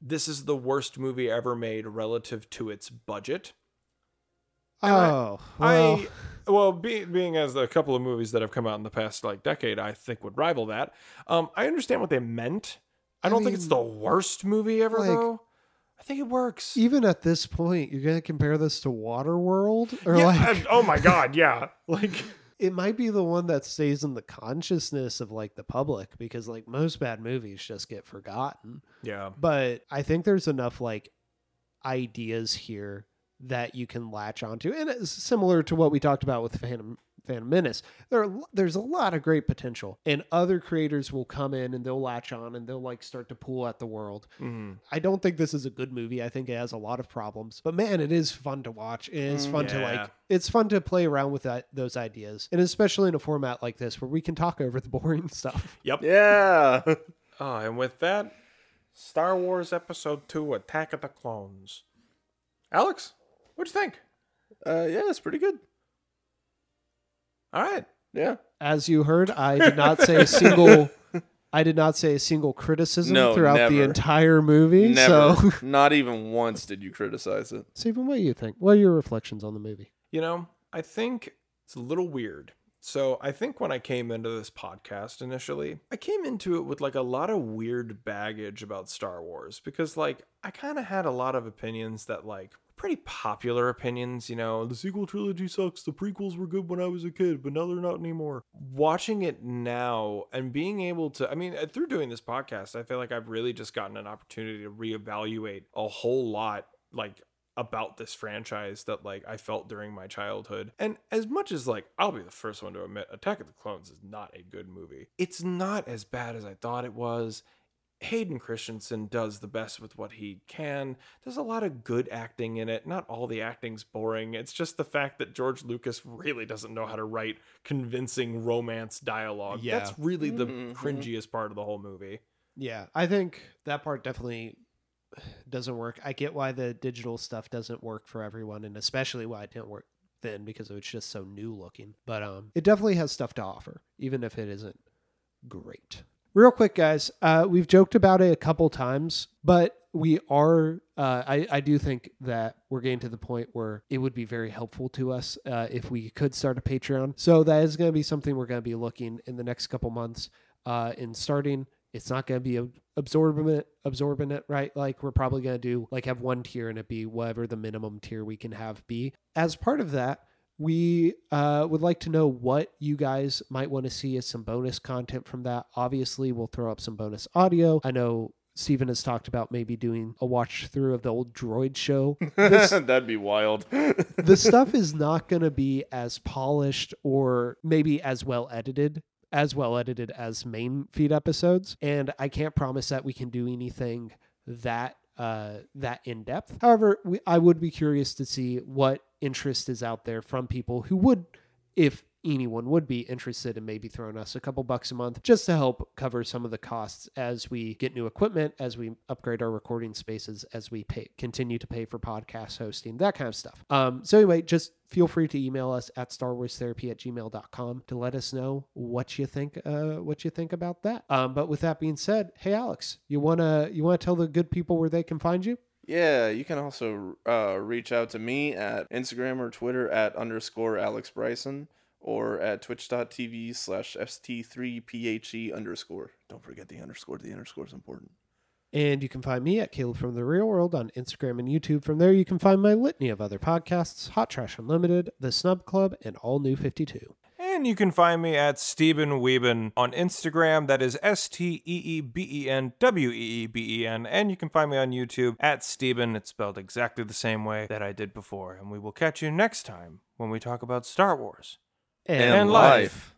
[SPEAKER 4] this is the worst movie ever made relative to its budget.
[SPEAKER 5] Oh, well,
[SPEAKER 4] I well, being being as a couple of movies that have come out in the past like decade, I think would rival that. Um, I understand what they meant. I don't think it's the worst movie ever,
[SPEAKER 5] like-
[SPEAKER 4] though. I think it works.
[SPEAKER 5] even at this point, you're gonna compare this to Waterworld, or
[SPEAKER 4] Yeah,
[SPEAKER 5] like
[SPEAKER 4] oh my god, yeah. Like
[SPEAKER 5] it might be the one that stays in the consciousness of like the public because like most bad movies just get forgotten.
[SPEAKER 4] yeah.
[SPEAKER 5] But I think there's enough like ideas here that you can latch onto, and it's similar to what we talked about with Phantom Phantom Menace. There are, there's a lot of great potential, and other creators will come in and they'll latch on and they'll like start to pull at the world.
[SPEAKER 4] Mhm.
[SPEAKER 5] I don't think this is a good movie. I think it has a lot of problems, but man, it is fun to watch. It is fun to like. It's fun to play around with that, those ideas, and especially in a format like this where we can talk over the boring stuff. Yep.
[SPEAKER 1] Yeah.
[SPEAKER 4] Oh, and with that, Star Wars Episode Two: Attack of the Clones. Alex, what'd you think?
[SPEAKER 1] Uh, yeah, it's pretty good.
[SPEAKER 4] All right.
[SPEAKER 1] Yeah.
[SPEAKER 5] As you heard, I did not say a single. I did not say a single criticism
[SPEAKER 1] No,
[SPEAKER 5] throughout the
[SPEAKER 1] never.
[SPEAKER 5] entire movie.
[SPEAKER 1] Never.
[SPEAKER 5] So,
[SPEAKER 1] Not even once did you criticize it.
[SPEAKER 5] Steven, what do you think? What are your reflections on the movie?
[SPEAKER 4] You know, I think it's a little weird. So I think when I came into this podcast initially, I came into it with like a lot of weird baggage about Star Wars because like I kind of had a lot of opinions that like pretty popular opinions, you know, the sequel trilogy sucks, the prequels were good when I was a kid, but now they're not anymore. Watching it now and being able to I mean, uh, through doing this podcast, I feel like I've really just gotten an opportunity to reevaluate a whole lot like about this franchise that like I felt during my childhood. And as much as like I'll be the first one to admit Attack of the Clones is not a good movie. It's not as bad as I thought it was. Hayden Christensen does the best with what he can. There's a lot of good acting in it. Not all the acting's boring. It's just the fact that George Lucas really doesn't know how to write convincing romance dialogue.
[SPEAKER 5] Yeah.
[SPEAKER 4] That's really the
[SPEAKER 1] Mhm.
[SPEAKER 4] cringiest part of the whole movie.
[SPEAKER 5] Yeah, I think that part definitely doesn't work. I get why the digital stuff doesn't work for everyone, and especially why it didn't work then because it was just so new looking. But um, it definitely has stuff to offer, even if it isn't great. Real quick, guys, uh, we've joked about it a couple times, but we are. Uh, I I do think that we're getting to the point where it would be very helpful to us uh, if we could start a Patreon. So that is going to be something we're going to be looking in the next couple months. Uh, in starting, it's not going to be ab- absorbing it, absorbing it, right? Like we're probably going to do like have one tier and it be whatever the minimum tier we can have be. As part of that, we uh, would like to know what you guys might want to see as some bonus content from that. Obviously, we'll throw up some bonus audio. I know Steven has talked about maybe doing a watch through of the old droid show. This,
[SPEAKER 1] That'd be wild.
[SPEAKER 5] the stuff is not going to be as polished or maybe as well edited as well edited as main feed episodes and i can't promise that we can do anything that uh that in depth however we, i would be curious to see what interest is out there from people who would if anyone would be interested in maybe throwing us a couple bucks a month just to help cover some of the costs as we get new equipment, as we upgrade our recording spaces, as we pay continue to pay for podcast hosting, that kind of stuff. Um, so anyway, just feel free to email us at starwarstherapy at gmail.com to let us know what you think uh, what you think about that. Um, but with that being said, hey Alex, you wanna you wanna tell the good people where they can find you?
[SPEAKER 1] Yeah, you can also uh, reach out to me at Instagram or Twitter at underscore Alex Bryson or at twitch.tv slash st3phe E underscore. Don't forget the underscore. The underscore is important.
[SPEAKER 5] And you can find me at Caleb from the Real World on Instagram and YouTube. From there, you can find my litany of other podcasts Hot Trash Unlimited, The Snub Club, and All New 52.
[SPEAKER 4] And you can find me at Steeben Weeben on Instagram. That is S T E E B E N W E E B E N. And you can find me on YouTube at Steeben. It's spelled exactly the same way that I did before. And we will catch you next time when we talk about Star Wars.
[SPEAKER 5] And,
[SPEAKER 1] And life.